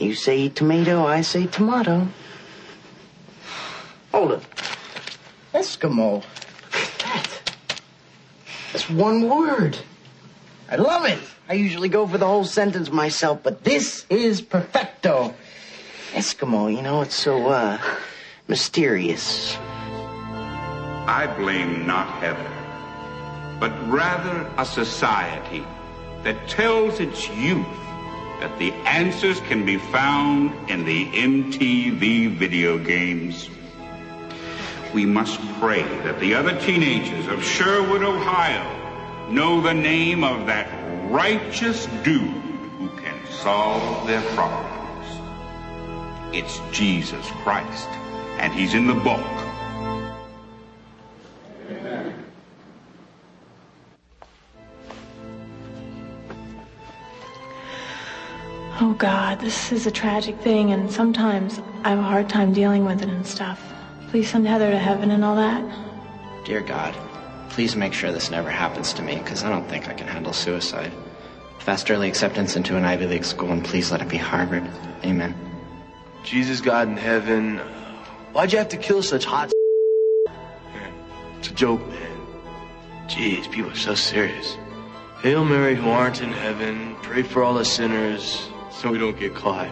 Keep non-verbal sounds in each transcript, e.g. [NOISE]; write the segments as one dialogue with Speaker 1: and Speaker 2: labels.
Speaker 1: You say tomato, I say tomato. Hold it. Eskimo. That. That's one word. I love it. I usually go for the whole sentence myself, but this is perfecto. Eskimo, you know, it's so, uh, mysterious.
Speaker 2: I blame not heaven, but rather a society that tells its youth that the answers can be found in the MTV video games. We must pray that the other teenagers of Sherwood, Ohio know the name of that righteous dude who can solve their problems. It's Jesus Christ, and he's in the book.
Speaker 3: Oh God, this is a tragic thing, and sometimes I have a hard time dealing with it and stuff. Please send Heather to heaven and all that.
Speaker 4: Dear God, please make sure this never happens to me, because I don't think I can handle suicide. Fast early acceptance into an Ivy League school, and please let it be Harvard. Amen.
Speaker 5: Jesus God in heaven, why'd you have to kill such hot It's a joke, man. Jeez, people are so serious. Hail Mary who aren't in heaven, pray for all the sinners so we don't get caught.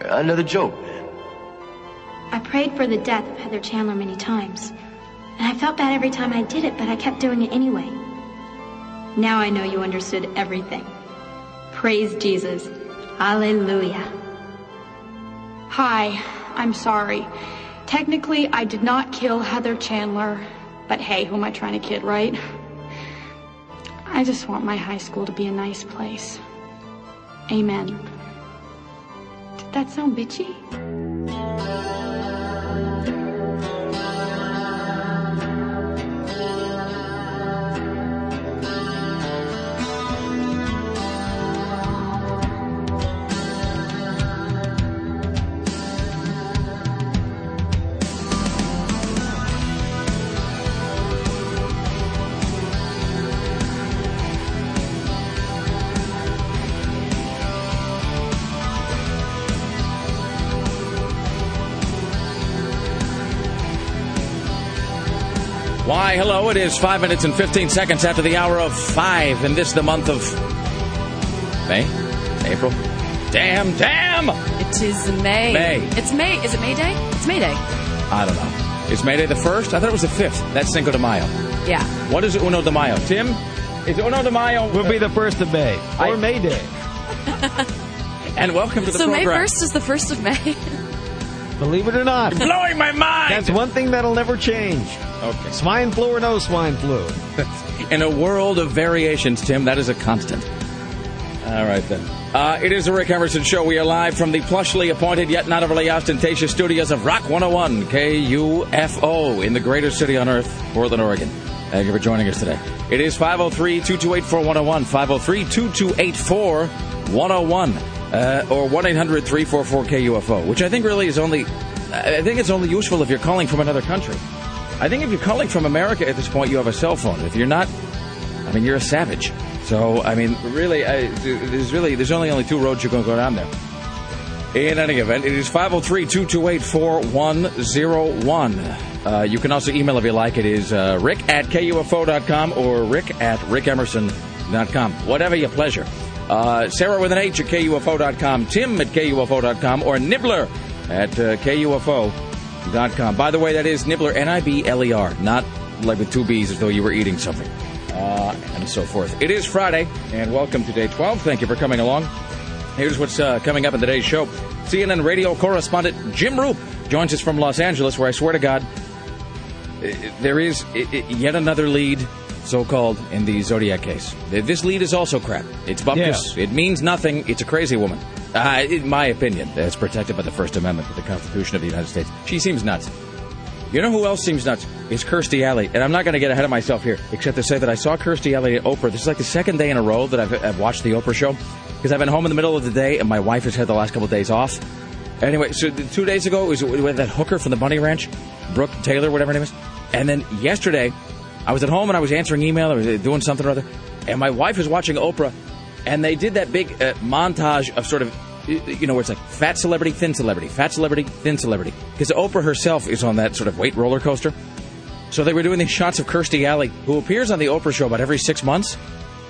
Speaker 5: Another joke, man.
Speaker 6: I prayed for the death of Heather Chandler many times. And I felt bad every time I did it, but I kept doing it anyway. Now I know you understood everything. Praise Jesus. Hallelujah.
Speaker 7: Hi, I'm sorry. Technically, I did not kill Heather Chandler, but hey, who am I trying to kid, right? I just want my high school to be a nice place. Amen. Did that sound bitchy?
Speaker 8: Why, hello, it is 5 minutes and 15 seconds after the hour of 5, and this the month of May? April? Damn, damn!
Speaker 9: It is May.
Speaker 8: May.
Speaker 9: It's May. Is it May Day? It's May Day.
Speaker 8: I don't know. Is May Day the 1st? I thought it was the 5th. That's Cinco de Mayo.
Speaker 9: Yeah.
Speaker 8: What is Uno de Mayo? Tim? Is Uno de Mayo...
Speaker 10: Will be the 1st of May. Or
Speaker 8: I-
Speaker 10: May Day. [LAUGHS]
Speaker 8: And welcome to the program.
Speaker 9: So May 1st is the 1st of May.
Speaker 10: Believe it or not.
Speaker 8: Blowing my mind!
Speaker 10: That's one thing that'll never change.
Speaker 8: Okay.
Speaker 10: Swine flu or no swine flu. [LAUGHS]
Speaker 8: In a world of variations, Tim, that is a constant. All right, then. Uh, it is the Rick Emerson Show. We are live from the plushly appointed yet not overly ostentatious studios of Rock 101 KUFO in the greatest city on earth, Portland, Oregon. Thank you for joining us today. It is 503 228 4101, 503 228 4101, uh, or 1 800 344 KUFO, which I think really is only, I think it's only useful if you're calling from another country. I think if you're calling from America at this point, you have a cell phone. If you're not, I mean, you're a savage. So, I mean, really, I, there's really, there's only only two roads you're going to go down there. In any event, it is 503-228-4101. Uh, you can also email if you like. It is uh, rick at kufo.com or rick at rickemerson.com. Whatever your pleasure. Uh, Sarah with an H at kufo.com, Tim at kufo.com, or Nibbler at uh, kufo.com. By the way, that is Nibbler, N-I-B-L-E-R, not like with two B's as though you were eating something, uh, and so forth. It is Friday, and welcome to day 12. Thank you for coming along. Here's what's uh, coming up in today's show. CNN radio correspondent Jim Roope joins us from Los Angeles, where I swear to God, there is yet another lead, so-called, in the Zodiac case. This lead is also crap. It's bupkis. It means nothing. It's a crazy woman. Uh, in my opinion, it's protected by the First Amendment of the Constitution of the United States. She seems nuts. You know who else seems nuts? Is Kirstie Alley. And I'm not going to get ahead of myself here, except to say that I saw Kirstie Alley at Oprah. This is like the second day in a row that I've, I've watched the Oprah show because I've been home in the middle of the day and my wife has had the last couple of days off. Anyway, so two days ago it was with that hooker from the Bunny Ranch, Brooke Taylor, whatever her name is. And then yesterday, I was at home and I was answering email. Was uh, doing something or other, and my wife was watching Oprah, and they did that big uh, montage of sort of you know, where it's like fat celebrity, thin celebrity, fat celebrity, thin celebrity. Because Oprah herself is on that sort of weight roller coaster. So they were doing these shots of Kirstie Alley, who appears on the Oprah show about every six months.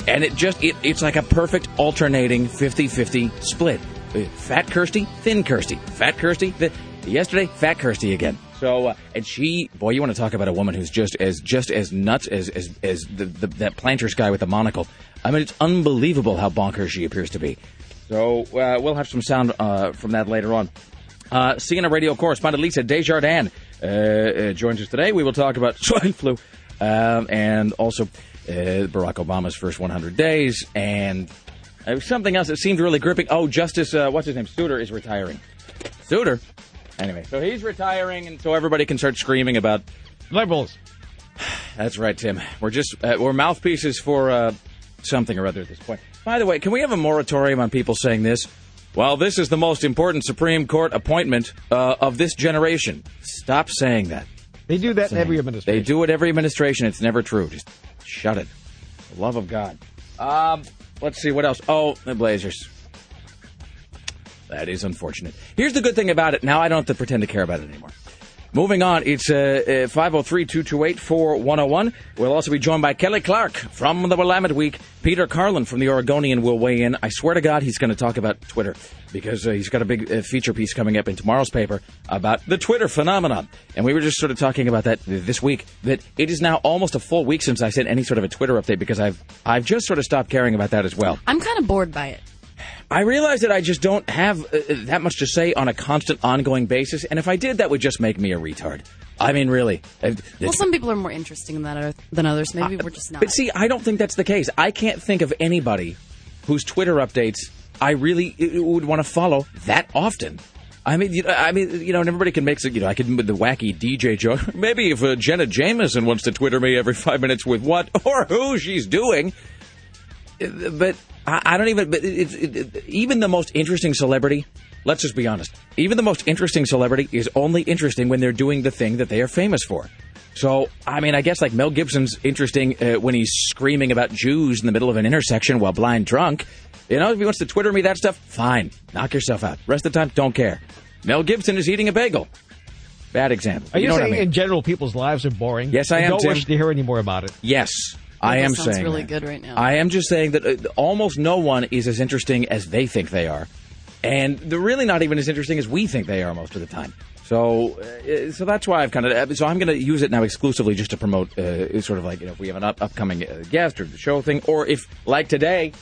Speaker 8: And it just, it, it's like a perfect alternating 50 50 split. Uh, Fat Kirstie, thin Kirstie. Fat Kirstie, th- yesterday, fat Kirstie again. So, uh, and she, boy, you want to talk about a woman who's just as just as nuts as as, as the, the, that planters guy with the monocle. I mean, it's unbelievable how bonkers she appears to be. So, uh, we'll have some sound uh, from that later on. Uh, CNN radio correspondent Lisa Desjardins uh, uh, joins us today. We will talk about [LAUGHS] swine flu um, and also uh, Barack Obama's first 100 days and something else that seemed really gripping. Oh, Justice, what's his name? Souter is retiring. Souter? Anyway, so he's retiring, and so everybody can start screaming about
Speaker 10: liberals. [SIGHS]
Speaker 8: That's right, Tim. We're just uh, we're mouthpieces for uh, something or other at this point. By the way, can we have a moratorium on people saying this? Well, this is the most important Supreme Court appointment uh, of this generation. Stop saying that.
Speaker 10: They do that in every administration.
Speaker 8: They do it every administration. It's never true. Just shut it. For the love of God. Um, let's see what else. Oh, the Blazers. That is unfortunate. Here's the good thing about it. Now I don't have to pretend to care about it anymore. Moving on, it's uh, 503 228 4101. We'll also be joined by Kelly Clark from the Willamette Week. Peter Carlin from the Oregonian will weigh in. I swear to God, he's going to talk about Twitter because uh, he's got a big uh, feature piece coming up in tomorrow's paper about the Twitter phenomenon. And we were just sort of talking about that this week. That it is now almost a full week since I sent any sort of a Twitter update because I've I've just sort of stopped caring about that as well.
Speaker 9: I'm kind of bored by it.
Speaker 8: I realize that I just don't have uh, that much to say on a constant, ongoing basis, and if I did, that would just make me a retard. I mean, really. Uh,
Speaker 9: Well, some people are more interesting than others. Than others. Maybe we're just not.
Speaker 8: But see, I don't think that's the case. I can't think of anybody whose Twitter updates I really uh, would want to follow that often. I mean, you know, I mean, you know, and everybody can make, you know, I can the wacky DJ joke. [LAUGHS] Maybe if uh, Jenna Jameson wants to Twitter me every five minutes with what or who she's doing, Uh, but I, don't even. But it, it, it, even the most interesting celebrity. Let's just be honest. Even the most interesting celebrity is only interesting when they're doing the thing that they are famous for. So, I mean, I guess like Mel Gibson's interesting uh, when he's screaming about Jews in the middle of an intersection while blind drunk. You know, if he wants to Twitter me that stuff, fine. Knock yourself out. Rest of the time, don't care. Mel Gibson is eating a bagel. Bad example.
Speaker 10: Are you,
Speaker 8: know what
Speaker 10: saying
Speaker 8: I mean?
Speaker 10: in general people's lives are boring?
Speaker 8: Yes, I am,
Speaker 10: Don't
Speaker 8: Tim.
Speaker 10: wish to hear any more about it.
Speaker 8: Yes, I am
Speaker 9: sounds
Speaker 8: saying
Speaker 9: really
Speaker 8: that.
Speaker 9: good right now.
Speaker 8: I am just saying that uh, almost no one is as interesting as they think they are, and they're really not even as interesting as we think they are most of the time. So, uh, so that's why I've kind of. So I'm going to use it now exclusively just to promote, uh, sort of like you know, if we have an up- upcoming uh, guest or the show thing, or if like today.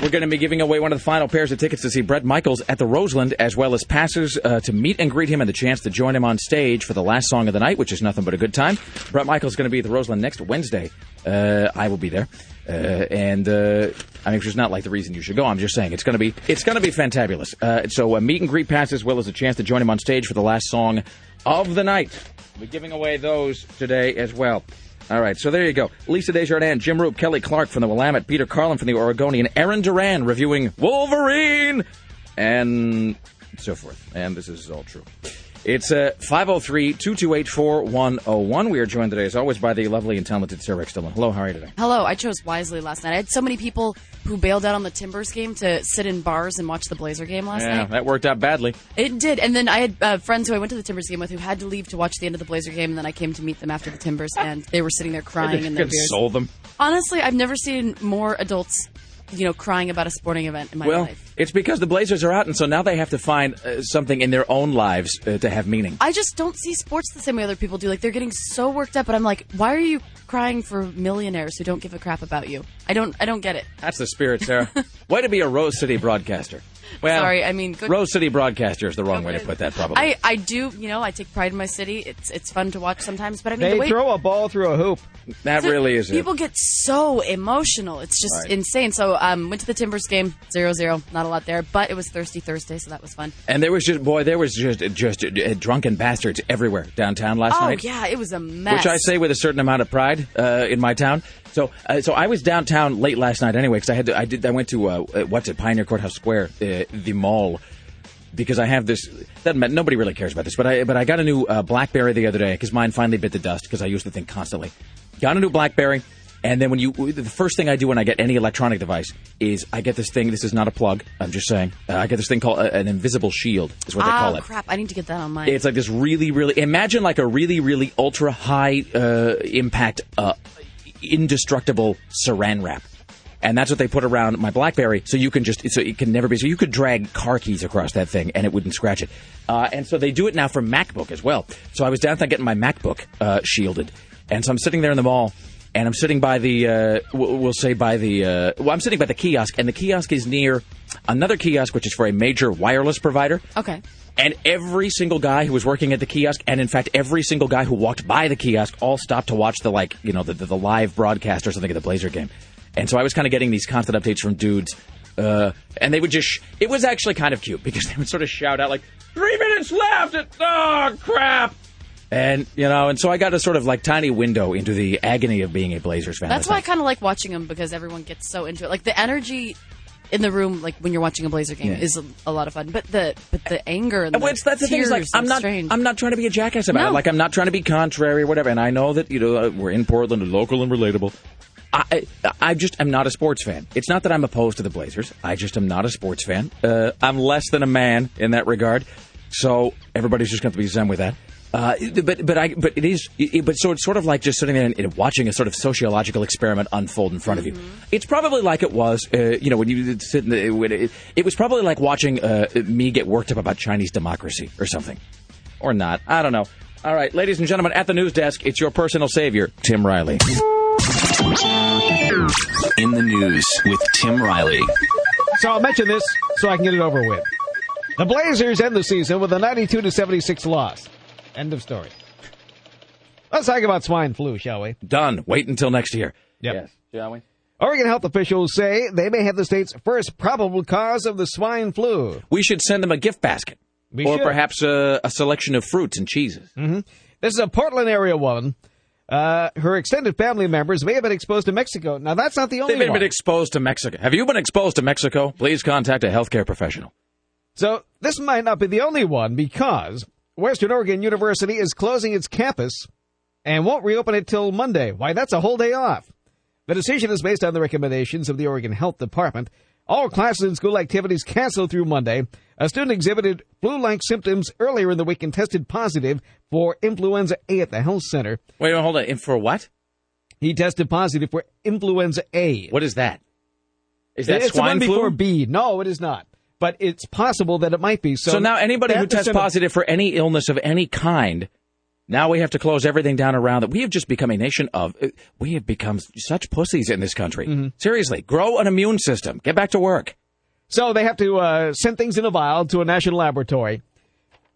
Speaker 8: We're going to be giving away one of the final pairs of tickets to see Bret Michaels at the Roseland, as well as passes uh, to meet and greet him and the chance to join him on stage for the last song of the night, which is nothing but a good time. Bret Michaels is going to be at the Roseland next Wednesday. Uh, I will be there, uh, and uh, I mean, which is not like the reason you should go. I'm just saying it's going to be it's going to be fantabulous. Uh, so a meet and greet pass as well as a chance to join him on stage for the last song of the night. We're giving away those today as well. All right, so there you go. Lisa Desjardins, Jim Roope, Kelly Clark from the Willamette, Peter Carlin from the Oregonian, Aaron Duran reviewing Wolverine, and so forth. And this is all true. It's uh, 503 228 4101. We are joined today, as always, by the lovely and talented Sarah Rick Stillman. Hello, how are you today?
Speaker 9: Hello, I chose wisely last night. I had so many people who bailed out on the Timbers game to sit in bars and watch the Blazer game last night?
Speaker 8: Yeah,
Speaker 9: night.
Speaker 8: that worked out badly.
Speaker 9: It did, and then I had uh, friends who I went to the Timbers game with who had to leave to watch the end of the Blazer game, and then I came to meet them after the Timbers, and they were sitting there crying in their beers.
Speaker 8: Console them.
Speaker 9: Honestly, I've never seen more adults, you know, crying about a sporting event in my
Speaker 8: Well,
Speaker 9: life.
Speaker 8: it's because the Blazers are out, and so now they have to find uh, something in their own lives uh, to have meaning.
Speaker 9: I just don't see sports the same way other people do. Like they're getting so worked up, but I'm like, why are you crying for millionaires who don't give a crap about you? I don't, I don't get it.
Speaker 8: That's the spirit, Sarah. [LAUGHS] Way to be a Rose City broadcaster. Well,
Speaker 9: Sorry, I mean, good-
Speaker 8: Rose City broadcaster is the wrong way to put that, probably.
Speaker 9: I, I do, you know, I take pride in my city. It's it's fun to watch sometimes, but I mean,
Speaker 10: They
Speaker 9: the way
Speaker 10: throw a ball through a hoop.
Speaker 8: that really is it.
Speaker 9: people get so emotional, it's just
Speaker 8: Right.
Speaker 9: insane. So, um, went to the Timbers game, 0-0, not a lot there, but it was Thirsty Thursday, so that was fun.
Speaker 8: And there was just boy, there was just just uh, drunken bastards everywhere downtown last
Speaker 9: oh
Speaker 8: night.
Speaker 9: yeah, it was a mess.
Speaker 8: Which I say with a certain amount of pride uh, in my town. So, uh, so I was downtown late last night anyway because I had to. I did. I went to uh, uh, what's it, Pioneer Courthouse Square, uh, the mall, because I have this. Doesn't. Nobody really cares about this, but I but I got a new uh, BlackBerry the other day because mine finally bit the dust because I use the thing constantly. Got a new BlackBerry. And then when you, the first thing I do when I get any electronic device is I get this thing. This is not a plug. I'm just saying. Uh, I get this thing called uh, an invisible shield. Is what they call
Speaker 9: oh,
Speaker 8: it.
Speaker 9: crap. I need to get that on mine.
Speaker 8: It's like this really, really. Imagine like a really, really ultra high uh, impact, uh, indestructible Saran wrap. And that's what they put around my BlackBerry, so you can just so it can never be. So you could drag car keys across that thing, and it wouldn't scratch it. Uh, and so they do it now for MacBook as well. So I was down there getting my MacBook uh, shielded, and so I'm sitting there in the mall, and I'm sitting by the uh, we'll say by the uh, well, I'm sitting by the kiosk, and the kiosk is near another kiosk, which is for a major wireless provider.
Speaker 9: okay.
Speaker 8: And every single guy who was working at the kiosk, and in fact, every single guy who walked by the kiosk, all stopped to watch the like, you know, the, the, the live broadcast or something of the Blazer game. And so I was kind of getting these constant updates from dudes, uh, and they would just. Sh- it was actually kind of cute [LAUGHS] because they would sort of shout out like, three minutes left. It, oh crap! And you know, and so I got a sort of like tiny window into the agony of being a Blazers fan.
Speaker 9: That's why I kind of like watching them because everyone gets so into it. Like the energy in the room, like when you're watching a Blazer game,
Speaker 8: Yeah.
Speaker 9: is a, a lot of fun. But the but the anger and the
Speaker 8: Well, it's, that's the thing. Is like I'm not.
Speaker 9: strange.
Speaker 8: I'm not trying to be a jackass about it. Like I'm not trying to be contrary or whatever. And I know that you know uh, we're in Portland, and local and relatable. I, I I just am not a sports fan. It's not that I'm opposed to the Blazers. I just am not a sports fan. Uh, I'm less than a man in that regard. So everybody's just going to be zen with that. Uh, but but I but it is it, but so it's sort of like just sitting there and, and watching a sort of sociological experiment unfold in front of you. It's probably like it was, uh, you know, when you sit in the. When it, it was probably like watching uh, me get worked up about Chinese democracy or something, or not. I don't know. All right, ladies and gentlemen, at the news desk, it's your personal savior, Tim Riley.
Speaker 11: In the news with Tim Riley.
Speaker 10: So I'll mention this so I can get it over with. The Blazers end the season with a 92 to 76 loss. End of story. Let's talk about swine flu, shall we?
Speaker 8: Done. Wait until next year.
Speaker 10: Yep.
Speaker 8: Yes. Shall we?
Speaker 10: Oregon health officials say they may have the state's first probable cause of the swine flu.
Speaker 8: We should send them a gift basket.
Speaker 10: We
Speaker 8: or
Speaker 10: should.
Speaker 8: perhaps a, a selection of fruits and cheeses.
Speaker 10: hmm This is a Portland area woman. Uh, her extended family members may have been exposed to Mexico. Now, that's not the only
Speaker 8: They've
Speaker 10: one.
Speaker 8: been exposed to Mexico. Have you been exposed to Mexico? Please contact a healthcare professional.
Speaker 10: So this might not be the only one because Western Oregon University is closing its campus and won't reopen it till Monday. Why, that's a whole day off. The decision is based on the recommendations of the Oregon Health Department. All classes and school activities canceled through Monday. A student exhibited flu-like symptoms earlier in the week and tested positive for influenza A at the health center.
Speaker 8: Wait hold on. For what?
Speaker 10: He tested positive for influenza A.
Speaker 8: What is that? Is that
Speaker 10: it's
Speaker 8: swine
Speaker 10: the one
Speaker 8: flu?
Speaker 10: before B. No, it is not. But it's possible that it might be. So,
Speaker 8: So, now anybody who tests positive for any illness of any kind, now we have to close everything down around that. We have just become a nation of. We have become such pussies in this country.
Speaker 10: Mm-hmm.
Speaker 8: Seriously, grow an immune system. Get back to work.
Speaker 10: So they have to uh, send things in a vial to a national laboratory.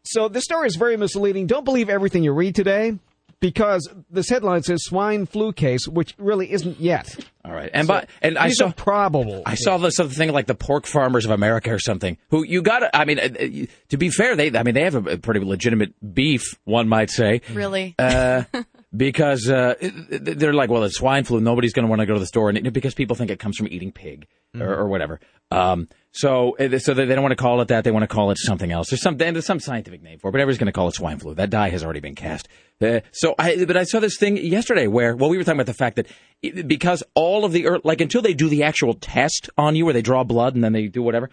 Speaker 10: So this story is very misleading. Don't believe everything you read today because this headline says swine flu case, which really isn't yet.
Speaker 8: All right, and
Speaker 10: So
Speaker 8: but and I saw
Speaker 10: probable.
Speaker 8: I saw this other thing like the Pork Farmers of America or something. Who you got? to I mean, uh, uh, to be fair, they I mean they have a, a pretty legitimate beef, one might say.
Speaker 9: Really?
Speaker 8: Uh, [LAUGHS] because uh, they're like, well, it's swine flu. Nobody's going to want to go to the store, and because people think it comes from eating pig or, or whatever. Um, so, uh, so they don't want to call it that. They want to call it something else. There's some there's some scientific name for it, but everybody's going to call it swine flu. That die has already been cast. Uh, so, I but I saw this thing yesterday where well, we were talking about the fact that it, because all of the like until they do the actual test on you, where they draw blood and then they do whatever.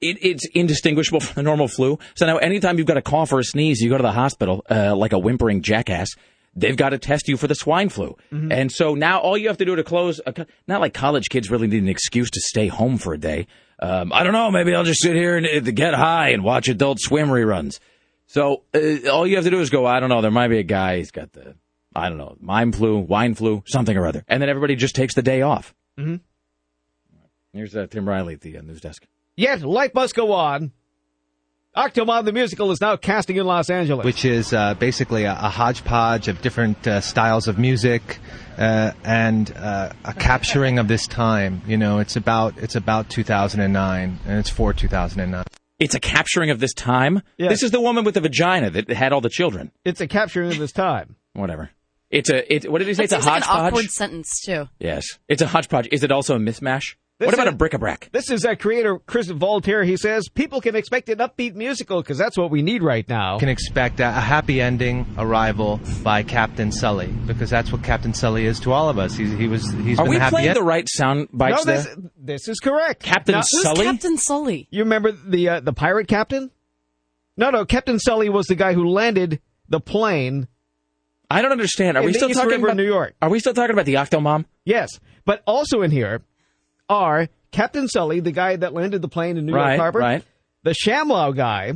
Speaker 8: It, it's indistinguishable [LAUGHS] from the normal flu. So now, anytime you've got a cough or a sneeze, you go to the hospital uh, like a whimpering jackass. They've got to test you for the swine flu, and so now all you have to do to close. A, co- not like college kids really need an excuse to stay home for a day. Um, I don't know. Maybe I'll just sit here and uh, get high and watch Adult Swim reruns. So uh, all you have to do is go. I don't know. There might be a guy. He's got the I don't know mime flu, wine flu, something or other, and then everybody just takes the day off.
Speaker 10: Mm-hmm.
Speaker 8: Here's uh, Tim Riley at the uh, news desk.
Speaker 10: Yet life must go on. Octomom the musical is now casting in Los Angeles.
Speaker 12: which is uh, basically a, a hodgepodge of different uh, styles of music uh, and uh, a capturing of this time. You know, it's about it's about 2009 and it's for 2009.
Speaker 8: It's a capturing of this time.
Speaker 10: Yes.
Speaker 8: This is the woman with the vagina that had all the children.
Speaker 10: It's a capturing of this time.
Speaker 8: Whatever. It's a. It, what did he say?
Speaker 9: That
Speaker 8: it's a
Speaker 9: seems like an
Speaker 8: hodgepodge.
Speaker 9: awkward sentence too.
Speaker 8: Yes, it's a hodgepodge. Is it also a mismatch? What about a bric-a-brac?
Speaker 10: This is uh, creator Chris Voltaire. He says people can expect an upbeat musical because that's what we need right now.
Speaker 12: Can expect a, a happy ending arrival by Captain Sully because that's what Captain Sully is to all of us. He's, he was. He's
Speaker 8: Are
Speaker 12: been
Speaker 8: we
Speaker 12: a happy
Speaker 8: playing
Speaker 12: end-
Speaker 8: the right sound bites
Speaker 10: no, this,
Speaker 8: there?
Speaker 10: this is correct.
Speaker 8: Captain
Speaker 10: Now-
Speaker 8: Sully?
Speaker 9: Captain Sully.
Speaker 10: You remember the uh, the pirate captain? No, no. Captain Sully was the guy who landed the plane.
Speaker 8: I don't understand. Are
Speaker 10: in
Speaker 8: we still
Speaker 10: East
Speaker 8: talking
Speaker 10: River,
Speaker 8: about
Speaker 10: New York?
Speaker 8: Are we still talking about the Octomom?
Speaker 10: Yes, but also in here are Captain Sully, the guy that landed the plane in New
Speaker 8: Right,
Speaker 10: York Harbor,
Speaker 8: right.
Speaker 10: the Shamwow guy,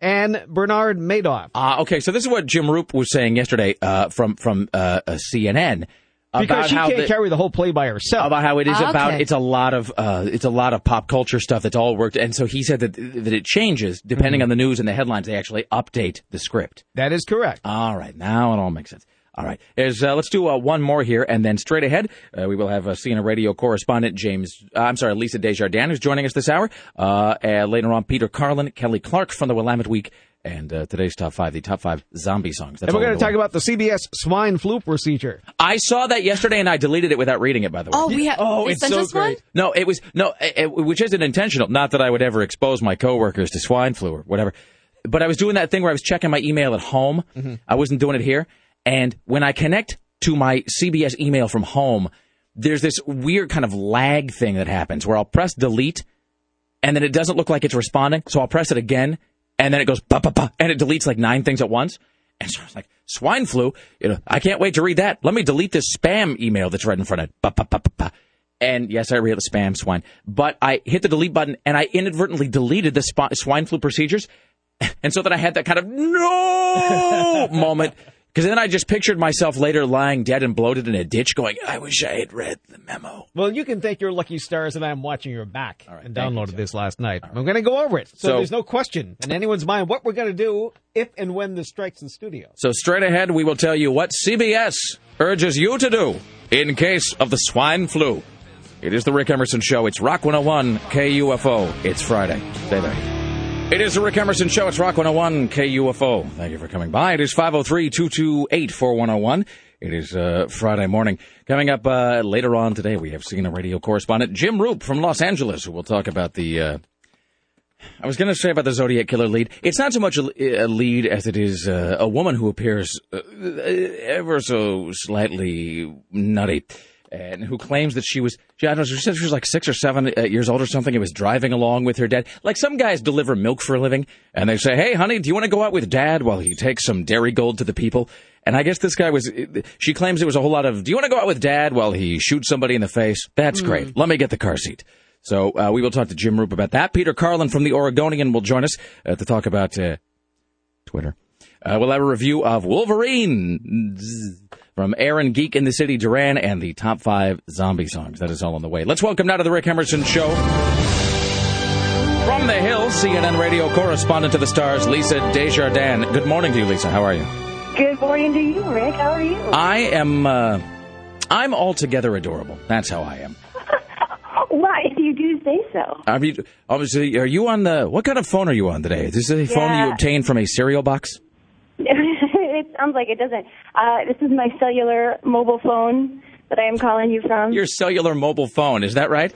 Speaker 10: and Bernard Madoff.
Speaker 8: Ah, okay. So this is what Jim Roope was saying yesterday uh, from from uh, uh, CNN about
Speaker 10: because she
Speaker 8: how
Speaker 10: can't
Speaker 8: the-
Speaker 10: carry the whole play by herself.
Speaker 8: about how it is
Speaker 10: Ah,
Speaker 8: about it's a lot of uh, it's a lot of pop culture stuff that's all worked and so he said that that it changes
Speaker 10: Mm-hmm.
Speaker 8: depending on the news and the headlines they actually update the script
Speaker 10: That is correct.
Speaker 8: all right now it all makes sense all right There's, uh, let's do uh, one more here and then straight ahead uh, we will have uh, CNN radio correspondent James uh, I'm sorry Lisa Desjardins who's joining us this hour uh, and later on Peter Carlin Kelly Clark from the Willamette Week and uh, today's top five the top five zombie songs that's
Speaker 10: and we're going to talk
Speaker 8: way.
Speaker 10: about the CBS swine flu procedure.
Speaker 8: I saw that yesterday and I deleted it without reading it by the way
Speaker 9: Oh, we ha-
Speaker 10: Oh, it's
Speaker 9: sent
Speaker 10: so
Speaker 9: us one?
Speaker 10: great.
Speaker 8: No, it was no, it, it- which isn't intentional. Not that I would ever expose my coworkers to swine flu or whatever. But I was doing that thing where I was checking my email at home. I wasn't doing it here. And when I connect to my CBS email from home, there's this weird kind of lag thing that happens where I'll press delete and then it doesn't look like it's responding. So I'll press it again and then it goes ba ba ba and it deletes like nine things at once. And so I was like, swine flu, you know, I can't wait to read that. Let me delete this spam email that's right in front of it. Ba, ba, ba, ba, ba. And yes, I read the spam swine, but I hit the delete button and I inadvertently deleted the spi- swine flu procedures. [LAUGHS] And so then I had that kind of no [LAUGHS] moment because then I just pictured myself later lying dead and bloated in a ditch going, I wish I had read the memo.
Speaker 10: Well, you can thank your lucky stars that I'm watching your back and
Speaker 8: thank you,
Speaker 10: downloaded this last night. I'm going to go over it. So,
Speaker 8: So-
Speaker 10: there's no question in anyone's mind what we're going to do if and when this strikes the studio.
Speaker 8: So straight ahead, we will tell you what CBS urges you to do in case of the swine flu. It is the Rick Emerson Show. It's Rock 101 KUFO. It's Friday. Stay there. It is the Rick Emerson Show. It's Rock 101 KUFO. Thank you for coming by. It is 503-228-4101. It is uh, Friday morning. Coming up uh, later on today, we have CNN radio correspondent, Jim Roope from Los Angeles, who will talk about the... Uh, I was going to say about the Zodiac Killer lead. It's not so much a, a lead as it is uh, a woman who appears uh, ever so slightly nutty. And who claims that she was, she, I don't know, she said she was like six or seven uh, years old or something and was driving along with her dad. Like some guys deliver milk for a living and they say, hey, honey, do you want to go out with dad while he takes some Darigold to the people? And I guess this guy was, she claims it was a whole lot of, do you want to go out with dad while he shoots somebody in the face? That's great. Let me get the car seat. So uh, we will talk to Jim Roope about that. Peter Carlin from the Oregonian will join us uh, to talk about uh, Twitter. Uh, we'll have a review of Wolverine from Aaron Geek in the City Duran and the top five zombie songs. That is all on the way. Let's welcome now to the Rick Emerson Show. From the Hill, CNN radio correspondent to the stars, Lisa Desjardins. Good morning to you, Lisa. How are you?
Speaker 13: Good morning to you, Rick. How are you?
Speaker 8: I am. Uh, I'm altogether adorable. That's how I am. [LAUGHS]
Speaker 13: Why, if you do say so.
Speaker 8: Are you, obviously, are you on the? What kind of phone are you on today? Is this a phone you obtained from a cereal box? [LAUGHS]
Speaker 13: sounds like it doesn't. Uh, this is my cellular mobile phone that I am calling you from.
Speaker 8: Your cellular mobile phone, is that right?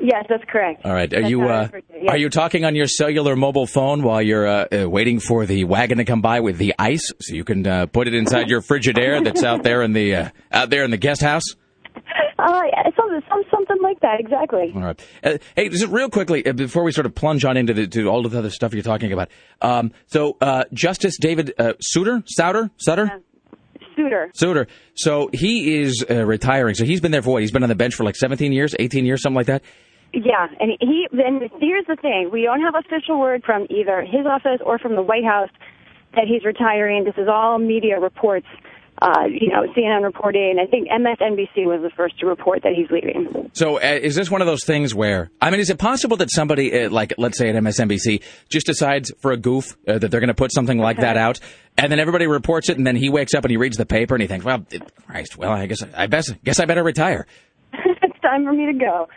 Speaker 13: yes, that's correct.
Speaker 8: All right. Are
Speaker 13: That's
Speaker 8: you uh,
Speaker 13: refer to it, yes.
Speaker 8: are you talking on your cellular mobile phone while you're uh, uh, waiting for the wagon to come by with the ice, so you can uh, put it inside your [LAUGHS] Frigidaire that's out there in the uh, out there in the guest house?
Speaker 13: Uh, something, some, something like that, exactly.
Speaker 8: All right. Uh, hey, just real quickly uh, before we sort of plunge on into the, to all of the other stuff you're talking about. Um, so uh, Justice David uh, Souter, Souter, Sutter.
Speaker 13: Suitor.
Speaker 8: Souter. So he is uh, retiring. So he's been there for what? He's been on the bench for like 17 years, 18 years, something like that.
Speaker 13: Yeah, and he. Then here's the thing: we don't have official word from either his office or from the White House that he's retiring. This is all media reports. Uh, you know, CNN reporting. I think MSNBC was the first to report that he's leaving.
Speaker 8: So uh, is this one of those things where I mean, is it possible that somebody uh, like let's say at MSNBC just decides for a goof uh, that they're going to put something like that out, and then everybody reports it, and then he wakes up and he reads the paper and he thinks, well, it- Christ, well, I guess I best guess I better retire. [LAUGHS]
Speaker 13: it's time for me to go.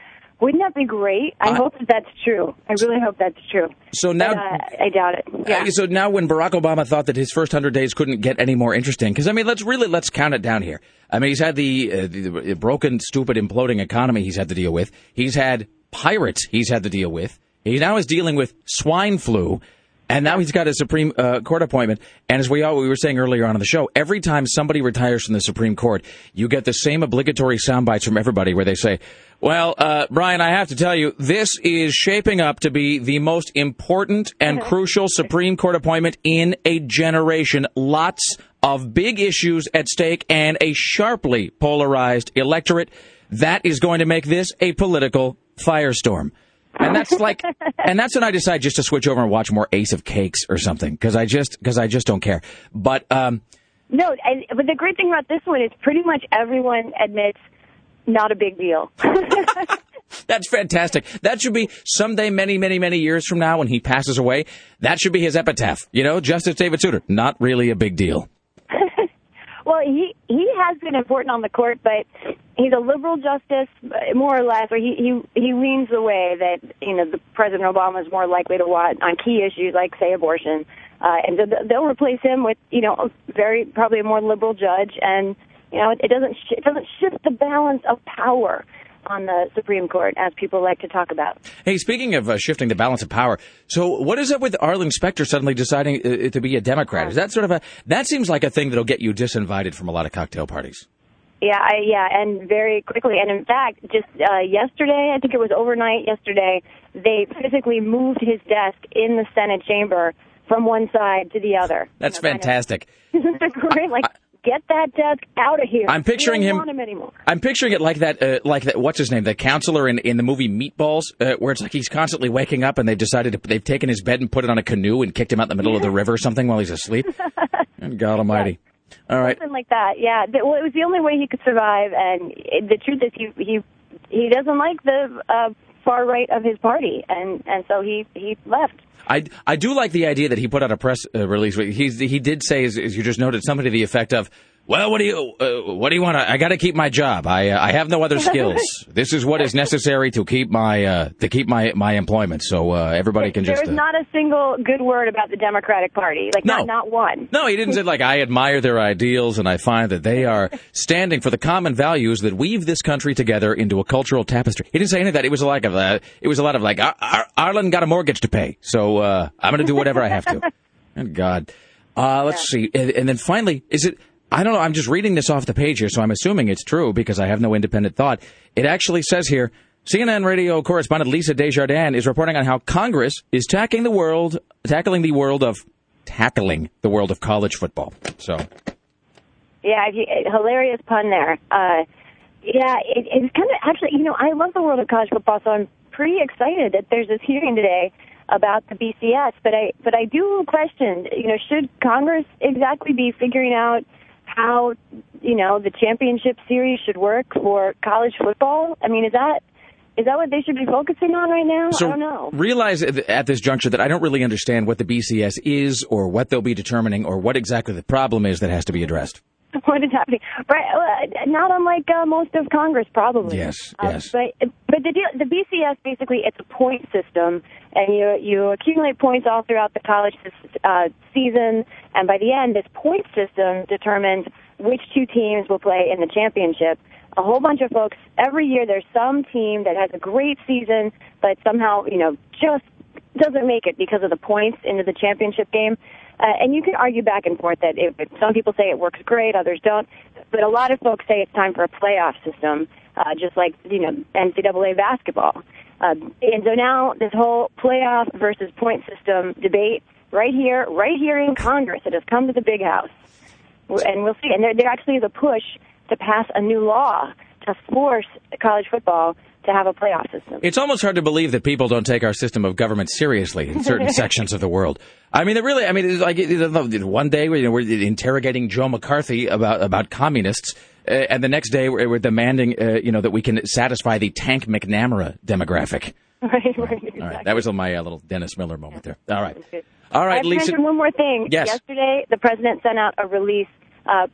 Speaker 13: Wouldn't that be great? I hope that that's true. I really hope that's true.
Speaker 8: So now-
Speaker 13: But, uh, I doubt it. Yeah.
Speaker 8: Uh, so now, when Barack Obama thought that his first hundred days couldn't get any more interesting, because I mean, let's really let's count it down here. I mean, he's had the, uh, the, the broken, stupid, imploding economy he's had to deal with. He's had pirates he's had to deal with. He now is dealing with swine flu. And now he's got a Supreme uh, Court appointment. And as we all we were saying earlier on in the show, every time somebody retires from the Supreme Court, you get the same obligatory sound bites from everybody where they say, "Well, uh, Brian, I have to tell you, this is shaping up to be the most important and crucial Supreme Court appointment in a generation. Lots of big issues at stake and a sharply polarized electorate. That is going to make this a political firestorm." And that's like, [LAUGHS] and that's when I decide just to switch over and watch more Ace of Cakes or something because I just because I just don't care. But um,
Speaker 13: No, I, but the great thing about this one is pretty much everyone admits not a big deal. [LAUGHS]
Speaker 8: that's fantastic. That should be someday, many, many, many years from now, when he passes away. That should be his epitaph. You know, Justice David Souter, not really a big deal. [LAUGHS]
Speaker 13: well, he he has been important on the court, but he's a liberal justice, more or less, or he he he leans the way that you know the President Obama is more likely to want on key issues like say abortion, uh, and so they'll replace him with you know a very probably a more liberal judge, and you know it, it doesn't sh- it doesn't shift the balance of power on the Supreme Court as people like to talk about.
Speaker 8: Hey, speaking of uh, shifting the balance of power, so what is up with Arlen Specter suddenly deciding uh, to be a Democrat? Is that sort of a that seems like a thing that'll get you disinvited from a lot of cocktail parties?
Speaker 13: Yeah, I, yeah, and very quickly. And in fact, just uh, yesterday, I think it was overnight yesterday, they physically moved his desk in the Senate chamber from one side to the other.
Speaker 8: That's fantastic.
Speaker 13: Isn't [LAUGHS] that great? Like, get that desk out of here.
Speaker 8: I'm picturing him-
Speaker 13: him anymore.
Speaker 8: I'm picturing it like that, uh, like that. What's his name? The counselor in, in the movie Meatballs, uh, where it's like he's constantly waking up, and they've decided to, they've taken his bed and put it on a canoe and kicked him out in the middle of the river or something while he's asleep. [LAUGHS] And God Almighty! All right,
Speaker 13: Something like that. Yeah. Well, it was the only way he could survive, and the truth is, he he he doesn't like the uh, far right of his party, and and so he he left.
Speaker 8: I, I do like the idea that he put out a press uh, release. He he did say, as, as you just noted, something to the effect of, "Well, what do you uh, what do you want? to I got to keep my job. I uh, I have no other [LAUGHS] skills. this is what is necessary to keep my uh, to keep my my employment. So uh, everybody can just."
Speaker 13: There's
Speaker 8: uh,
Speaker 13: not a single good word about the Democratic Party. Like
Speaker 8: No.
Speaker 13: not not one.
Speaker 8: No, he didn't say like I admire their ideals and I find that they are [LAUGHS] standing for the common values that weave this country together into a cultural tapestry. He didn't say any of that. It was like of uh, it was a lot of like Ar- Ar- Arlen got a mortgage to pay, so uh, I'm going to do whatever I have to. [LAUGHS] And God, uh, let's see, and, and then finally, is it? I don't know. I'm just reading this off the page here, so I'm assuming it's true because I have no independent thought. It actually says here. CNN radio correspondent Lisa Desjardins is reporting on how Congress is tackling the world, tackling the world of tackling the world of college football. So
Speaker 13: Yeah, you, hilarious pun there. Uh, yeah, it, it's kind of actually, you know, I love the world of college football, so I'm pretty excited that there's this hearing today about the BCS. But I, but I do question, you know, should Congress exactly be figuring out how, you know, the championship series should work for college football? I mean, is that is that what they should be focusing on right now?
Speaker 8: So
Speaker 13: I don't know.
Speaker 8: realize at at this juncture that I don't really understand what the BCS is or what they'll be determining or what exactly the problem is that has to be addressed.
Speaker 13: What is happening. Right, uh, not unlike uh, most of Congress, probably.
Speaker 8: Yes,
Speaker 13: Uh,
Speaker 8: yes.
Speaker 13: But but the deal, the BCS basically it's a point system, and you you accumulate points all throughout the college uh, season, and by the end, this point system determines which two teams will play in the championship. A whole bunch of folks every year. There's some team that has a great season, but somehow you know just doesn't make it because of the points into the championship game. Uh, and you can argue back and forth that it, some people say it works great, others don't. But a lot of folks say it's time for a playoff system, uh, just like you know NCAA basketball. Um, and so now this whole playoff versus point system debate right here, right here in Congress, it has come to the big house, and we'll see. And there, there actually is a push to pass a new law to force college football to have a playoff system.
Speaker 8: It's almost hard to believe that people don't take our system of government seriously in certain [LAUGHS] sections of the world. I mean, it really. I mean, it's like one day you know, we're interrogating Joe McCarthy about about communists, uh, and the next day we're, we're demanding, uh, you know, that we can satisfy the Tank McNamara demographic. [LAUGHS]
Speaker 13: right, right.
Speaker 8: All right, that was my uh, little Dennis Miller moment there. All right, all
Speaker 13: I have
Speaker 8: Lisa.
Speaker 13: one more thing.
Speaker 8: Yes.
Speaker 13: Yesterday, the president sent out a release uh,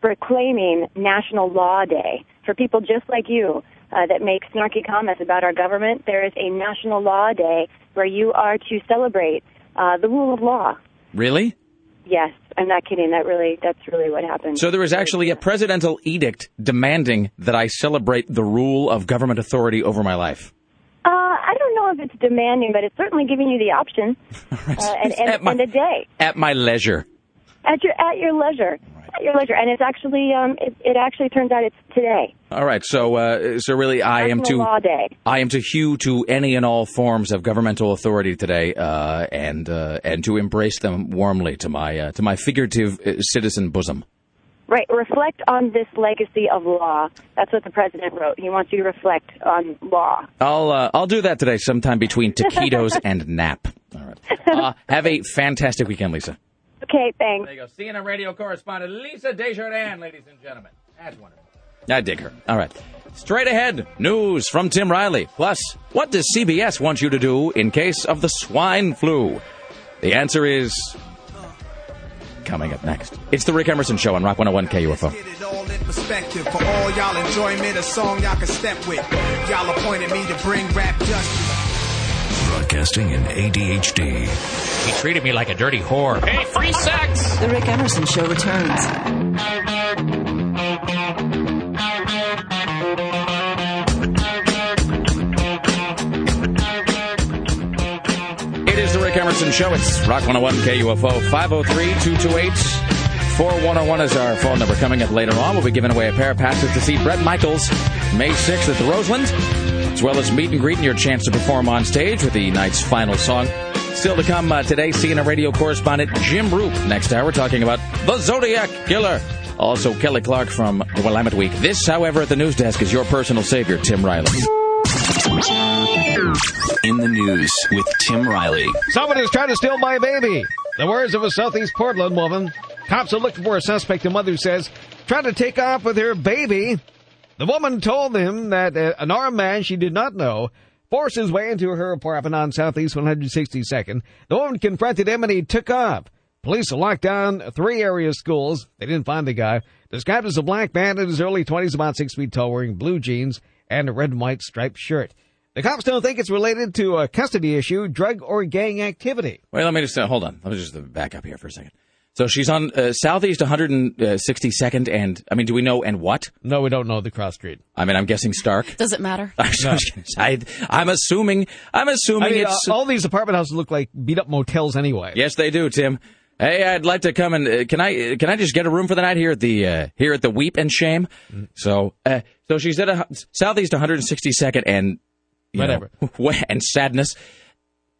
Speaker 13: proclaiming National Law Day for people just like you uh, that make snarky comments about our government, there is a national law day where you are to celebrate uh, the rule of law.
Speaker 8: Really?
Speaker 13: Yes, I'm not kidding. That really, that's really what happened.
Speaker 8: So there was actually a presidential edict demanding that I celebrate the rule of government authority over my life.
Speaker 13: Uh, I don't know if it's demanding, but it's certainly giving you the option [LAUGHS] uh, and, and,
Speaker 8: my-
Speaker 13: and a day
Speaker 8: At my leisure.
Speaker 13: At your at your leisure, at your leisure. And it's actually, um, it, it actually turns out it's today,
Speaker 8: All right. So, uh, so really, I am to
Speaker 13: Law Day.
Speaker 8: I am to hew to any and all forms of governmental authority today, uh, and uh, and to embrace them warmly to my uh, to my figurative uh, citizen bosom.
Speaker 13: Right. Reflect on this legacy of law. That's what the president wrote. He wants you to reflect on law.
Speaker 8: I'll uh, I'll do that today, sometime between taquitos [LAUGHS] and nap. All right. Uh, have a fantastic weekend, Lisa.
Speaker 13: Okay, thanks.
Speaker 8: There you go. CNN radio correspondent Lisa Desjardins, ladies and gentlemen. That's wonderful. I dig her. All right. Straight ahead, news from Tim Riley. Plus, what does CBS want you to do in case of the swine flu? The answer is coming up next. It's the Rick Emerson Show on Rock 101 KUFO.
Speaker 14: it all in perspective. For all y'all enjoyment, a song y'all can step with. Y'all appointed me to bring rap justice.
Speaker 15: Broadcasting in ADHD.
Speaker 16: He treated me like a dirty whore. Hey, free sex!
Speaker 17: The Rick Emerson Show returns.
Speaker 8: It is the Rick Emerson Show. It's Rock 101 KUFO. 503 228 4101 is our phone number. Coming up later on, we'll be giving away a pair of passes to see Bret Michaels May 6th at the Roseland, as well as meet and greet and your chance to perform on stage with the night's final song. Still to come uh, today, CNN radio correspondent Jim Roope. Next hour, talking about the Zodiac Killer. Also, Kelly Clark from the Willamette Week. This, however, at the news desk is your personal savior, Tim Riley.
Speaker 11: In the news with Tim Riley.
Speaker 10: Someone is trying to steal my baby. The words of a Southeast Portland woman. Cops are looking for a suspect, the mother says, trying to take off with her baby. The woman told them that uh, an armed man she did not know forced his way into her apartment on Southeast 162nd. The woman confronted him and he took off. Police locked down three area schools. They didn't find the guy. Described as a black man in his early 20s, about six feet tall, wearing blue jeans and a red and white striped shirt. The cops don't think it's related to a custody issue, drug or gang activity.
Speaker 8: Wait, let me just uh, hold on. Let me just back up here for a second. So she's on uh, Southeast 162nd, and I mean, do we know and what?
Speaker 10: No, we don't know the cross street.
Speaker 8: I mean, I'm guessing Stark. [LAUGHS]
Speaker 9: Does it matter? [LAUGHS]
Speaker 8: I, am assuming. I'm assuming
Speaker 10: I mean,
Speaker 8: it's
Speaker 10: uh, all these apartment houses look like beat up motels anyway.
Speaker 8: Yes, they do, Tim. Hey, I'd like to come and uh, can I can I just get a room for the night here at the uh, here at the Weep and Shame?
Speaker 10: Mm.
Speaker 8: So uh, so she's at a, Southeast 162nd and you
Speaker 10: Whatever.
Speaker 8: know, [LAUGHS] and sadness.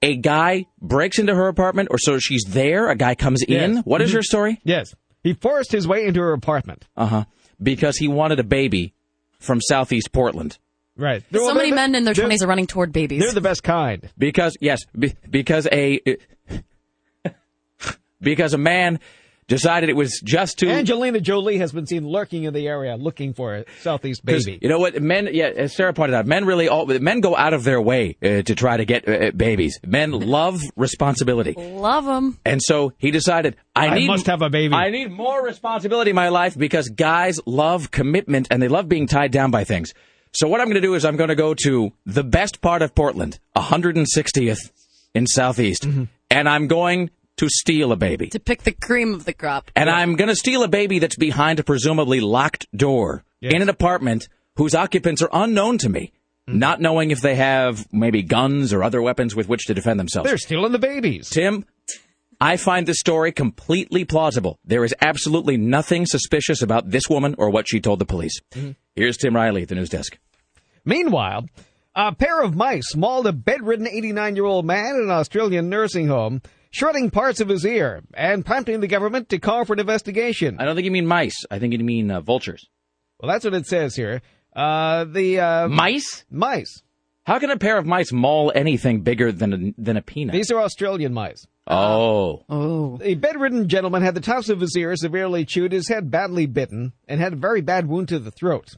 Speaker 8: A guy breaks into her apartment, or so she's there. A guy comes in.
Speaker 10: Yes.
Speaker 8: What is
Speaker 10: Mhm.
Speaker 8: your story?
Speaker 10: Yes. He forced his way into her apartment.
Speaker 8: Uh huh. Because he wanted a baby from Southeast Portland.
Speaker 10: Right.
Speaker 9: so many men in their 20s are running toward babies.
Speaker 10: They're the best kind.
Speaker 8: Because yes, be, because a [LAUGHS] because a man decided it was just too
Speaker 10: Angelina Jolie has been seen lurking in the area looking for a Southeast baby.
Speaker 8: You know what? Men, yeah, as Sarah pointed out, men really all men go out of their way uh, to try to get uh, babies. Men [LAUGHS] love responsibility,
Speaker 9: Love them.
Speaker 8: and so he decided, I,
Speaker 10: I
Speaker 8: need
Speaker 10: must have a baby.
Speaker 8: I need more responsibility in my life because guys love commitment and they love being tied down by things. So what I'm going to do is I'm going to go to the best part of Portland, 160th in Southeast,
Speaker 10: Mm-hmm.
Speaker 8: and I'm going to steal a baby.
Speaker 9: To pick the cream of the crop.
Speaker 8: And I'm going to steal a baby that's behind a presumably locked door in an apartment whose occupants are unknown to me,
Speaker 10: Mm-hmm.
Speaker 8: not knowing if they have maybe guns or other weapons with which to defend themselves.
Speaker 10: They're stealing the babies.
Speaker 8: Tim, I find this story completely plausible. There is absolutely nothing suspicious about this woman or what she told the police.
Speaker 10: Mm-hmm.
Speaker 8: Here's Tim Riley at the news desk.
Speaker 10: Meanwhile, a pair of mice mauled a bedridden 89 year old man in an Australian nursing home, shredding parts of his ear and prompting the government to call for an investigation.
Speaker 8: I don't think you mean mice. I think you mean uh, vultures.
Speaker 10: Well, that's what it says here. Uh, the uh,
Speaker 8: Mice?
Speaker 10: Mice.
Speaker 8: How can a pair of mice maul anything bigger than a, than a peanut?
Speaker 10: These are Australian mice.
Speaker 8: oh.
Speaker 9: Oh.
Speaker 10: The bedridden gentleman had the tops of his ears severely chewed, his head badly bitten, and had a very bad wound to the throat.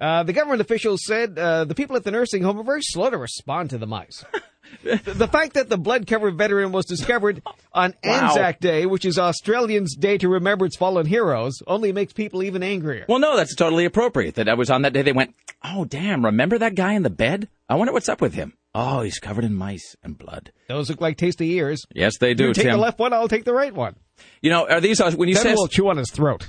Speaker 10: Uh, the government officials said uh, the people at the nursing home were very slow to respond to the mice. [LAUGHS] [LAUGHS] The, fact that the blood covered veteran was discovered on
Speaker 8: Wow.
Speaker 10: Anzac Day, which is Australians' day to remember its fallen heroes, only makes people even angrier.
Speaker 8: Well, no, that's totally appropriate. That I was on that day. They went, oh damn! Remember that guy in the bed? I wonder what's up with him. Oh, he's covered in mice and blood.
Speaker 10: Those look like tasty ears.
Speaker 8: Yes, they do.
Speaker 10: You take
Speaker 8: Tim.
Speaker 10: the left one, I'll take the right one.
Speaker 8: You know, are these uh, when you
Speaker 10: then
Speaker 8: say
Speaker 10: we'll chew on his throat.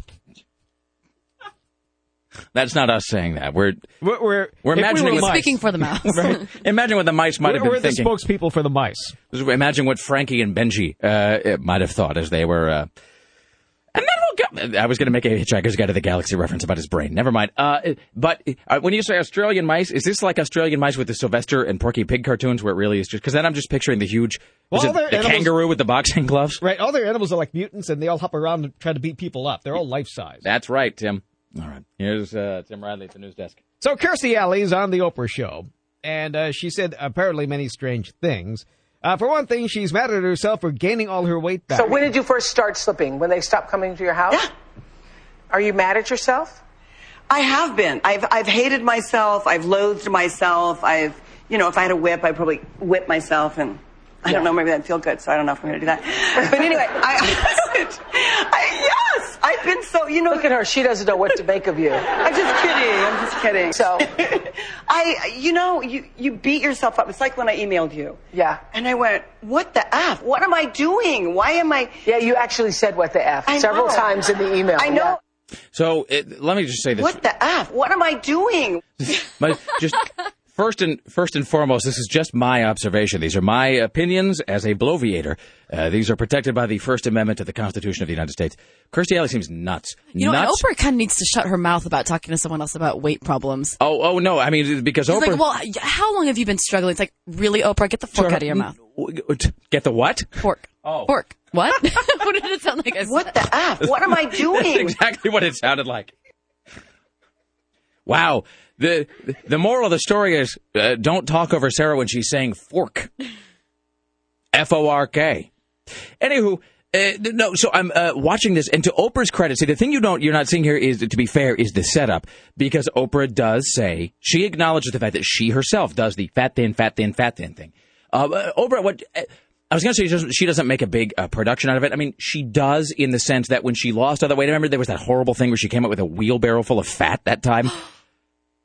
Speaker 8: That's not us saying that. We're
Speaker 10: We're, we're,
Speaker 8: we're
Speaker 10: if we
Speaker 8: imagining
Speaker 10: were mice,
Speaker 9: Speaking for the [LAUGHS] mouse.
Speaker 8: right? Imagine what the mice might have
Speaker 10: we're,
Speaker 8: been
Speaker 10: we're the
Speaker 8: thinking.
Speaker 10: spokespeople for the mice.
Speaker 8: Imagine what Frankie and Benjy uh, might have thought as they were. Uh, and then we'll go. I was going to make a Hitchhiker's Guide to the Galaxy reference about his brain. Never mind. Uh, but uh, when you say Australian mice, is this like Australian mice with the Sylvester and Porky Pig cartoons, where it really is just? Because then I'm just picturing the huge,
Speaker 10: Well,
Speaker 8: it the
Speaker 10: animals-
Speaker 8: kangaroo with the boxing gloves.
Speaker 10: Right, all their animals are like mutants, and they all hop around and try to beat people up. They're all life size.
Speaker 8: That's right, Tim. All right. Here's uh, Tim Riley at the news desk.
Speaker 10: So Kirstie Alley is on the Oprah show, and uh, she said apparently many strange things. Uh, for one thing, she's mad at herself for gaining all her weight back.
Speaker 18: So when did you first start slipping? When they stopped coming to your house? Yeah. Are you mad at yourself?
Speaker 19: I have been. I've I've hated myself. I've loathed myself. I've you know, if I had a whip, I'd probably whip myself, and I don't know, maybe that'd feel good. So I don't know if I'm going to do that. But anyway, I, [LAUGHS] I yes, I've been so you know.
Speaker 18: Look at her. She doesn't know what to make of you.
Speaker 19: I'm just kidding. I'm just kidding. So, [LAUGHS] I, you know, you, you beat yourself up. It's like when I emailed you.
Speaker 18: Yeah.
Speaker 19: And I went, what the F? What am I doing? Why am I?
Speaker 18: Yeah, you actually said what the F
Speaker 19: I
Speaker 18: several
Speaker 19: know.
Speaker 18: times in the email.
Speaker 19: I know.
Speaker 8: So it, let me just say this.
Speaker 19: What the F? What am I doing? [LAUGHS]
Speaker 8: But just first and first and foremost, this is just my observation. These are my opinions as a bloviator. Uh, these are protected by the First Amendment to the Constitution of the United States. Kirstie Alley seems nuts.
Speaker 9: You know, and
Speaker 8: nuts.
Speaker 9: Oprah kind of needs to shut her mouth about talking to someone else about weight problems.
Speaker 8: Oh, oh no! I mean, because
Speaker 9: She's
Speaker 8: Oprah.
Speaker 9: like, well, how long have you been struggling? It's like, really, Oprah, get the fork out of your mouth.
Speaker 8: Get the what?
Speaker 9: Fork.
Speaker 8: Oh.
Speaker 9: Fork. What? [LAUGHS] what did it sound like? I
Speaker 19: What the F? What am I [LAUGHS]
Speaker 8: That's
Speaker 19: doing?
Speaker 8: exactly what it sounded like. Wow. The the moral of the story is uh, don't talk over Sarah when she's saying fork. F O R K. Anywho, uh, no. So I'm uh, watching this, and to Oprah's credit, see the thing you don't you're not seeing here is to be fair is the setup because Oprah does say she acknowledges the fact that she herself does the fat thin fat thin fat thin thing. Uh, uh, Oprah, what? Uh, I was going to say she doesn't, she doesn't make a big uh, production out of it. I mean, she does in the sense that when she lost all the weight, remember there was that horrible thing where she came up with a wheelbarrow full of fat that time. [GASPS]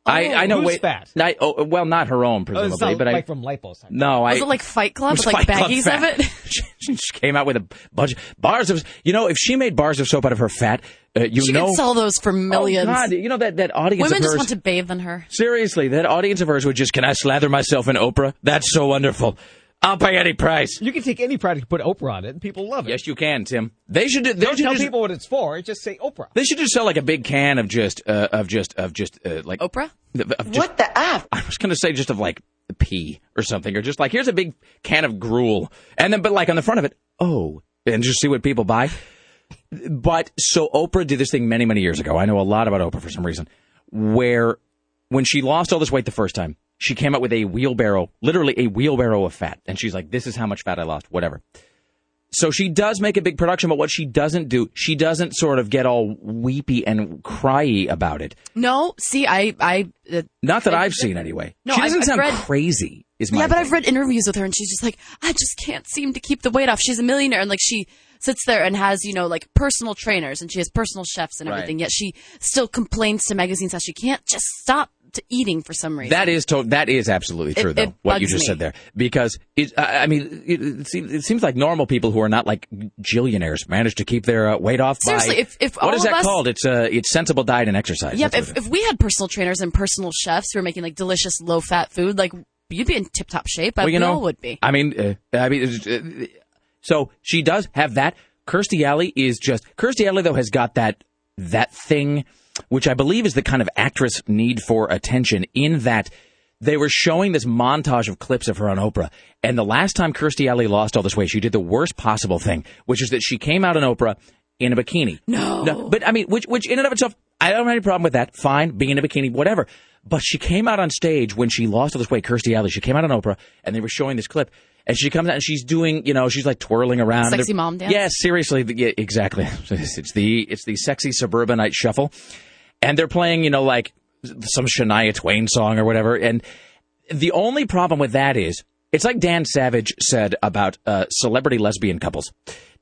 Speaker 8: I, I know.
Speaker 10: who's
Speaker 8: wait,
Speaker 10: fat?
Speaker 8: I, oh, well, not her own,
Speaker 10: Oh,
Speaker 8: presumably,
Speaker 10: it's not
Speaker 8: but I
Speaker 10: like from liposuction.
Speaker 8: no, I
Speaker 9: Was it like Fight Club
Speaker 8: was
Speaker 9: with like
Speaker 8: Fight Club
Speaker 9: baggies
Speaker 8: fat.
Speaker 9: of it? [LAUGHS]
Speaker 8: she, she came out with a bunch bars of. You know, if she made bars of soap out of her fat, uh, you
Speaker 9: she
Speaker 8: know.
Speaker 9: could sell those for millions.
Speaker 8: Oh God, you know that that audience
Speaker 9: Women
Speaker 8: of
Speaker 9: just
Speaker 8: hers.
Speaker 9: want to bathe in her.
Speaker 8: Seriously, that audience of hers would just, can I slather myself in Oprah? That's so wonderful. I'll pay any price.
Speaker 10: You can take any product, and put Oprah on it, and people love it.
Speaker 8: Yes, you can, Tim. They should. do- They
Speaker 10: Don't
Speaker 8: should
Speaker 10: tell
Speaker 8: just,
Speaker 10: people what it's for. Just say Oprah.
Speaker 8: They should just sell like a big can of just uh, of just of just uh, like
Speaker 9: Oprah.
Speaker 8: Of just,
Speaker 19: What the F?
Speaker 8: I was going to say just of like pee or something, or just like here's a big can of gruel, and then but like on the front of it, oh, and just see what people buy. But so Oprah did this thing many many years ago. I know a lot about Oprah for some reason, where when she lost all this weight the first time, she came up with a wheelbarrow, literally a wheelbarrow of fat, and she's like, "This is how much fat I lost." Whatever. So she does make a big production, but what she doesn't do, she doesn't sort of get all weepy and cryy about it.
Speaker 9: No, see, I, I, uh,
Speaker 8: Not that
Speaker 9: I-
Speaker 8: I've seen anyway.
Speaker 9: No,
Speaker 8: she doesn't
Speaker 9: I've
Speaker 8: sound
Speaker 9: read-
Speaker 8: crazy. Is my
Speaker 9: yeah, but
Speaker 8: thing.
Speaker 9: I've read interviews with her, and she's just like, I just can't seem to keep the weight off. She's a millionaire, and like she sits there and has you know like personal trainers, and she has personal chefs and
Speaker 8: Right.
Speaker 9: everything. Yet she still complains to magazines how she can't just stop to eating for some reason.
Speaker 8: That is to- that is absolutely true,
Speaker 9: It-
Speaker 8: though.
Speaker 9: it
Speaker 8: what you just
Speaker 9: me.
Speaker 8: said there, because it, I mean, it, it, seems, it seems like normal people who are not like jillionaires manage to keep their uh, weight off. by-
Speaker 9: Seriously, if- if
Speaker 8: what is that
Speaker 9: us-
Speaker 8: called? It's uh, it's sensible diet and exercise.
Speaker 9: Yep. If, if we had personal trainers and personal chefs who are making like delicious low fat food, like you'd be in tip top shape. I
Speaker 8: Well, you know,
Speaker 9: all would be.
Speaker 8: I mean, uh, I mean, uh, so she does have that. Kirstie Alley is just Kirstie Alley though has got that that thing, which I believe is the kind of actress need for attention. In that they were showing this montage of clips of her on Oprah, and the last time Kirstie Alley lost all this weight, she did the worst possible thing, which is that she came out on Oprah in a bikini.
Speaker 9: No. no.
Speaker 8: but I mean, which which in and of itself, I don't have any problem with that. Fine, being in a bikini, whatever. But she came out on stage when she lost all this weight, Kirstie Alley. She came out on Oprah, and they were showing this clip. And she comes out and she's doing, you know, she's like twirling around.
Speaker 9: Sexy mom dance?
Speaker 8: Yes, seriously, yeah, exactly. [LAUGHS] It's the it's the sexy suburbanite shuffle, and they're playing, you know, like some Shania Twain song or whatever. And the only problem with that is It's like Dan Savage said about uh, celebrity lesbian couples.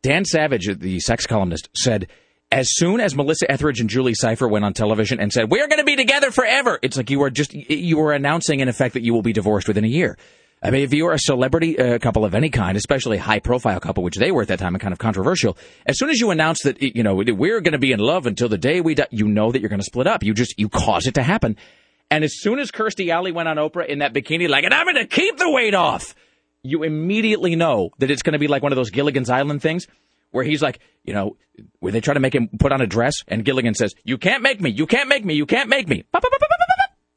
Speaker 8: Dan Savage, the sex columnist, said as soon as Melissa Etheridge and Julie Cypher went on television and said, "We are going to be together forever," it's like you are just you are announcing in effect that you will be divorced within a year. I mean, if you are a celebrity uh, couple of any kind, especially a high profile couple, which they were at that time and kind of controversial, as soon as you announce that, you know, we're going to be in love until the day we die, you know that you're going to split up. You just, you cause it to happen. And as soon as Kirstie Alley went on Oprah in that bikini, like, and I'm going to keep the weight off, you immediately know that it's going to be like one of those Gilligan's Island things where he's like, you know, where they try to make him put on a dress and Gilligan says, you can't make me, you can't make me, you can't make me.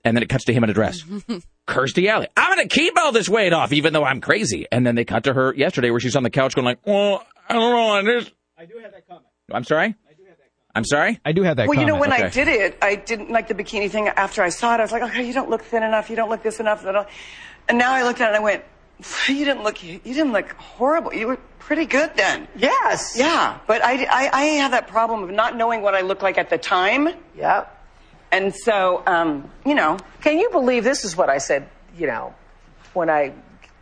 Speaker 8: And then it cuts to him in a dress. [LAUGHS] Kirstie Alley. I'm going to keep all this weight off, even though I'm crazy. And then they cut to her yesterday where she's on the couch going like, well, I don't know. I just...
Speaker 10: I do have that comment.
Speaker 8: I'm sorry? I'm sorry?
Speaker 10: I do have that comment.
Speaker 19: well, you know,
Speaker 10: comment.
Speaker 19: when I did it, I didn't like the bikini thing. After I saw it, I was like, okay, you don't look thin enough. You don't look this enough. And now I looked at it and I went, you didn't look, you didn't look horrible. You were pretty good then.
Speaker 18: Yes.
Speaker 19: Yeah. But I, I, I have that problem of not knowing what I look like at the time.
Speaker 18: Yeah.
Speaker 19: And so, um, you know.
Speaker 18: Can you believe this is what I said, you know, when I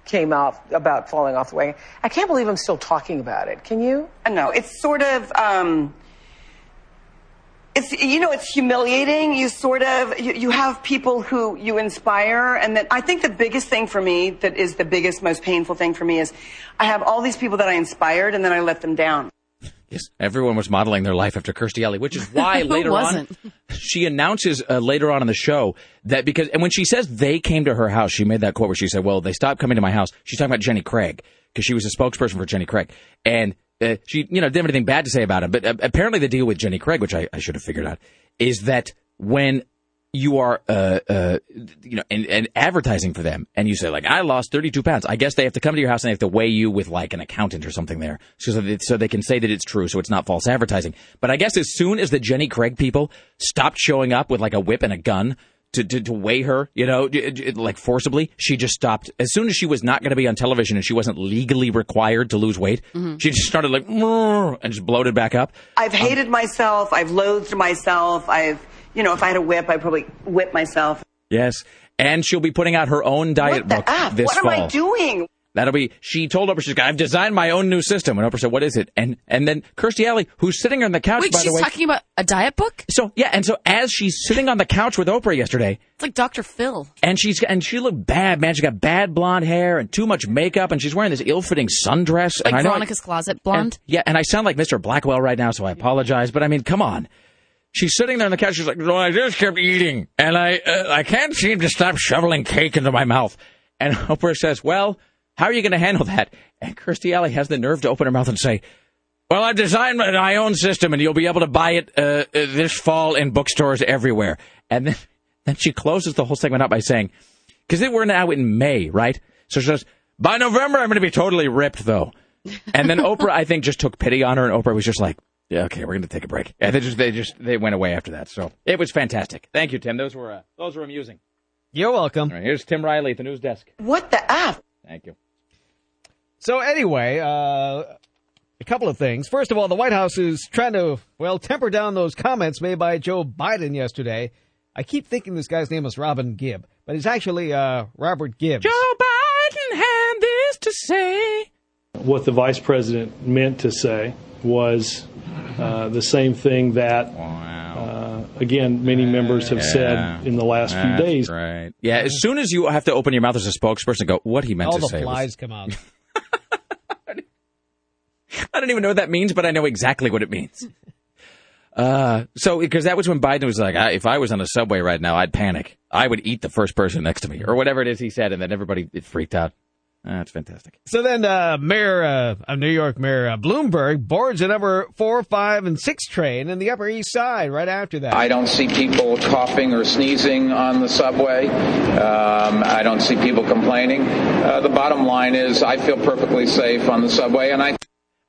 Speaker 18: came out about falling off the wagon? I can't believe I'm still talking about it. Can you?
Speaker 19: No, it's sort of, um, it's, you know, it's humiliating. You sort of, you, you have people who you inspire. And then I think the biggest thing for me that is the biggest, most painful thing for me is I have all these people that I inspired and then I let them down.
Speaker 8: Yes, everyone was modeling their life after Kirstie Alley, which is [LAUGHS] why later
Speaker 9: wasn't?
Speaker 8: on she announces uh, later on in the show that because and when she says they came to her house, she made that quote where she said, "Well, they stopped coming to my house." She's talking about Jenny Craig because she was a spokesperson for Jenny Craig, and uh, she you know didn't have anything bad to say about him. But uh, apparently, the deal with Jenny Craig, which I, I should have figured out, is that when you are, uh, uh, you know, and, and advertising for them, and you say like, I lost 32 pounds. I guess they have to come to your house and they have to weigh you with like an accountant or something there, so that so they can say that it's true, so it's not false advertising. But I guess as soon as the Jenny Craig people stopped showing up with like a whip and a gun. To, to, to weigh her, you know, like forcibly, she just stopped. As soon as she was not going to be on television and she wasn't legally required to lose weight, she just started like, and just bloated back up.
Speaker 19: I've hated myself. I've loathed myself. I've, you know, if I had a whip, I'd probably whip myself.
Speaker 8: Yes. And she'll be putting out her own diet book
Speaker 19: Ah,
Speaker 8: this
Speaker 19: what
Speaker 8: fall.
Speaker 19: am I doing?
Speaker 8: That'll be. She told Oprah, she's like, I've designed my own new system. And Oprah said, "What is it?" And and then Kirstie Alley, who's sitting on the couch,
Speaker 9: Wait,
Speaker 8: by
Speaker 9: she's
Speaker 8: the way.
Speaker 9: talking about a diet book?
Speaker 8: so yeah, and so as she's sitting on the couch with Oprah yesterday,
Speaker 9: It's like Dr. Phil.
Speaker 8: and she's and she looked bad, man. She got bad blonde hair and too much makeup, and she's wearing this ill-fitting sundress.
Speaker 9: Like
Speaker 8: and I know I-
Speaker 9: Veronica's Closet blonde.
Speaker 8: and- yeah, and I sound like Mr. Blackwell right now, so I apologize. But I mean, come on. She's sitting there on the couch. She's like, "So I just kept eating, and I uh, I can't seem to stop shoveling cake into my mouth." And [LAUGHS] Oprah says, "Well, how are you going to handle that?" And Kirstie Alley has the nerve to open her mouth and say, "Well, I've designed my own system, and you'll be able to buy it uh, uh, this fall in bookstores everywhere." And then [LAUGHS] then she closes the whole segment up by saying, "Because we're now in May, right?" So she says, "By November, I'm going to be totally ripped, though." [LAUGHS] And then Oprah, I think, just took pity on her, and Oprah was just like, "Yeah, okay, we're going to take a break." And they just they just they went away after that. So it was fantastic. Thank you, Tim. Those were uh, those were amusing.
Speaker 10: You're welcome.
Speaker 8: All right, here's Tim Riley at the news desk.
Speaker 19: What the F?
Speaker 8: Thank you.
Speaker 10: So anyway, uh, a couple of things. First of all, the White House is trying to well temper down those comments made by Joe Biden yesterday. I keep thinking this guy's name is Robin Gibb, but he's actually uh, Robert Gibbs.
Speaker 8: Joe Biden had this to say.
Speaker 20: What the vice president meant to say was uh, the same thing that, uh, again, many members have said in the last few days.
Speaker 8: Right. Yeah. As soon as you have to open your mouth as a spokesperson, go what he meant
Speaker 10: All
Speaker 8: to
Speaker 10: the
Speaker 8: say. was-
Speaker 10: flies come out. [LAUGHS]
Speaker 8: I don't even know what that means, but I know exactly what it means. Uh, so because that was when Biden was like, I, if I was on a subway right now, I'd panic. I would eat the first person next to me, or whatever it is he said, and then everybody freaked out. That's fantastic.
Speaker 10: So then, uh, Mayor uh, of New York, Mayor uh, Bloomberg boards the number four, five, and six train in the Upper East Side right after that.
Speaker 21: I don't see people coughing or sneezing on the subway. Um, I don't see people complaining. Uh, the bottom line is, I feel perfectly safe on the subway, and I.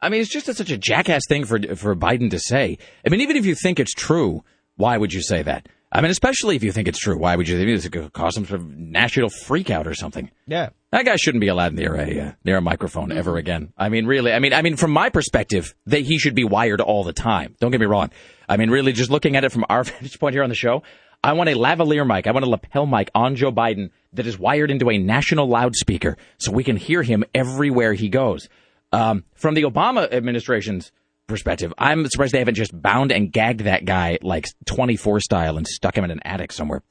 Speaker 8: I mean, it's just a, such a jackass thing for for Biden to say. I mean, even if you think it's true, why would you say that? I mean, especially if you think it's true, why would you think it's going to cause some sort of national freakout or something?
Speaker 10: Yeah.
Speaker 8: That guy shouldn't be allowed near a uh, near a microphone ever again. I mean, really. I mean, I mean, from my perspective, that he should be wired all the time. Don't get me wrong. I mean, really, just looking at it from our [LAUGHS] vantage point here on the show, I want a lavalier mic. I want a lapel mic on Joe Biden that is wired into a national loudspeaker so we can hear him everywhere he goes. Um, from the Obama administration's perspective, I'm surprised they haven't just bound and gagged that guy like 24 style and stuck him in an attic somewhere.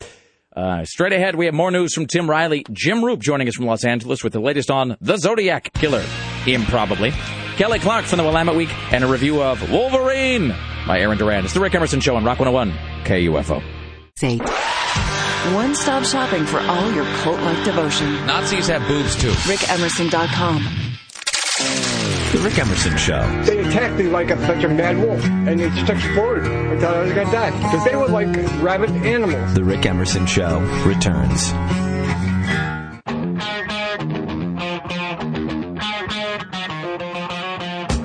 Speaker 8: Uh, straight ahead, we have more news from Tim Riley. Jim Roope joining us from Los Angeles with the latest on the Zodiac Killer, improbably. Kelly Clark from the Willamette Week and a review of Wolverine by Aaron Duran. It's the Rick Emerson Show on Rock 101 KUFO.
Speaker 17: Fate. One stop shopping for all your cult like devotion.
Speaker 16: Nazis have boobs too.
Speaker 17: RickEmerson.com.
Speaker 11: The Rick Emerson Show.
Speaker 22: They attacked me like a, such a mad wolf, and they stuck forward. I thought I was going to die because they were like rabid animals.
Speaker 11: The Rick Emerson Show returns.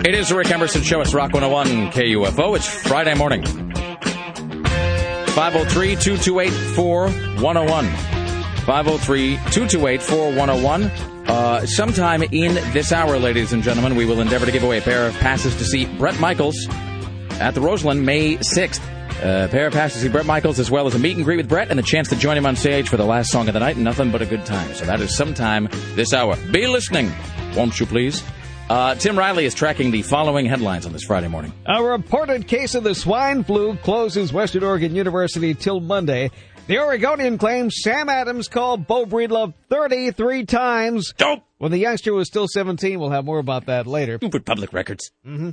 Speaker 8: It is the Rick Emerson Show. It's Rock 101 KUFO. It's Friday morning. 503 228 4101. 503 228 4101. Uh, sometime in this hour, ladies and gentlemen, we will endeavor to give away a pair of passes to see Bret Michaels at the Roseland May 6th. A pair of passes to see Bret Michaels, as well as a meet and greet with Bret and the chance to join him on stage for the last song of the night. Nothing but a good time. So that is sometime this hour. Be listening, won't you please? Uh, Tim Riley is tracking the following headlines on this Friday morning.
Speaker 10: A reported case of the swine flu closes Western Oregon University till Monday. The Oregonian claims Sam Adams called Bo Breedlove 33 times.
Speaker 8: Dope!
Speaker 10: When the youngster was still 17. We'll have more about that later.
Speaker 8: Stupid public records.
Speaker 10: Mm-hmm.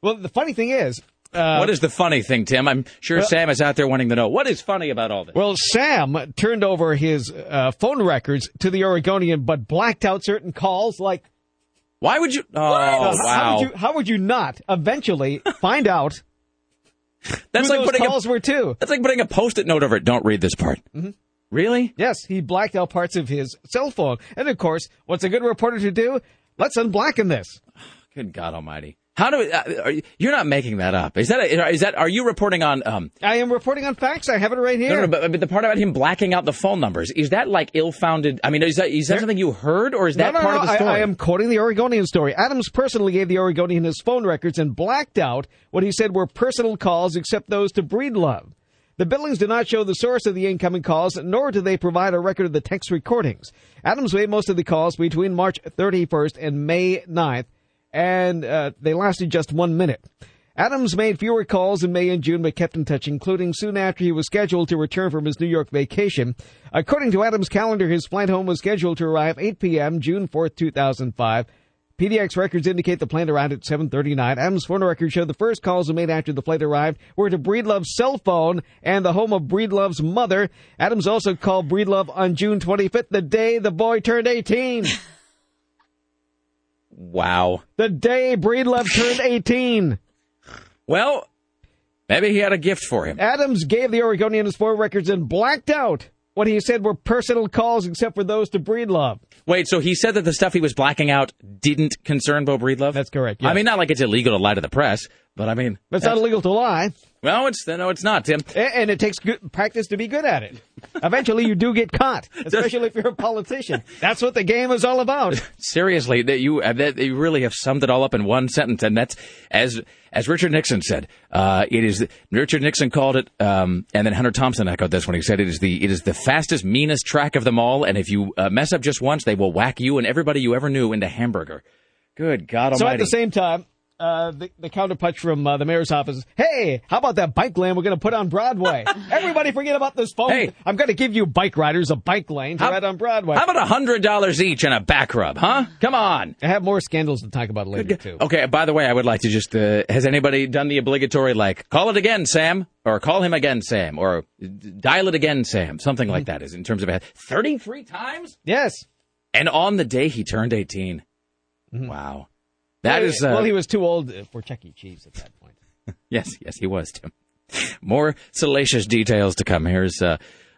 Speaker 10: Well, the funny thing is. Uh,
Speaker 8: what is the funny thing, Tim? I'm sure
Speaker 10: well-
Speaker 8: Sam is out there wanting to know. What is funny about all this?
Speaker 10: Well, Sam turned over his uh, phone records to the Oregonian, but blacked out certain calls like.
Speaker 8: Why would you? Oh,
Speaker 10: How
Speaker 8: wow.
Speaker 10: would you, how would you not eventually find out
Speaker 8: That's
Speaker 10: who
Speaker 8: like putting a-
Speaker 10: calls were to?
Speaker 8: That's like putting a post-it note over it. Don't read this part.
Speaker 10: Mhm.
Speaker 8: Really?
Speaker 10: Yes, he blacked out parts of his cell phone. And of course, what's a good reporter to do? Let's unblacken this.
Speaker 8: Good God Almighty! How do uh, are you, you're not making that up? Is that a, is that? Are you reporting on? Um,
Speaker 10: I am reporting on facts. I have it right
Speaker 8: no,
Speaker 10: here.
Speaker 8: no, but, but the part about him blacking out the phone numbers is that like ill-founded? I mean, is that is that something you heard, or is that
Speaker 10: no, no,
Speaker 8: part
Speaker 10: no,
Speaker 8: of the story?
Speaker 10: I, I am quoting the Oregonian story. Adams personally gave the Oregonian his phone records and blacked out what he said were personal calls except those to Breedlove. The billings do not show the source of the incoming calls, nor do they provide a record of the text recordings. Adams made most of the calls between March 31st and May 9th, and uh, they lasted just one minute. Adams made fewer calls in May and June, but kept in touch, including soon after he was scheduled to return from his New York vacation. According to Adams' calendar, his flight home was scheduled to arrive 8 p.m. June 4, 2005. PDX records indicate the plane arrived at 7:39. Adams' phone records show the first calls made after the flight arrived were to Breedlove's cell phone and the home of Breedlove's mother. Adams also called Breedlove on June 25th, the day the boy turned 18. [LAUGHS]
Speaker 8: wow.
Speaker 10: The day Breedlove turned 18.
Speaker 8: Well, maybe he had a gift for him.
Speaker 10: Adams gave the Oregonian his phone records and blacked out what he said were personal calls except for those to Breedlove.
Speaker 8: Wait, so he said that the stuff he was blacking out didn't concern Bo Breedlove?
Speaker 10: That's correct.
Speaker 8: I mean, not like it's illegal to lie to the press, but I mean,
Speaker 10: But it's not illegal to lie.
Speaker 8: Well, it's no, it's not, Tim.
Speaker 10: And it takes good practice to be good at it. Eventually, you do get caught, [LAUGHS] especially if you're a politician. That's what the game is all about. [LAUGHS]
Speaker 8: Seriously, that you uh, that you really have summed it all up in one sentence, and that's as as Richard Nixon said. Uh, it is Richard Nixon called it, um, and then Hunter Thompson echoed this when he said it is the it is the fastest, meanest track of them all, and if you uh, mess up just once, they will whack you and everybody you ever knew into hamburger. Good God Almighty!
Speaker 10: So at the same time, uh, the, the counterpunch from uh, the mayor's office hey, how about that bike lane we're going to put on Broadway? [LAUGHS] Everybody forget about this phone.
Speaker 8: Hey.
Speaker 10: I'm going to give you bike riders a bike lane to
Speaker 8: How-
Speaker 10: ride on Broadway.
Speaker 8: How about a hundred dollars each and a back rub, huh? Come on.
Speaker 10: I have more scandals to talk about later, too.
Speaker 8: Okay. By the way, I would like to just uh, has anybody done the obligatory like call it again, Sam, or call him again, Sam, or dial it again, Sam, something like that. Is in terms of thirty three times,
Speaker 10: Yes.
Speaker 8: and on the day he turned 18 Wow, that
Speaker 10: well,
Speaker 8: is uh,
Speaker 10: well, he was too old for Chuck E. Cheese at that point. [LAUGHS]
Speaker 8: yes, yes, he was Tim. More salacious details to come. Here's uh,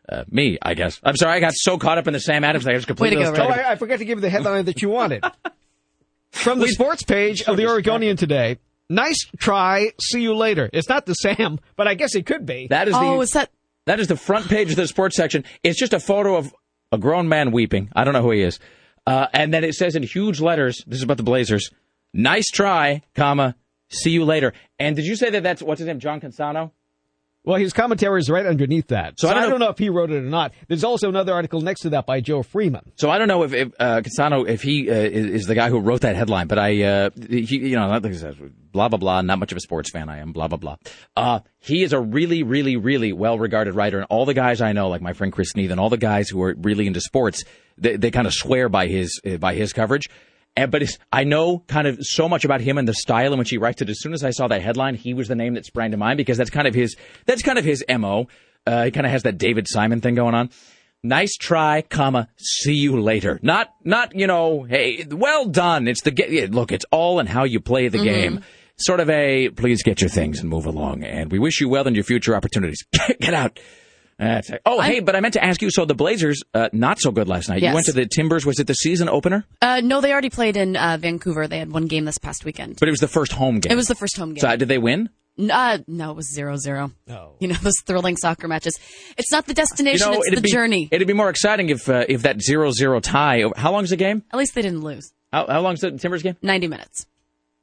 Speaker 8: uh, me, I guess. I'm sorry, I got so caught up in the Sam Adams thing, I just completely
Speaker 10: Oh,
Speaker 8: lost track of-
Speaker 10: I, I forgot to give you the headline that you wanted. [LAUGHS] From the sports page of the Oregonian today. Nice try. See you later. It's not the Sam, but I guess it could be.
Speaker 8: That is the
Speaker 9: Oh, is that?
Speaker 8: That is the front page of the sports section. It's just a photo of a grown man weeping. I don't know who he is. Uh, and then it says in huge letters, this is about the Blazers, nice try, comma, see you later. And did you say that that's, what's his name, John Canzano?
Speaker 10: Well, his commentary is right underneath that.
Speaker 8: So
Speaker 10: So,
Speaker 8: I don't
Speaker 10: I,
Speaker 8: know-
Speaker 10: don't know if he wrote it or not. There's also another article next to that by Joe Freeman.
Speaker 8: So I don't know if, if uh, Canzano, if he uh, is, is the guy who wrote that headline, but I, uh, he, you know, not like he says, blah blah blah. Not much of a sports fan I am. Blah blah blah. Uh, he is a really, really, really well regarded writer, and all the guys I know, like my friend Chris Neath, and all the guys who are really into sports, they, they kind of swear by his uh, by his coverage. And, but it's, I know kind of so much about him and the style in which he writes it. As soon as I saw that headline, he was the name that sprang to mind because that's kind of his that's kind of his mo. Uh, he kind of has that David Simon thing going on. Nice try, comma. See you later. Not not you know. Hey, well done. It's the ge- look. It's all in how you play the
Speaker 23: Mhm.
Speaker 8: game. Sort of a please get your things and move along. And we wish you well in your future opportunities. [LAUGHS] get out. That's it. Oh, hey, but I meant to ask you. So the Blazers, uh, not so good last night. You went to the Timbers. Was it the season opener?
Speaker 9: Uh, no, they already played in uh, Vancouver. They had one game this past weekend.
Speaker 8: But it was the first home game.
Speaker 9: It was the first home game.
Speaker 8: So uh, did they win?
Speaker 9: N- Uh, no, it was zero zero.
Speaker 10: No.
Speaker 9: You know [LAUGHS] those thrilling soccer matches. It's not the destination;
Speaker 8: you know,
Speaker 9: it's
Speaker 8: it'd
Speaker 9: the
Speaker 8: be,
Speaker 9: journey.
Speaker 8: It'd be more exciting if uh, if that zero zero tie. How long's the game?
Speaker 9: At least they didn't lose.
Speaker 8: How, how long's the Timbers game?
Speaker 9: Ninety minutes.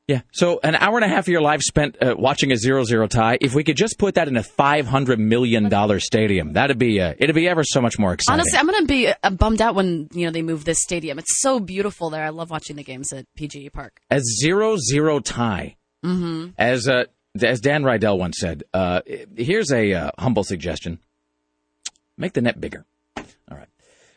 Speaker 8: Yeah. So an hour and a half of your life spent uh, watching a zero-zero tie. If we could just put that in a five hundred million dollar stadium, that'd be uh, it'd be ever so much more exciting.
Speaker 9: Honestly, I'm gonna be uh, bummed out when you know they move this stadium. It's so beautiful there. I love watching the games at PGE Park.
Speaker 8: a zero-zero tie.
Speaker 9: Mm-hmm.
Speaker 8: As uh, as Dan Rydell once said, uh, here's a uh, humble suggestion: make the net bigger.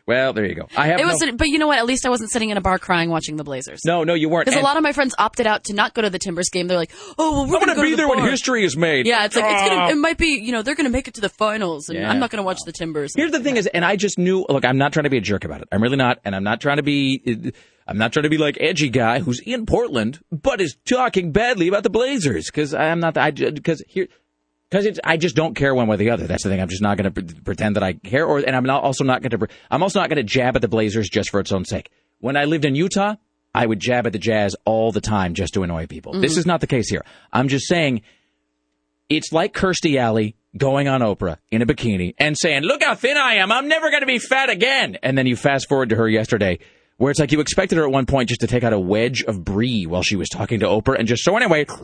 Speaker 8: All right. Well, there you go. I have
Speaker 9: It was,
Speaker 8: no,
Speaker 9: but you know what? At least I wasn't sitting in a bar crying watching the Blazers.
Speaker 8: no, no, you weren't.
Speaker 9: Because a
Speaker 8: And
Speaker 9: lot of my friends opted out to not go to the Timbers game. They're like, "Oh, well, we're
Speaker 8: I
Speaker 9: going
Speaker 8: want
Speaker 9: to
Speaker 8: to be
Speaker 9: the
Speaker 8: there when
Speaker 9: bar."
Speaker 8: history is made.
Speaker 9: Yeah, it's like it's
Speaker 8: Ah.
Speaker 9: gonna. It might be. You know, they're going to make it to the finals, and
Speaker 8: Yeah.
Speaker 9: I'm not going to watch the Timbers.
Speaker 8: Here's the thing is, and I just knew. Look, I'm not trying to be a jerk about it. I'm really not, and I'm not trying to be. I'm not trying to be like edgy guy who's in Portland but is talking badly about the Blazers because I'm not. I because here. Because it's, I just don't care one way or the other. That's the thing. I'm just not going to pre- pretend that I care, or and I'm not also not going to. I'm also not going to jab at the Blazers just for its own sake. When I lived in Utah, I would jab at the Jazz all the time just to annoy people. This
Speaker 23: Mhm.
Speaker 8: is not the case here. I'm just saying it's like Kirstie Alley going on Oprah in a bikini and saying, "Look how thin I am. I'm never going to be fat again." And then you fast forward to her yesterday, where it's like you expected her at one point just to take out a wedge of brie while she was talking to Oprah and just so anyway. I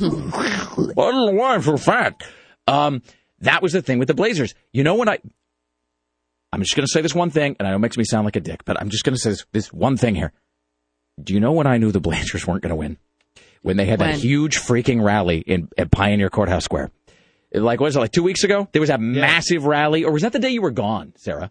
Speaker 8: don't know why I'm so fat. Um, that was the thing with the Blazers. You know when I. I'm just going to say this one thing, and I know it makes me sound like a dick, but I'm just going to say this, this one thing here. Do you know when I knew the Blazers weren't going to win? When they had
Speaker 23: When?
Speaker 8: that huge freaking rally in at Pioneer Courthouse Square. Like, what was it, like two weeks ago? There was a massive rally, or was that the day you were gone, Sarah?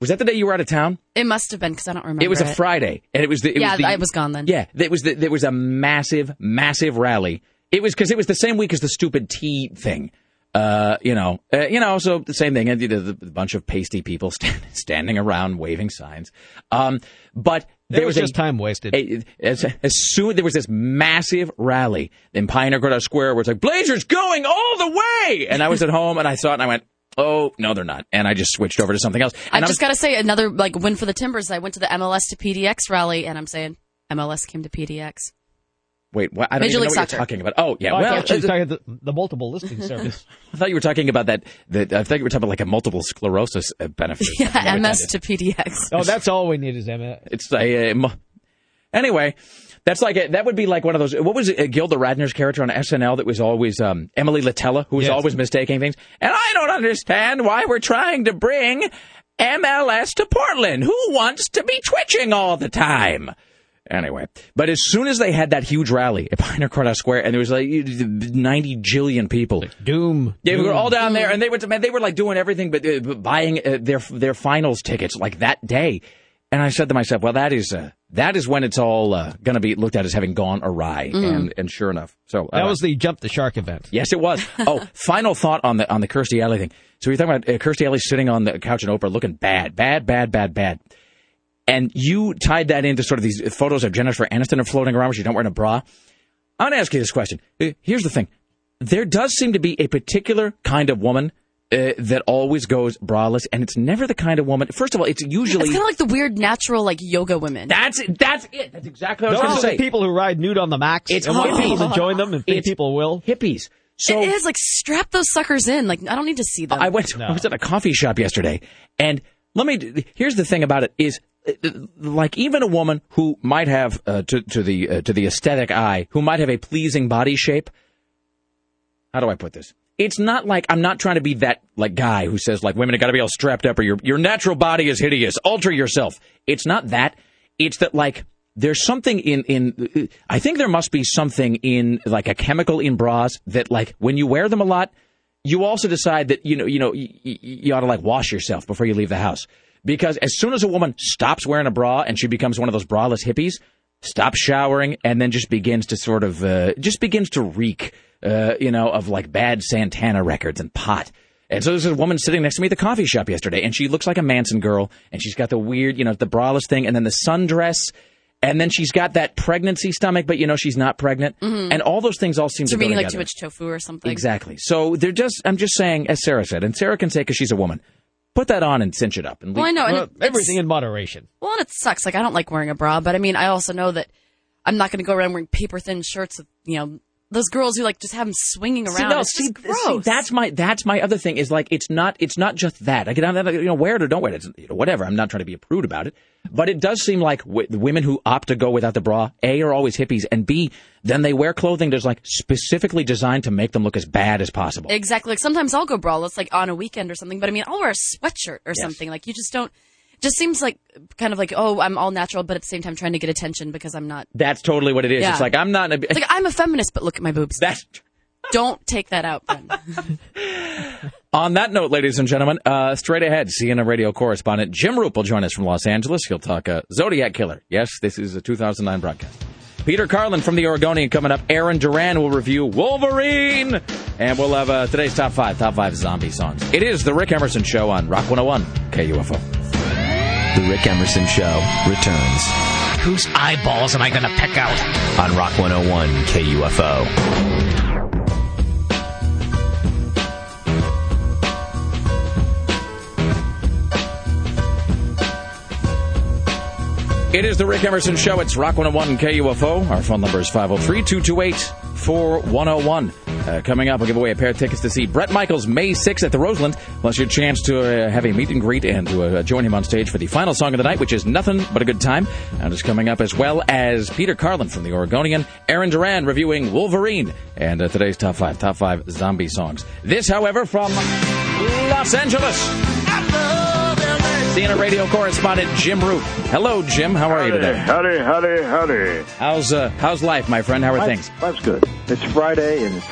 Speaker 8: Was that the day you were out of town?
Speaker 9: It must have been because I don't remember.
Speaker 8: It was a Friday, and it was the. It
Speaker 9: yeah,
Speaker 8: was the,
Speaker 9: I was gone then.
Speaker 8: Yeah, it was the, there was a massive, massive rally. It was because it was the same week as the stupid tea thing. Uh, you know, uh, you know, so the same thing. And the, the, the bunch of pasty people [LAUGHS] stand, standing around waving signs. Um, but there
Speaker 10: It was
Speaker 8: a-
Speaker 10: just time wasted.
Speaker 8: a- as, as soon there was this massive rally in Pioneer Courthouse Square where it's like Blazers going all the way, and I was at home and I saw it and I went, oh no, they're not, and I just switched over to something else.
Speaker 9: I
Speaker 8: And
Speaker 9: just got to say another like win for the Timbers. I went to the MLS to PDX rally, and I'm saying MLS came to PDX.
Speaker 8: Wait, what? I don't
Speaker 9: Major
Speaker 8: even know what
Speaker 9: Soccer.
Speaker 8: you're talking about. Oh, yeah.
Speaker 10: Oh, I
Speaker 8: well,
Speaker 10: thought you were
Speaker 8: uh,
Speaker 10: talking the, the multiple listing [LAUGHS] service.
Speaker 8: I thought you were talking about that. that I thought you were talking about like a multiple sclerosis uh, benefit. [LAUGHS]
Speaker 9: Yeah, MS to PDX.
Speaker 10: oh, that's all we need is MS.
Speaker 8: It's a. Uh, anyway, that's like a, that would be like one of those. What was it, uh, Gilda Radner's character on SNL that was always um, Emily Litella, who was
Speaker 23: Yes.
Speaker 8: always mistaking things. And I don't understand why we're trying to bring MLS to Portland. Who wants to be twitching all the time? Anyway, but as soon as they had that huge rally at [LAUGHS] Pioneer Courthouse Square, and there was like ninety jillion people,
Speaker 10: Doom.
Speaker 8: they were
Speaker 10: Doom.
Speaker 8: all down there, and they were man, they were like doing everything but uh, buying uh, their their finals tickets like that day. And I said to myself, well, that is uh, that is when it's all uh, going to be looked at as having gone awry.
Speaker 10: Mm.
Speaker 8: And and sure enough, so
Speaker 10: That
Speaker 8: uh,
Speaker 10: was the jump the shark event.
Speaker 8: Yes, it was. [LAUGHS] Oh, final thought on the on the Kirstie Alley thing. So you're talking about uh, Kirstie Alley sitting on the couch in Oprah, looking bad, bad, bad, bad, bad. And you tied that into sort of these photos of Jennifer Aniston are floating around where she's not wearing a bra. I'm going to ask you this question. Uh, Here's the thing: there does seem to be a particular kind of woman uh, that always goes braless, and it's never the kind of woman. First of all, it's usually
Speaker 9: It's kind of like the weird natural like yoga women.
Speaker 8: That's it. that's it. That's exactly what I was
Speaker 10: Those
Speaker 8: going to say.
Speaker 10: the people who ride nude on the max.
Speaker 8: It's
Speaker 10: and want
Speaker 8: hippies.
Speaker 10: people [LAUGHS] to join them, and think
Speaker 8: It's
Speaker 10: people will.
Speaker 8: Hippies. So
Speaker 9: it is like strap those suckers in. Like I don't need to see them.
Speaker 8: I went. I was at a coffee shop yesterday, and let me. Here's the thing about it: is uh, like even a woman who might have uh, to to the uh, to the aesthetic eye, who might have a pleasing body shape. How do I put this? It's not like I'm not trying to be that like guy who says like women have got to be all strapped up or your your natural body is hideous. Alter yourself. It's not that. It's that like there's something in in I think there must be something in like a chemical in bras that like when you wear them a lot, you also decide that you know you know you, you ought to like wash yourself before you leave the house because as soon as a woman stops wearing a bra and she becomes one of those braless hippies, stops showering and then just begins to sort of uh, just begins to reek uh, you know of like bad Santana records and pot. And so there's a woman sitting next to me at the coffee shop yesterday, and she looks like a Manson girl, and she's got the weird, you know, the braless thing, and then the sundress, and then she's got that pregnancy stomach, but you know she's not pregnant,
Speaker 9: Mhm.
Speaker 8: and all those things all seem
Speaker 9: So
Speaker 8: to go
Speaker 9: you're eating
Speaker 8: together.
Speaker 9: like too much tofu or something.
Speaker 8: Exactly. So they're just. I'm just saying, as Sarah said, and Sarah can say because she's a woman, put that on and cinch it up. And
Speaker 9: Well, I know, and
Speaker 10: Well,
Speaker 9: it-
Speaker 10: everything in moderation.
Speaker 9: Well, and it sucks. Like I don't like wearing a bra, but I mean, I also know that I'm not going to go around wearing paper thin shirts with you know those girls who like just have them swinging
Speaker 8: See,
Speaker 9: around.
Speaker 8: no,
Speaker 9: it's
Speaker 8: see,
Speaker 9: gross.
Speaker 8: see, that's my that's my other thing is like it's not it's not just that. I get on that you know wear it or don't wear it. It's, you know, whatever. I'm not trying to be a prude about it, but it does seem like w- women who opt to go without the bra, a are always hippies, and b then they wear clothing that's like specifically designed to make them look as bad as possible.
Speaker 9: Exactly. Like sometimes I'll go braless, like on a weekend or something. But I mean, I'll wear a sweatshirt or something. Like you just don't. Just seems like kind of like oh, I'm all natural, but at the same time trying to get attention because I'm not.
Speaker 8: That's totally what it is.
Speaker 9: Yeah.
Speaker 8: It's like I'm not. A,
Speaker 9: It's like I'm a feminist, but look at my boobs.
Speaker 8: That's.
Speaker 9: Don't take that out, [LAUGHS] [LAUGHS]
Speaker 8: On that note, ladies and gentlemen, uh, straight ahead, CNN radio correspondent Jim Roope will join us from Los Angeles. He'll talk uh, Zodiac Killer. Yes, this is a 2009 broadcast. Peter Carlin from the Oregonian coming up. Aaron Duran will review Wolverine. And we'll have uh, today's top five, top five zombie songs. It is The Rick Emerson Show on Rock 101 KUFO.
Speaker 11: The Rick Emerson Show returns
Speaker 16: Whose eyeballs am I going to pick out?
Speaker 11: on Rock 101 KUFO.
Speaker 8: It is The Rick Emerson Show. It's Rock 101 KUFO. Our phone number is 503 228 4101. Uh, Coming up, we'll give away a pair of tickets to see Bret Michaels May 6th at the Roseland, plus your chance to uh, have a meet and greet and to uh, join him on stage for the final song of the night, which is Nothing But a Good Time. And it's coming up as well as Peter Carlin from the Oregonian, Aaron Duran reviewing Wolverine, and uh, today's top five, top five zombie songs. This, however, from Los Angeles. CNN radio correspondent Jim Roope. Hello, Jim. How are you today?
Speaker 23: Howdy, howdy, howdy.
Speaker 8: How's uh, how's life, my friend? How are things?
Speaker 23: Life's good. It's Friday, and it's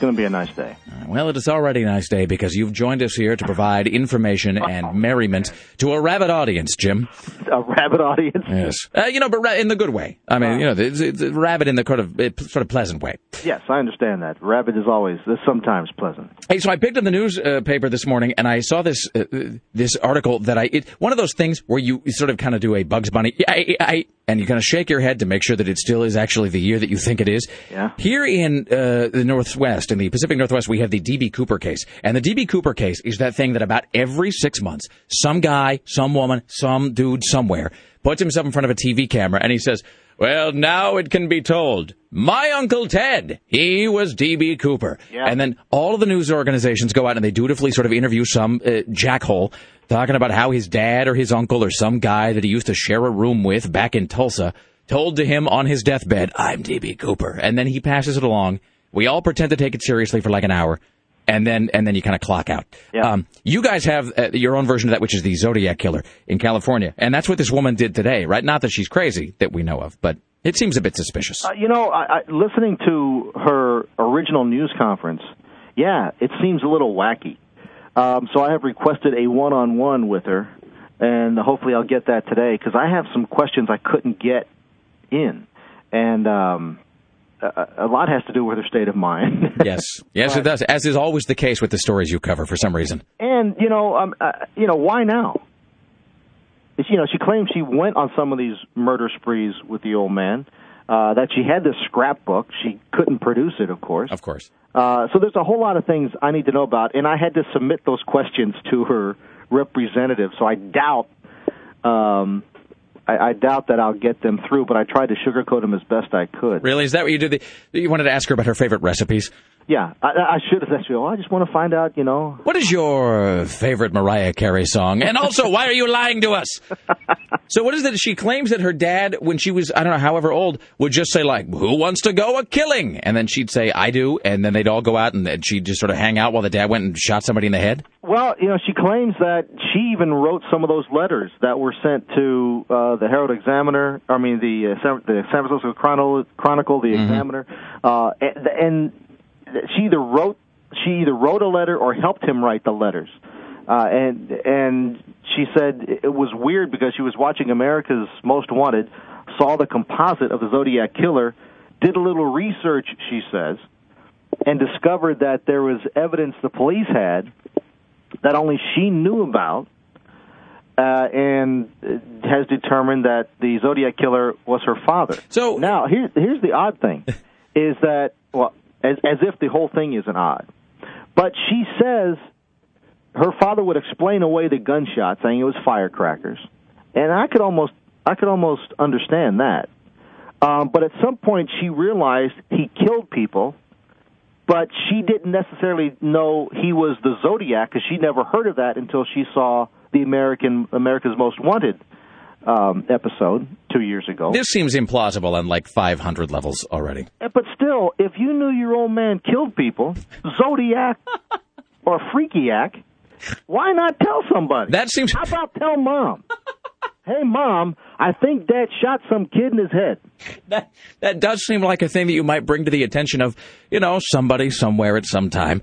Speaker 23: going to be a nice day.
Speaker 8: Well, it is already a nice day because you've joined us here to provide information [LAUGHS] and merriment to a rabid audience, Jim.
Speaker 23: A rabid audience.
Speaker 8: Yes, uh, you know, but ra- in the good way. I mean, you know, it's, it's rabid in the sort of uh, sort of pleasant way.
Speaker 23: Yes, I understand that. Rabid is always, sometimes pleasant.
Speaker 8: Hey, so I picked up the newspaper paper this morning and I saw this uh, uh, this article that I it, one of those things where you sort of kind of do a Bugs Bunny, I, I, and you kind of shake your head to make sure that it still is actually the year that you think it is.
Speaker 23: Yeah.
Speaker 8: Here in uh, the Northwest, in the Pacific Northwest, we have the DB Cooper case, and the DB Cooper case is that thing that about every six months, some guy, some woman, some dude somewhere puts himself in front of a TV camera and he says. Well, now it can be told. My Uncle Ted, he was D.B. Cooper. And then all of the news organizations go out and they dutifully sort of interview some uh, jackhole talking about how his dad or his uncle or some guy that he used to share a room with back in Tulsa told to him on his deathbed, I'm D.B. Cooper. And then he passes it along. We all pretend to take it seriously for like an hour. And then, and then you kind of clock out. Um, you guys have uh, your own version of that, which is the Zodiac Killer in California, and that's what this woman did today, right? Not that she's crazy that we know of, but it seems a bit suspicious.
Speaker 23: Uh, you know, I, I, listening to her original news conference, yeah, it seems a little wacky. Um, so I have requested a one-on-one with her, and hopefully I'll get that today because I have some questions I couldn't get in, and um, a, lot has to do with her state of mind. [LAUGHS]
Speaker 8: yes, yes, it does. As is always the case with the stories you cover, for some reason.
Speaker 23: And you know, um, uh, you know, why now? It's, you know, she claims she went on some of these murder sprees with the old man. Uh, that she had this scrapbook. She couldn't produce it, of course.
Speaker 8: Of course.
Speaker 23: Uh, so there's a whole lot of things I need to know about, and I had to submit those questions to her representative. So I doubt, um, I, I doubt that I'll get them through. But I tried to sugarcoat them as best I could.
Speaker 8: Really, is that what you did? The, you wanted to ask her about her favorite recipes?
Speaker 23: Yeah, I, I should have actually. Well, I just want to find out, you know.
Speaker 8: What is your favorite Mariah Carey song? And also, why are you lying to us? [LAUGHS] so, what is it? She claims that her dad, when she was, I don't know, however old, would just say, like, who wants to go a killing? And then she'd say, I do. And then they'd all go out and she'd just sort of hang out while the dad went and shot somebody in the head.
Speaker 23: Well, you know, she claims that she even wrote some of those letters that were sent to uh, the Herald Examiner. I mean, the uh, San, the San Francisco Chronicle, Chronicle the
Speaker 8: Mm-hmm.
Speaker 23: Examiner, uh, and, and she either wrote she either wrote a letter or helped him write the letters. Uh, and and she said it was weird because she was watching America's Most Wanted, saw the composite of the Zodiac killer, did a little research. She says, and discovered that there was evidence the police had that only she knew about, uh, and has determined that the Zodiac killer was her father.
Speaker 8: So
Speaker 23: now, here, here's the odd thing: [LAUGHS] is that well, as as if the whole thing isn't odd, but she says her father would explain away the gunshot, saying it was firecrackers, and I could almost I could almost understand that. Um, but at some point, she realized he killed people, but she didn't necessarily know he was the Zodiac because she never heard of that until she saw the American America's Most Wanted um, episode two years ago.
Speaker 8: This seems implausible on like 500 levels already.
Speaker 23: Uh, But still, if you knew your old man killed people, Zodiac [LAUGHS] or Freakiac, why not tell somebody?
Speaker 8: That seems.
Speaker 23: How about tell mom? [LAUGHS] hey, mom, I think Dad shot some kid in his head.
Speaker 8: That that does seem like a thing that you might bring to the attention of, you know, somebody somewhere at some time.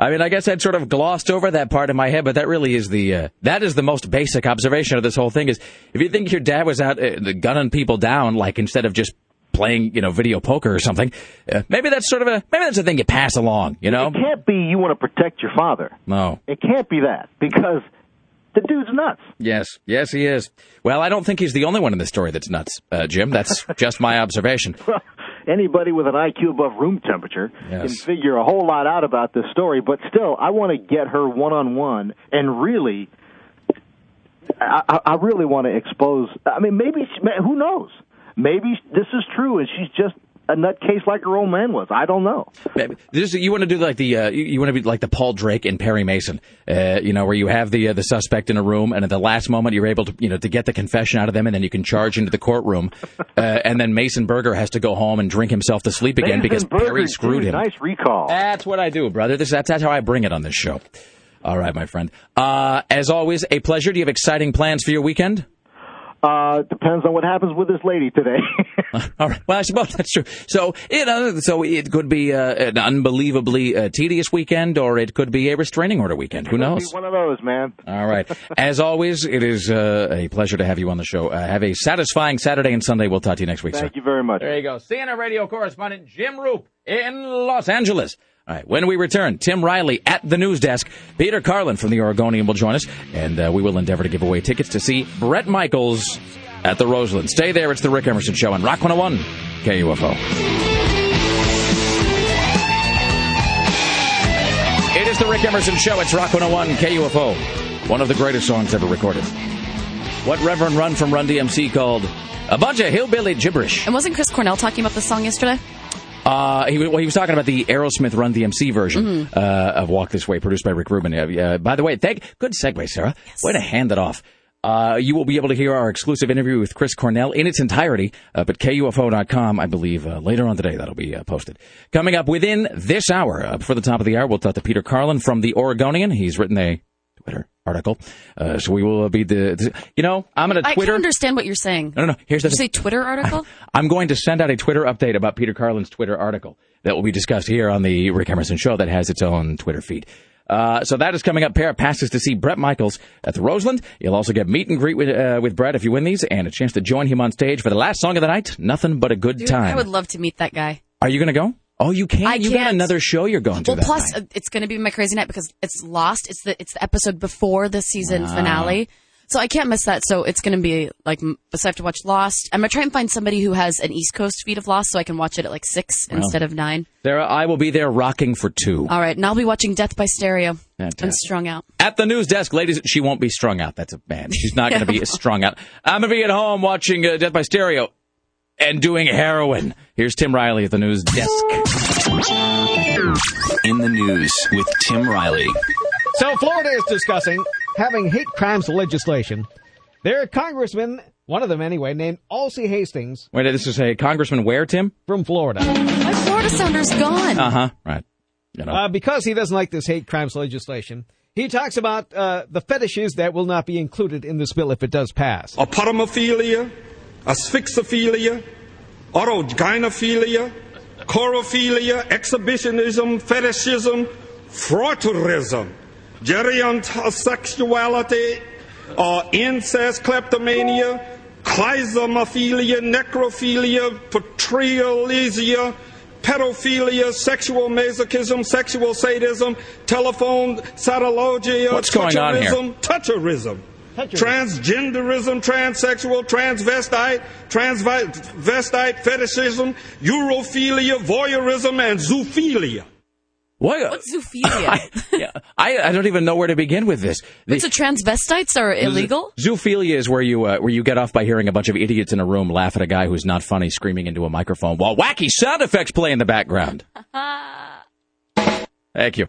Speaker 8: I mean, I guess I'd sort of glossed over that part in my head, but that really is the uh, that is the most basic observation of this whole thing. Is if you think your dad was out uh, gunning people down, like instead of just playing, you know, video poker or something, uh, maybe that's sort of a maybe that's a thing you pass along, you know?
Speaker 23: It can't be you want to protect your father.
Speaker 8: No.
Speaker 23: It can't be that because the dude's nuts.
Speaker 8: Yes, yes, he is. Well, I don't think he's the only one in this story that's nuts, uh, Jim. That's [LAUGHS] just my observation.
Speaker 23: Anybody with an IQ above room temperature
Speaker 8: Yes.
Speaker 23: can figure a whole lot out about this story, but still, I want to get her one on one and really, I, I I really want to expose. I mean, maybe who knows? Maybe this is true, and she's just a nutcase like her old man was. I don't know.
Speaker 8: This, you want to do like the uh, you, you want to be like the Paul Drake and Perry Mason, uh, you know, where you have the uh, the suspect in a room, and at the last moment you're able to you know to get the confession out of them, and then you can charge into the courtroom, uh, and then Mason Burger has to go home and drink himself to sleep again
Speaker 23: Mason
Speaker 8: because
Speaker 23: Burger,
Speaker 8: Perry screwed him.
Speaker 23: Nice recall.
Speaker 8: That's what I do, brother. This that's, that's how I bring it on this show. All right, my friend. Uh, as always, a pleasure. Do you have exciting plans for your weekend?
Speaker 23: Uh, depends on what happens with this lady today. [LAUGHS]
Speaker 8: All right. Well, I suppose that's true. So, you know, so it could be uh, an unbelievably uh, tedious weekend, or it could be a restraining order weekend. Who knows?
Speaker 23: Be one of those, man.
Speaker 8: All right. [LAUGHS] As always, it is uh, a pleasure to have you on the show. Uh, have a satisfying Saturday and Sunday. We'll talk to you next week,
Speaker 23: Thank
Speaker 8: sir.
Speaker 23: Thank you very much.
Speaker 8: There you go. CNN radio correspondent Jim Roope in Los Angeles. All right. When we return, Tim Riley at the news desk. Peter Carlin from the Oregonian will join us, and uh, we will endeavor to give away tickets to see Bret Michaels at the Roseland. Stay there. It's the Rick Emerson Show on Rock 101 KUFO. It is the Rick Emerson Show. It's Rock 101 KUFO. One of the greatest songs ever recorded. What Reverend Run from Run DMC called a bunch of hillbilly gibberish.
Speaker 9: And wasn't Chris Cornell talking about the song yesterday?
Speaker 8: Uh, he, well, he was talking about the Aerosmith Run DMC version uh, of Walk This Way, produced by Rick Rubin. Uh, uh, by the way, thank good segue, Sarah. Way to hand that off. Uh, you will be able to hear our exclusive interview with Chris Cornell in its entirety up at KUFO.com, I believe, uh, later on today. That'll be uh, posted. Coming up within this hour, uh, before the top of the hour, we'll talk to Peter Carlin from the Oregonian. He's written a Twitter article. Uh, so we will be the, the you know, I'm going to
Speaker 9: I
Speaker 8: Twitter.
Speaker 9: can't understand what you're saying.
Speaker 8: No, no, no. Here's the
Speaker 9: you say Twitter article? [LAUGHS]
Speaker 8: I'm going to send out a Twitter update about Peter Carlin's Twitter article that will be discussed here on the Rick Emerson Show that has its own Twitter feed. Uh, so that is coming up. Pair of passes to see Bret Michaels at the Roseland. You'll also get meet and greet with, uh, with Bret if you win these, and a chance to join him on stage for the last song of the night. Nothing but a good
Speaker 9: Dude,
Speaker 8: time.
Speaker 9: I would love to meet that guy.
Speaker 8: Are you going to go? Oh, you can't.
Speaker 9: I
Speaker 8: You
Speaker 9: can't.
Speaker 8: another show you're going to.
Speaker 9: Well, plus
Speaker 8: night.
Speaker 9: uh, it's going to be my crazy night because it's Lost. It's the it's the episode before the season
Speaker 8: Ah.
Speaker 9: finale, so I can't miss that. So it's going to be like so I have to watch Lost. I'm gonna try and find somebody who has an East Coast feed of Lost so I can watch it at like six
Speaker 8: Well.
Speaker 9: instead of nine.
Speaker 8: There, I will be there rocking for two.
Speaker 9: All right, and I'll be watching Death by Stereo
Speaker 8: Fantastic.
Speaker 9: and Strung Out.
Speaker 8: At the news desk, ladies, she won't be strung out. That's a man. She's not going to be [LAUGHS] strung out. I'm going to be at home watching uh, Death by Stereo and doing heroin. Here's Tim Riley at the news desk.
Speaker 11: In the news with Tim Riley.
Speaker 10: So Florida is discussing having hate crimes legislation. There are congressmen, one of them anyway, named Alcee Hastings
Speaker 8: Wait, this is a congressman where, Tim?
Speaker 10: from Florida.
Speaker 9: My Florida sounder's gone.
Speaker 8: Uh huh. Right. You know.
Speaker 10: Uh, because he doesn't like this hate crimes legislation, he talks about uh, the fetishes that will not be included in this bill if it does pass.
Speaker 24: A Apotemnophilia, asphyxophilia, autogynephilia, coprophilia, exhibitionism, fetishism, frotteurism, gerontosexuality, uh, incest, kleptomania, klismaphilia, necrophilia, patrialesia, pedophilia, sexual masochism, sexual sadism, telephone scatologia,
Speaker 8: What's here?
Speaker 24: toucherism, transgenderism, transsexual, transvestite, transvestite fetishism, urophilia, voyeurism, and zoophilia.
Speaker 8: What?
Speaker 9: What's zoophilia? [LAUGHS]
Speaker 8: yeah, I, I don't even know where to begin with this. The-
Speaker 9: so transvestites are illegal?
Speaker 8: Zoophilia is where you uh, where you get off by hearing a bunch of idiots in a room laugh at a guy who's not funny screaming into a microphone while wacky sound effects play in the background. [LAUGHS] Thank you.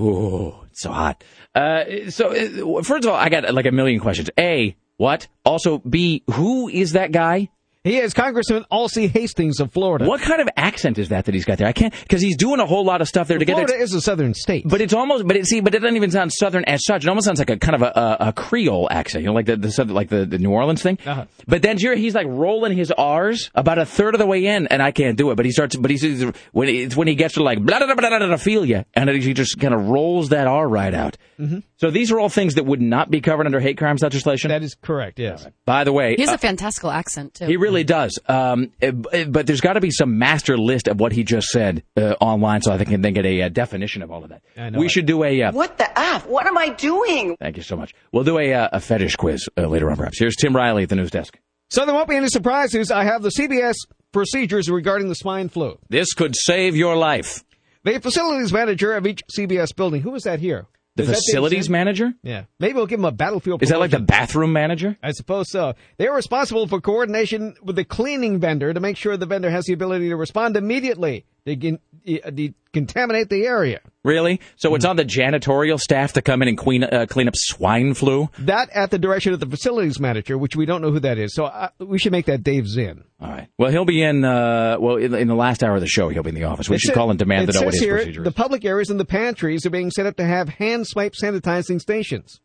Speaker 8: Ooh, it's so hot. Uh, so uh, first of all, I got like a million questions. A, what? Also, B, who is that guy?
Speaker 10: He is Congressman Alcee Hastings of Florida.
Speaker 8: What kind of accent is that that he's got there? I can't because he's doing a whole lot of stuff there together.
Speaker 10: Florida is a southern state.
Speaker 8: But it's almost, but it see, but it doesn't even sound southern as such. It almost sounds like a kind of a, a, a Creole accent, you know, like the, the like the, the New Orleans thing.
Speaker 10: Uh-huh.
Speaker 8: But then he's like rolling his R's about a third of the way in, and I can't do it. But he starts, but he's when it's when he gets to like blah blah blah blah blah feel ya, and he just kind of rolls that R right out.
Speaker 10: Mhm.
Speaker 8: So these are all things that would not be covered under hate crimes legislation.
Speaker 10: That is correct. Yes.
Speaker 8: By the way,
Speaker 9: He has
Speaker 8: uh,
Speaker 9: a fantastical accent, too.
Speaker 8: he really does. Um, uh, but there's got to be some master list of what he just said uh, online, so I think can then get a, uh definition of all of that.
Speaker 10: I know
Speaker 8: We
Speaker 10: it.
Speaker 8: should do a. Uh,
Speaker 19: What the F? What am I doing?
Speaker 8: Thank you so much. We'll do a, uh, a fetish quiz uh, later on, perhaps. Here's Tim Riley at the news desk.
Speaker 10: So there won't be any surprises. I have the CBS procedures regarding the swine flu.
Speaker 8: This could save your life.
Speaker 10: The facilities manager of each CBS building. Who is that here?
Speaker 8: The
Speaker 10: Is
Speaker 8: facilities manager?
Speaker 10: Yeah. Maybe we'll give him a battlefield.
Speaker 8: Is that like the bathroom manager?
Speaker 10: I suppose so. They are responsible for coordination with the cleaning vendor to make sure the vendor has the ability to respond immediately to gen- uh, decontaminate the area.
Speaker 8: Really? So it's on the janitorial staff to come in and clean uh, clean up swine flu?
Speaker 10: That at the direction of the facilities manager, which we don't know who that is. So uh, we should make that Dave Zinn.
Speaker 8: All right. Well, he'll be in. Uh, well, in, in the last hour of the show, he'll be in the office. We
Speaker 10: It
Speaker 8: should call and demand to know what his
Speaker 10: here,
Speaker 8: procedure
Speaker 10: The public areas and the pantries are being set up to have hand swipe sanitizing stations.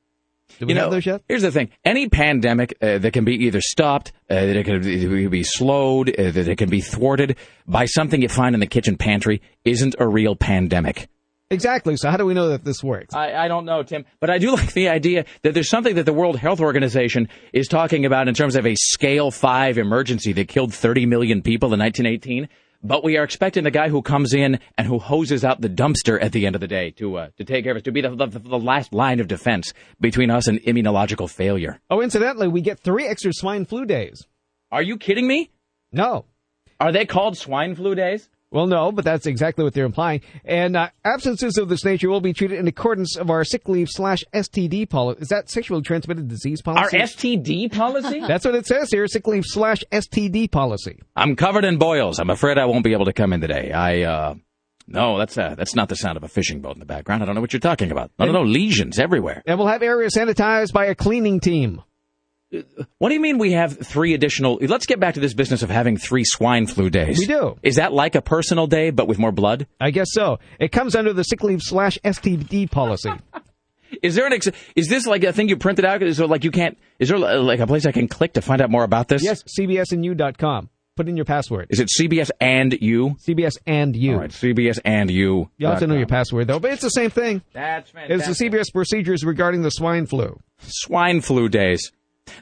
Speaker 10: Do we
Speaker 8: you
Speaker 10: have
Speaker 8: know,
Speaker 10: those yet?
Speaker 8: here's the thing: any pandemic uh, that can be either stopped, uh, that it can be- be slowed, uh, that it can be thwarted by something you find in the kitchen pantry, isn't a real pandemic.
Speaker 10: Exactly. So how do we know that this works?
Speaker 8: I, I don't know, Tim, but I do [LAUGHS] like the idea that there's something that the World Health Organization is talking about in terms of a scale five emergency that killed 30 million people in 1918. But we are expecting the guy who comes in and who hoses out the dumpster at the end of the day to uh, to take care of us, to be the, the, the last line of defense between us and immunological failure.
Speaker 10: Oh, incidentally, we get three extra swine flu days.
Speaker 8: Are you kidding me?
Speaker 10: No.
Speaker 8: Are they called swine flu days?
Speaker 10: Well, no, but that's exactly what they're implying. And uh, absences of this nature will be treated in accordance of our sick leave slash STD policy. Is that sexually transmitted disease policy? Our?
Speaker 8: STD policy? [LAUGHS]
Speaker 10: That's what it says here, sick leave slash STD policy.
Speaker 8: I'm covered in boils. I'm afraid I won't be able to come in today. I, uh, no, that's, uh, that's not the sound of a fishing boat in the background. I don't know what you're talking about. I don't know, lesions everywhere.
Speaker 10: And we'll have areas sanitized by a cleaning team.
Speaker 8: What do you mean we have three additional? Let's get back to this business of having three swine flu days.
Speaker 10: We do.
Speaker 8: Is that like a personal day, but with more blood?
Speaker 10: I guess so. It comes under the sick leave slash STD policy. [LAUGHS]
Speaker 8: Is there an ex- is this like a thing you printed out? Is there like you can't? Is there like a place I can click to find out more about this?
Speaker 10: yes, cbsandU.com. Put in your password.
Speaker 8: Is it CBS and you?
Speaker 10: CBS and you.
Speaker 8: All right, CBS and you.
Speaker 10: You also know your password, though, but it's the same thing.
Speaker 8: That's
Speaker 10: It's the CBS procedures regarding the swine flu.
Speaker 8: swine flu days.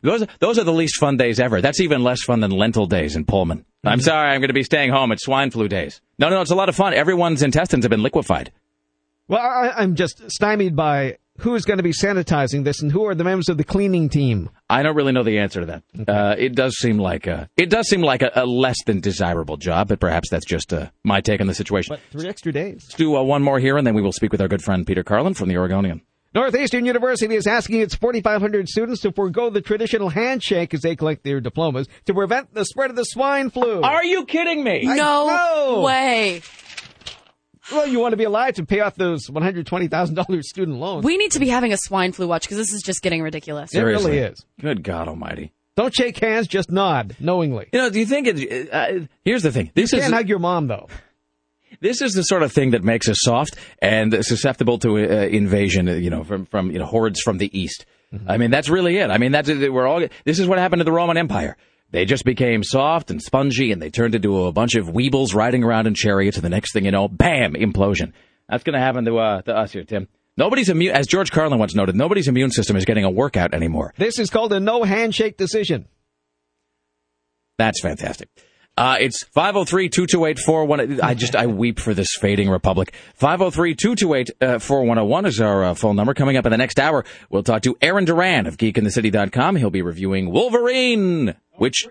Speaker 8: Those those are the least fun days ever. That's even less fun than lentil days in Pullman. I'm
Speaker 10: Mm-hmm.
Speaker 8: sorry, I'm going to be staying home. It's swine flu days. No, no, it's a lot of fun. Everyone's intestines have been liquefied.
Speaker 10: Well, I, I'm just stymied by who's going to be sanitizing this and who are the members of the cleaning team.
Speaker 8: I don't really know the answer to that. Uh, it does seem like a, it does seem like a, a less than desirable job, but perhaps that's just uh, my take on the situation.
Speaker 10: But three extra days.
Speaker 8: Let's do uh, one more here, and then we will speak with our good friend Peter Carlin from the Oregonian.
Speaker 10: Northeastern University is asking its 4,500 students to forego the traditional handshake as they collect their diplomas to prevent the spread of the swine flu.
Speaker 8: Are you kidding me?
Speaker 10: I
Speaker 9: No
Speaker 10: know.
Speaker 9: way.
Speaker 10: Well, you want to be alive to pay off those one hundred twenty thousand dollars student loans.
Speaker 9: We need to be having a swine flu watch because this is just getting ridiculous.
Speaker 10: It really is.
Speaker 8: Good God Almighty!
Speaker 10: Don't shake hands, just nod knowingly.
Speaker 8: You know, do you think it? Uh, here's the thing. This
Speaker 10: you
Speaker 8: is
Speaker 10: can't hug your mom though.
Speaker 8: This is the sort of thing that makes us soft and susceptible to uh, invasion. You know, from from you know hordes from the east. I mean, that's really it. I mean, that's we're all. This is what happened to the Roman Empire. They just became soft and spongy, and they turned into a bunch of weebles riding around in chariots. And the next thing you know, bam, implosion. That's going to happen to uh, to us here, Tim. Nobody's immune, as George Carlin once noted. Nobody's immune system is getting a workout anymore.
Speaker 10: This is called a no handshake decision.
Speaker 8: That's fantastic. Uh, it's 503-228-41... I just, I weep for this fading republic. 503-228-4101 is our uh, phone number. Coming up in the next hour, we'll talk to Aaron Duran of GeekInTheCity.com. He'll be reviewing Wolverine, which...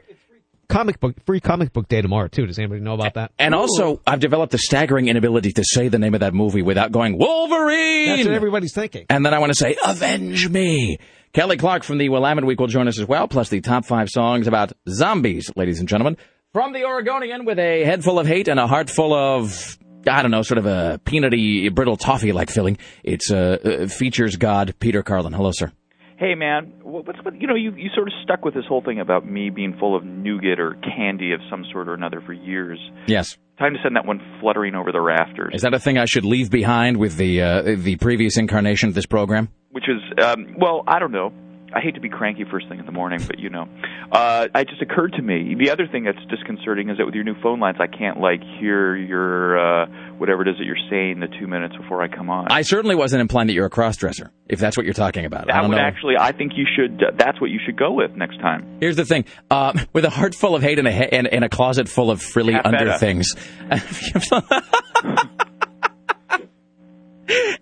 Speaker 10: Comic book, free comic book day tomorrow too. Does anybody know about that?
Speaker 8: And also, I've developed a staggering inability to say the name of that movie without going, Wolverine!
Speaker 10: That's what everybody's thinking.
Speaker 8: And then I want to say, Avenge Me! Kelly Clark from the Willamette Week will join us as well, plus the top five songs about zombies, ladies and gentlemen. From the Oregonian with a head full of hate and a heart full of, I don't know, sort of a peanutty, brittle toffee-like filling, It's uh, uh, features God, Peter Carlin. Hello, sir.
Speaker 25: Hey man, what's what you know you you sort of stuck with this whole thing about me being full of nougat or candy of some sort or another for years.
Speaker 8: Yes.
Speaker 25: Time to send that one fluttering over the rafters.
Speaker 8: Is that a thing I should leave behind with the uh, the previous incarnation of this program?
Speaker 25: Which is um, well, I don't know. I hate to be cranky first thing in the morning, but you know, uh, it just occurred to me. The other thing that's disconcerting is that with your new phone lines, I can't like hear your uh, whatever it is that you're saying the two minutes before I come on.
Speaker 8: I certainly wasn't implying that you're a crossdresser, if that's what you're talking about. I
Speaker 25: that
Speaker 8: don't
Speaker 25: would
Speaker 8: know.
Speaker 25: actually, I think you should. Uh, that's what you should go with next time.
Speaker 8: Here's the thing: uh, with a heart full of hate and a, he- and, and a closet full of frilly
Speaker 25: Half
Speaker 8: under
Speaker 25: better.
Speaker 8: things, [LAUGHS]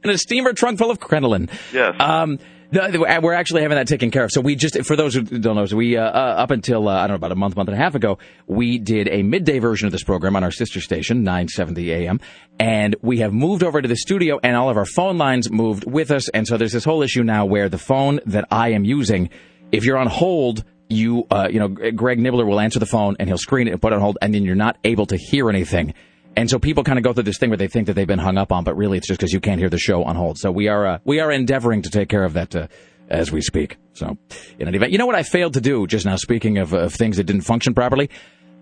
Speaker 8: and a steamer trunk full of crinoline.
Speaker 25: Yes.
Speaker 8: Um, no, we're actually having that taken care of. So we just, for those who don't know, so we uh, uh, up until uh, I don't know about a month, month and a half ago, we did a midday version of this program on our sister station, 970 AM, and we have moved over to the studio, and all of our phone lines moved with us, and so there's this whole issue now where the phone that I am using, if you're on hold, you uh, you know Greg Nibbler will answer the phone and he'll screen it and put it on hold, and then you're not able to hear anything. And so people kind of go through this thing where they think that they've been hung up on, but really it's just because you can't hear the show on hold. So we are uh, we are endeavoring to take care of that uh, as we speak. So in any event, you know what I failed to do just now. Speaking of, of things that didn't function properly,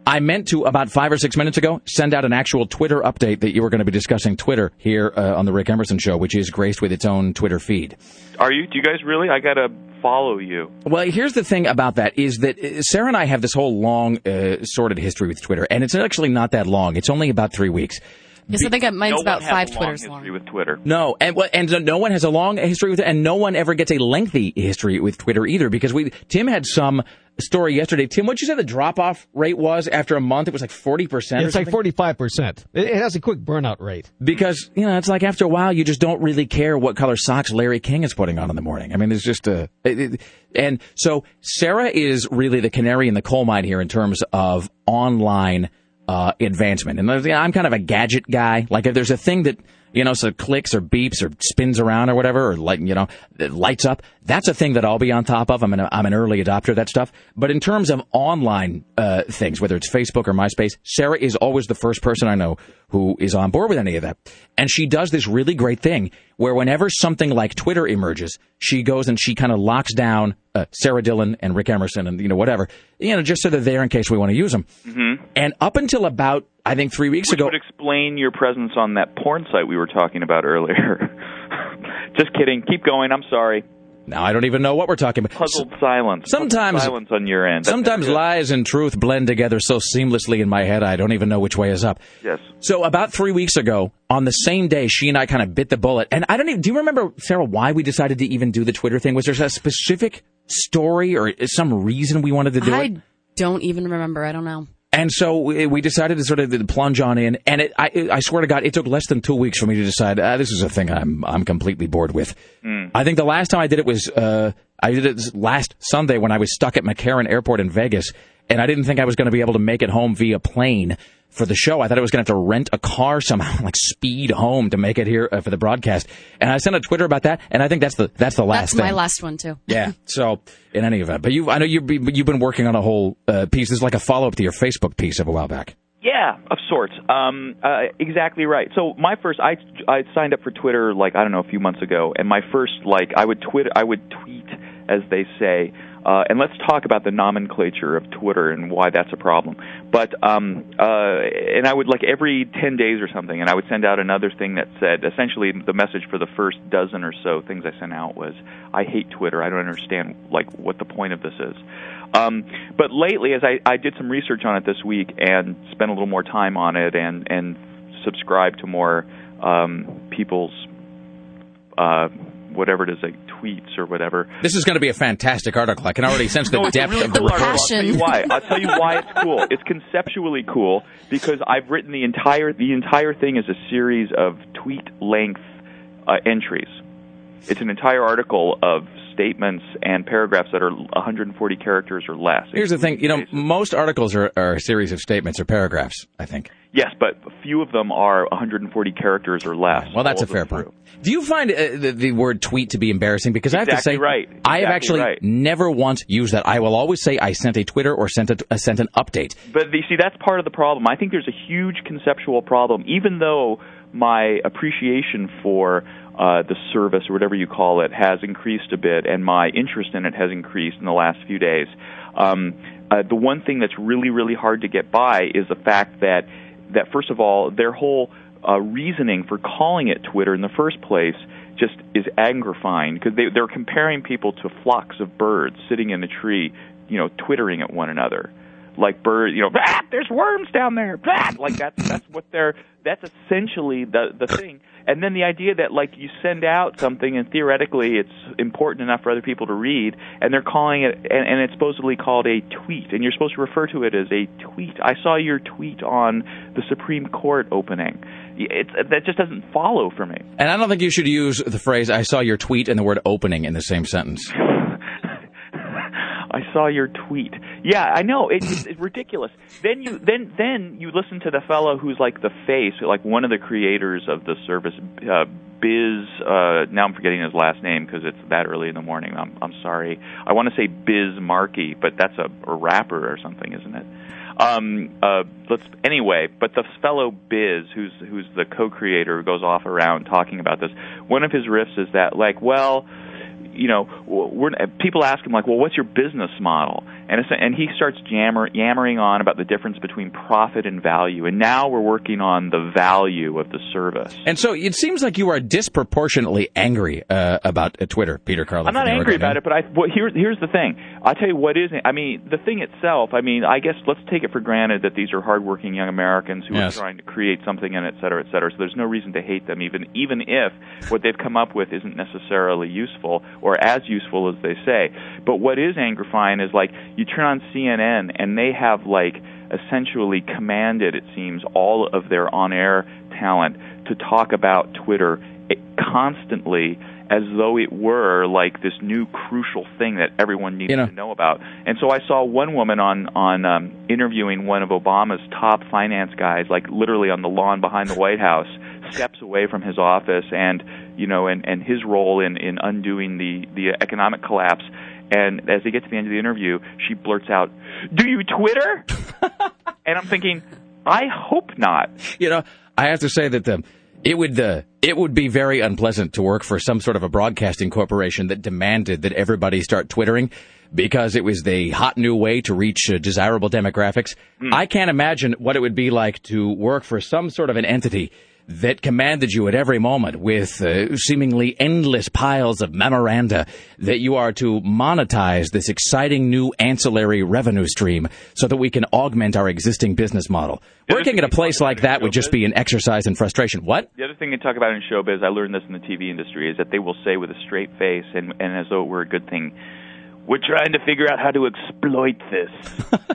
Speaker 8: I meant to about five or six minutes ago send out an actual Twitter update that you were going to be discussing Twitter here uh, on the Rick Emerson Show, which is graced with its own Twitter feed.
Speaker 25: Are you? Do you guys really? I gotta follow you.
Speaker 8: Well, here's the thing about that is that uh, Sarah and I have this whole long, uh, sordid history with Twitter, and it's actually not that long. It's only about three weeks.
Speaker 9: Yes, I think I- mine's
Speaker 25: no
Speaker 9: about
Speaker 25: one has
Speaker 9: five
Speaker 25: a long
Speaker 9: Twitters
Speaker 25: history
Speaker 9: long.
Speaker 25: with Twitter.
Speaker 8: No, and well, and no one has a long history with it, and no one ever gets a lengthy history with Twitter either. Because we, Tim had some story yesterday. Tim, what'd you say the drop off rate was after a month? It was like forty percent.
Speaker 10: It's like forty five percent. It it has a quick burnout rate.
Speaker 8: because you know it's like after a while you just don't really care what color socks Larry King is putting on in the morning. I mean, there's just a it, it- and so Sarah is really the canary in the coal mine here in terms of online uh, advancement. And I'm kind of a gadget guy. Like if there's a thing that you know, so clicks or beeps or spins around or whatever, or like you know, it lights up. That's a thing that I'll be on top of. I'm an I'm an early adopter of that stuff. But in terms of online uh, things, whether it's Facebook or MySpace, Sarah is always the first person I know who is on board with any of that. And she does this really great thing where whenever something like Twitter emerges, she goes and she kind of locks down uh, Sarah Dillon and Rick Emerson and you know whatever, you know, just so they're there in case we want to use them.
Speaker 25: Mm-hmm.
Speaker 8: And up until about I think three weeks
Speaker 25: Which
Speaker 8: ago,
Speaker 25: would explain your presence on that porn site we were talking about earlier. [LAUGHS] Just kidding. Keep going. I'm sorry.
Speaker 8: Now I don't even know what we're talking about.
Speaker 25: Puzzled silence.
Speaker 8: Sometimes-
Speaker 25: Puzzled silence on your end. That's
Speaker 8: Sometimes lies and truth blend together so seamlessly in my head I don't even know which way is up.
Speaker 25: Yes.
Speaker 8: So about three weeks ago, on the same day, she and I kind of bit the bullet. And I don't even. Do you remember, Sarah, why we decided to even do the Twitter thing? Was there a specific story or some reason we wanted to do
Speaker 9: I
Speaker 8: it?
Speaker 9: I don't even remember. I don't know.
Speaker 8: And so we we decided to sort of plunge on in, and it, I, I swear to God, it took less than two weeks for me to decide ah, this is a thing I'm I'm completely bored with. I think the last time I did it was uh, I did it last Sunday when I was stuck at McCarran Airport in Vegas, and I didn't think I was going to be able to make it home via plane for the show. I thought I was going to have to rent a car somehow, [LAUGHS] like speed home to make it here uh, for the broadcast. And I sent a Twitter about that, and I think that's the that's the last
Speaker 9: That's my
Speaker 8: thing.
Speaker 9: last one too.
Speaker 8: Yeah. [LAUGHS] So in any event, but you, I know you've been, you've been working on a whole uh, piece. This is like a follow up to your Facebook piece of a while back.
Speaker 25: Yeah, of sorts. Um, uh, exactly right. So my first, I I signed up for Twitter like I don't know a few months ago, and my first like I would tweet I would tweet as they say. Uh, and let's talk about the nomenclature of Twitter and why that's a problem. But um, uh, and I would like every ten days or something, and I would send out another thing that said essentially the message for the first dozen or so things I sent out was I hate Twitter. I don't understand like what the point of this is. Um, but lately, as I, I did some research on it this week and spent a little more time on it and and subscribed to more um, people's uh, whatever it is, like tweets or whatever.
Speaker 8: This is going to be a fantastic article. I can already sense the
Speaker 25: No,
Speaker 8: depth
Speaker 25: really
Speaker 8: of the
Speaker 25: cool article. I'll tell you
Speaker 9: Passion.
Speaker 25: why. I'll tell you why it's cool. It's conceptually cool because I've written the entire the entire thing is a series of tweet length uh, entries. It's an entire article of statements and paragraphs that are 140 characters or less.
Speaker 8: Here's the thing, you know, most articles are, are a series of statements or paragraphs. I think.
Speaker 25: Yes, but a few of them are 140 characters or less.
Speaker 8: Well, that's a fair point. Do you find uh, the, the word tweet to be embarrassing? Because I have to say,
Speaker 25: right.
Speaker 8: I have actually
Speaker 25: right.
Speaker 8: never once used that. I will always say I sent a Twitter or sent a, uh, sent an update.
Speaker 25: But you see, that's part of the problem. I think there's a huge conceptual problem, even though my appreciation for uh, the service or whatever you call it has increased a bit, and my interest in it has increased in the last few days. Um, uh, the one thing that's really, really hard to get by is the fact that that first of all, their whole uh, reasoning for calling it Twitter in the first place just is angrifying because they, they're comparing people to flocks of birds sitting in a tree, you know, twittering at one another like birds, you know, ah, there's worms down there. Ah, like that's that's what they're that's essentially the the thing. And then the idea that like you send out something and theoretically it's important enough for other people to read, and they're calling it and, and it's supposedly called a tweet, and you're supposed to refer to it as a tweet. I saw your tweet on the Supreme Court opening. It's that just doesn't follow for me.
Speaker 8: And I don't think you should use the phrase "I saw your tweet" and the word "opening" in the same sentence. [LAUGHS]
Speaker 25: Saw your tweet. Yeah, I know it's, [LAUGHS] it's ridiculous. Then you then then you listen to the fellow who's like the face, like one of the creators of the service, uh, Biz. Uh, now I'm forgetting his last name because it's that early in the morning. I'm I'm sorry. I want to say Biz Markie, but that's a, a rapper or something, isn't it? Um, uh, let's anyway. But the fellow Biz, who's who's the co-creator, who goes off around talking about this. One of his riffs is that like, well you know, we're, people ask him like, "Well, what's your business model?" And and he starts jammer, yammering on about the difference between profit and value. And now we're working on the value of the service.
Speaker 8: And so it seems like you are disproportionately angry uh, about uh, Twitter, Peter Carlin.
Speaker 25: I'm not angry about it, but I well, here, here's the thing. I'll tell you what is. I mean, the thing itself. I mean, I guess let's take it for granted that these are hardworking young Americans who
Speaker 8: Yes.
Speaker 25: are trying to create something, and et cetera, et cetera. So there's no reason to hate them, even even if what they've come up with isn't necessarily useful or as useful as they say. But what is angrifying is like you turn on CNN and they have like essentially commanded, it seems, all of their on-air talent to talk about Twitter eh, constantly as though it were like this new crucial thing that everyone needs
Speaker 8: You know.
Speaker 25: to know about. And so I saw one woman on on um, interviewing one of Obama's top finance guys, like literally on the lawn behind the White House, steps away from his office, and you know, and and his role in in undoing the the economic collapse. And as they get to the end of the interview, she blurts out, "Do you Twitter?" [LAUGHS] and I'm thinking, I hope not.
Speaker 8: You know, I have to say that the it would uh, it would be very unpleasant to work for some sort of a broadcasting corporation that demanded that everybody start twittering because it was the hot new way to reach uh, desirable demographics. I can't imagine what it would be like to work for some sort of an entity that commanded you at every moment with uh, seemingly endless piles of memoranda that you are to monetize this exciting new ancillary revenue stream so that we can augment our existing business model. Working at a place like that would just be an exercise in frustration. What?
Speaker 25: The other thing they talk about in showbiz, I learned this in the TV industry, is that they will say with a straight face and, and as though it were a good thing, we're trying to figure out how to exploit this.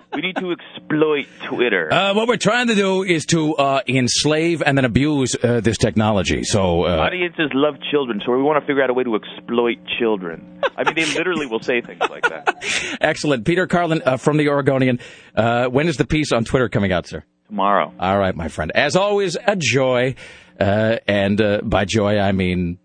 Speaker 25: [LAUGHS] we need to exploit Twitter.
Speaker 8: Uh, what we're trying to do is to uh, enslave and then abuse uh, this technology. So, uh,
Speaker 25: Audiences love children, so we want to figure out a way to exploit children. I mean, they [LAUGHS] literally will say things like that.
Speaker 8: excellent. Peter Carlin uh, from the Oregonian. Uh, when is the piece on Twitter coming out, sir?
Speaker 25: Tomorrow.
Speaker 8: All right, my friend. As always, a joy. Uh, and uh, by joy, I mean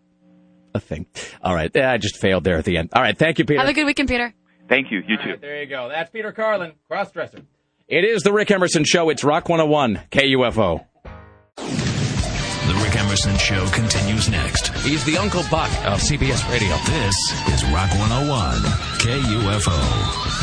Speaker 8: a thing. All right. I just failed there at the end. All right. Thank you, Peter.
Speaker 9: Have a good weekend, Peter.
Speaker 25: Thank you. You too.
Speaker 8: there you go. That's Peter Carlin, crossdresser. It is the Rick Emerson Show. It's Rock 101, KUFO.
Speaker 15: The Rick Emerson Show continues next.
Speaker 16: He's the Uncle Buck of CBS Radio.
Speaker 15: This is Rock 101, KUFO.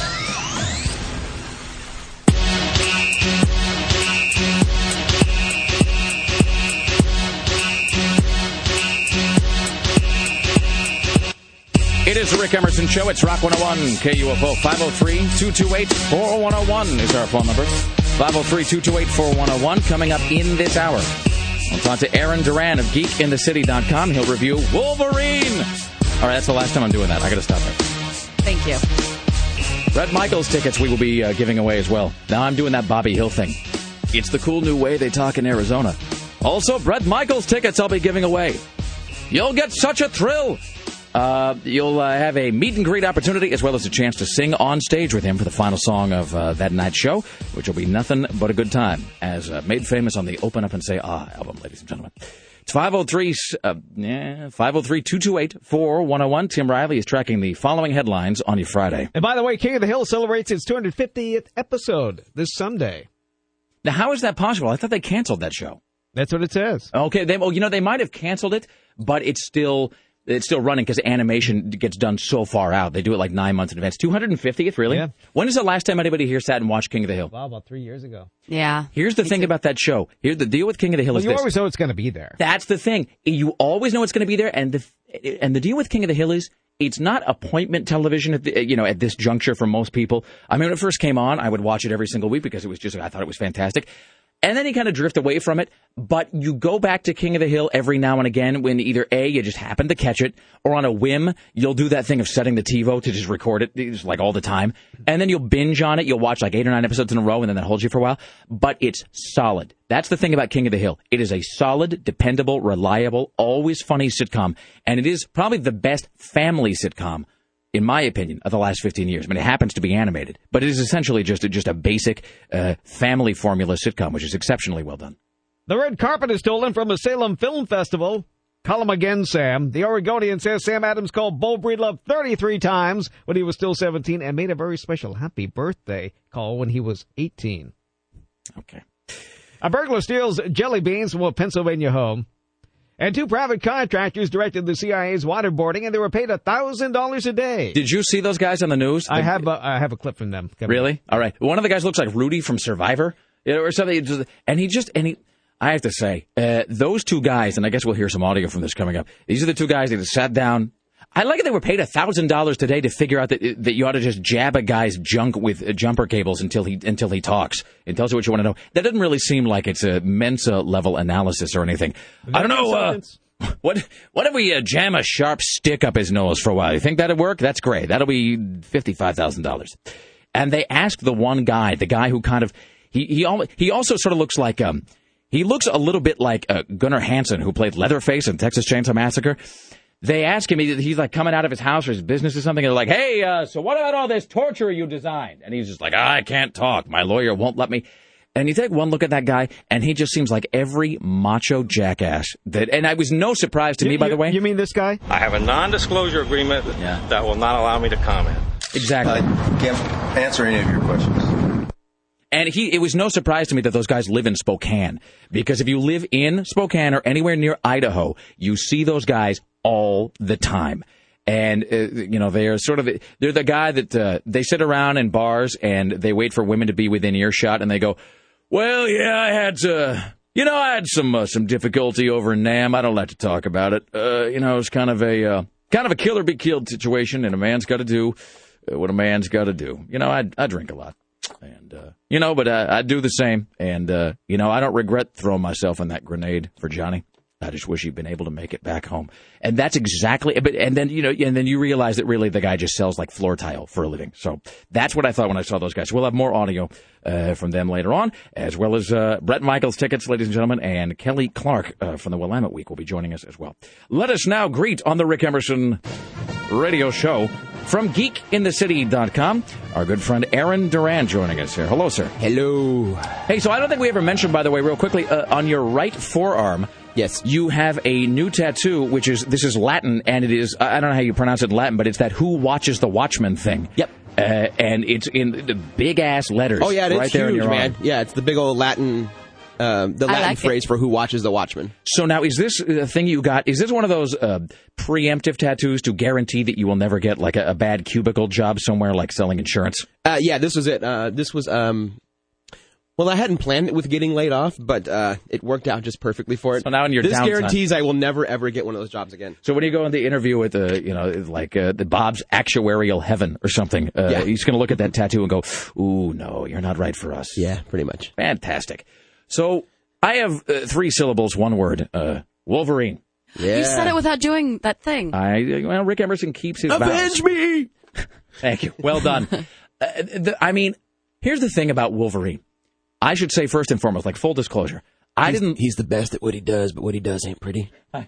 Speaker 8: It is the Rick Emerson Show. It's Rock 101, KUFO. 503 228 4101 is our phone number. 503 228 4101. Coming up in this hour, we'll talk to Aaron Duran of geekinthecity.com. He'll review Wolverine. All right, that's the last time I'm doing that. I got to stop there.
Speaker 9: Thank you.
Speaker 8: Bret Michaels tickets we will be uh, giving away as well. Now I'm doing that Bobby Hill thing. It's the cool new way they talk in Arizona. Also, Bret Michaels tickets I'll be giving away. You'll get such a thrill. Uh, you'll uh, have a meet and greet opportunity as well as a chance to sing on stage with him for the final song of uh, that night's show, which will be nothing but a good time, as uh, made famous on the Open Up and Say Ah album, ladies and gentlemen. It's 503 uh, yeah, 503-228-4101. Tim Riley is tracking the following headlines on your Friday.
Speaker 10: And by the way, King of the Hill celebrates its 250th episode this Sunday.
Speaker 8: Now, how is that possible? I thought they canceled that show.
Speaker 10: That's what it says.
Speaker 8: Okay, they, well, you know, they might have canceled it, but it's still it's still running because animation gets done so far out. They do it like nine months in advance. 250th, really?
Speaker 10: Yeah.
Speaker 8: When is the last time anybody here sat and watched King of the Hill?
Speaker 10: Wow, about three years ago.
Speaker 9: Yeah.
Speaker 8: Here's the thing about that show. Here's the deal with King of the Hill
Speaker 10: Well,
Speaker 8: is
Speaker 10: you
Speaker 8: this.
Speaker 10: always know it's going to be there.
Speaker 8: That's the thing. You always know it's going to be there, and the and the deal with King of the Hill is it's not appointment television at the, you know at this juncture for most people. I mean, when it first came on, I would watch it every single week because it was just I thought it was fantastic. And then you kind of drift away from it, but you go back to King of the Hill every now and again when either A, you just happen to catch it, or on a whim, you'll do that thing of setting the TiVo to just record it just like all the time. And then you'll binge on it. You'll watch like eight or nine episodes in a row and then that holds you for a while. But it's solid. That's the thing about King of the Hill. It is a solid, dependable, reliable, always funny sitcom. And it is probably the best family sitcom in my opinion, of the last 15 years. I mean, it happens to be animated, but it is essentially just a, just a basic uh, family formula sitcom, which is exceptionally well done.
Speaker 10: The red carpet is stolen from the Salem Film Festival. Call him again, Sam. The Oregonian says Sam Adams called Beau Breedlove 33 times when he was still 17 and made a very special happy birthday call when he was 18.
Speaker 8: Okay.
Speaker 10: A burglar steals jelly beans from a Pennsylvania home. And two private contractors directed the CIA's waterboarding, and they were paid $1,000 a day.
Speaker 8: Did you see those guys on the news?
Speaker 10: I have a, I have a clip from them.
Speaker 8: Really? All right. One of the guys looks like Rudy from Survivor, you know, or something. And he just and he. I have to say, uh, those two guys, and I guess we'll hear some audio from this coming up. These are the two guys that sat down. I like it. They were paid thousand dollars today to figure out that that you ought to just jab a guy's junk with uh, jumper cables until he until he talks and tells you what you want to know. That doesn't really seem like it's a Mensa level analysis or anything. I don't know. Uh, [LAUGHS] what what if we uh, jam a sharp stick up his nose for a while? You think that'd work? That's great. That'll be fifty five thousand dollars. And they asked the one guy, the guy who kind of he he al- he also sort of looks like um he looks a little bit like uh, Gunnar Hansen who played Leatherface in Texas Chainsaw Massacre. They ask him, he's like coming out of his house or his business or something, and they're like, "Hey, uh, so what about all this torture you designed?" And he's just like, "I can't talk. My lawyer won't let me." And you take one look at that guy, and he just seems like every macho jackass that. And I was no surprise to me, by the way.
Speaker 10: You mean this guy?
Speaker 26: I have a non-disclosure agreement that will not allow me to comment.
Speaker 8: Exactly.
Speaker 27: I can't answer any of your questions.
Speaker 8: And he, it was no surprise to me that those guys live in Spokane. Because if you live in Spokane or anywhere near Idaho, you see those guys all the time. And, uh, you know, they are sort of, they're the guy that, uh, they sit around in bars and they wait for women to be within earshot and they go, well, yeah, I had to, you know, I had some, uh, some difficulty over in Nam. I don't like to talk about it. Uh, you know, it's kind of a, uh, kind of a killer be killed situation and a man's got to do uh, what a man's got to do. You know, I, I drink a lot. And, uh, you know, but uh, I do the same. And, uh, you know, I don't regret throwing myself in that grenade for Johnny. I just wish he'd been able to make it back home. And that's exactly, but, and then, you know, and then you realize that really the guy just sells like floor tile for a living. So that's what I thought when I saw those guys. We'll have more audio, uh, from them later on, as well as, uh, Bret Michaels tickets, ladies and gentlemen, and Kelly Clark, uh, from the Willamette Week will be joining us as well. Let us now greet on the Rick Emerson radio show from geekinthecity.com, our good friend Aaron Duran joining us here. Hello, sir.
Speaker 28: Hello.
Speaker 8: Hey, so I don't think we ever mentioned, by the way, real quickly, uh, on your right forearm.
Speaker 28: Yes.
Speaker 8: You have a new tattoo, which is this is Latin, and it is I don't know how you pronounce it in Latin, but it's that "Who watches the Watchman" thing.
Speaker 28: Yep.
Speaker 8: uh, and it's in the big ass letters.
Speaker 29: Oh yeah, it's
Speaker 8: right there in
Speaker 29: huge,
Speaker 8: your
Speaker 29: man.
Speaker 8: arm.
Speaker 29: Yeah, it's the big old Latin, um, the Latin
Speaker 8: like it.
Speaker 29: phrase for who watches the Watchmen.
Speaker 8: So now, is this a thing you got? Is this one of those uh, preemptive tattoos to guarantee that you will never get like a, a bad cubicle job somewhere, like selling insurance?
Speaker 29: Uh, yeah, this was it. Uh, this was. Um, well, I hadn't planned it with getting laid off, but uh, it worked out just perfectly for it.
Speaker 8: So now in your
Speaker 29: this
Speaker 8: downtime-
Speaker 29: guarantees I will never ever get one of those jobs again.
Speaker 8: So when you go in the interview with the, you know, like uh, the Bob's actuarial heaven or something, uh,
Speaker 29: Yeah.
Speaker 8: he's going to look at that tattoo and go, "Ooh, no, you're not right for us."
Speaker 29: Yeah, pretty much.
Speaker 8: Fantastic. So I have uh, three syllables, one word. Uh, Wolverine.
Speaker 29: Yeah.
Speaker 9: You said it without doing that thing.
Speaker 8: I well, Rick Emerson keeps his
Speaker 29: Avenge
Speaker 8: vows.
Speaker 29: me. [LAUGHS]
Speaker 8: Thank you. Well done. [LAUGHS] uh, the, I mean, here's the thing about Wolverine. I should say first and foremost, like full disclosure, I
Speaker 29: He's-
Speaker 8: didn't.
Speaker 29: He's the best at what he does, but what he does ain't pretty. [LAUGHS]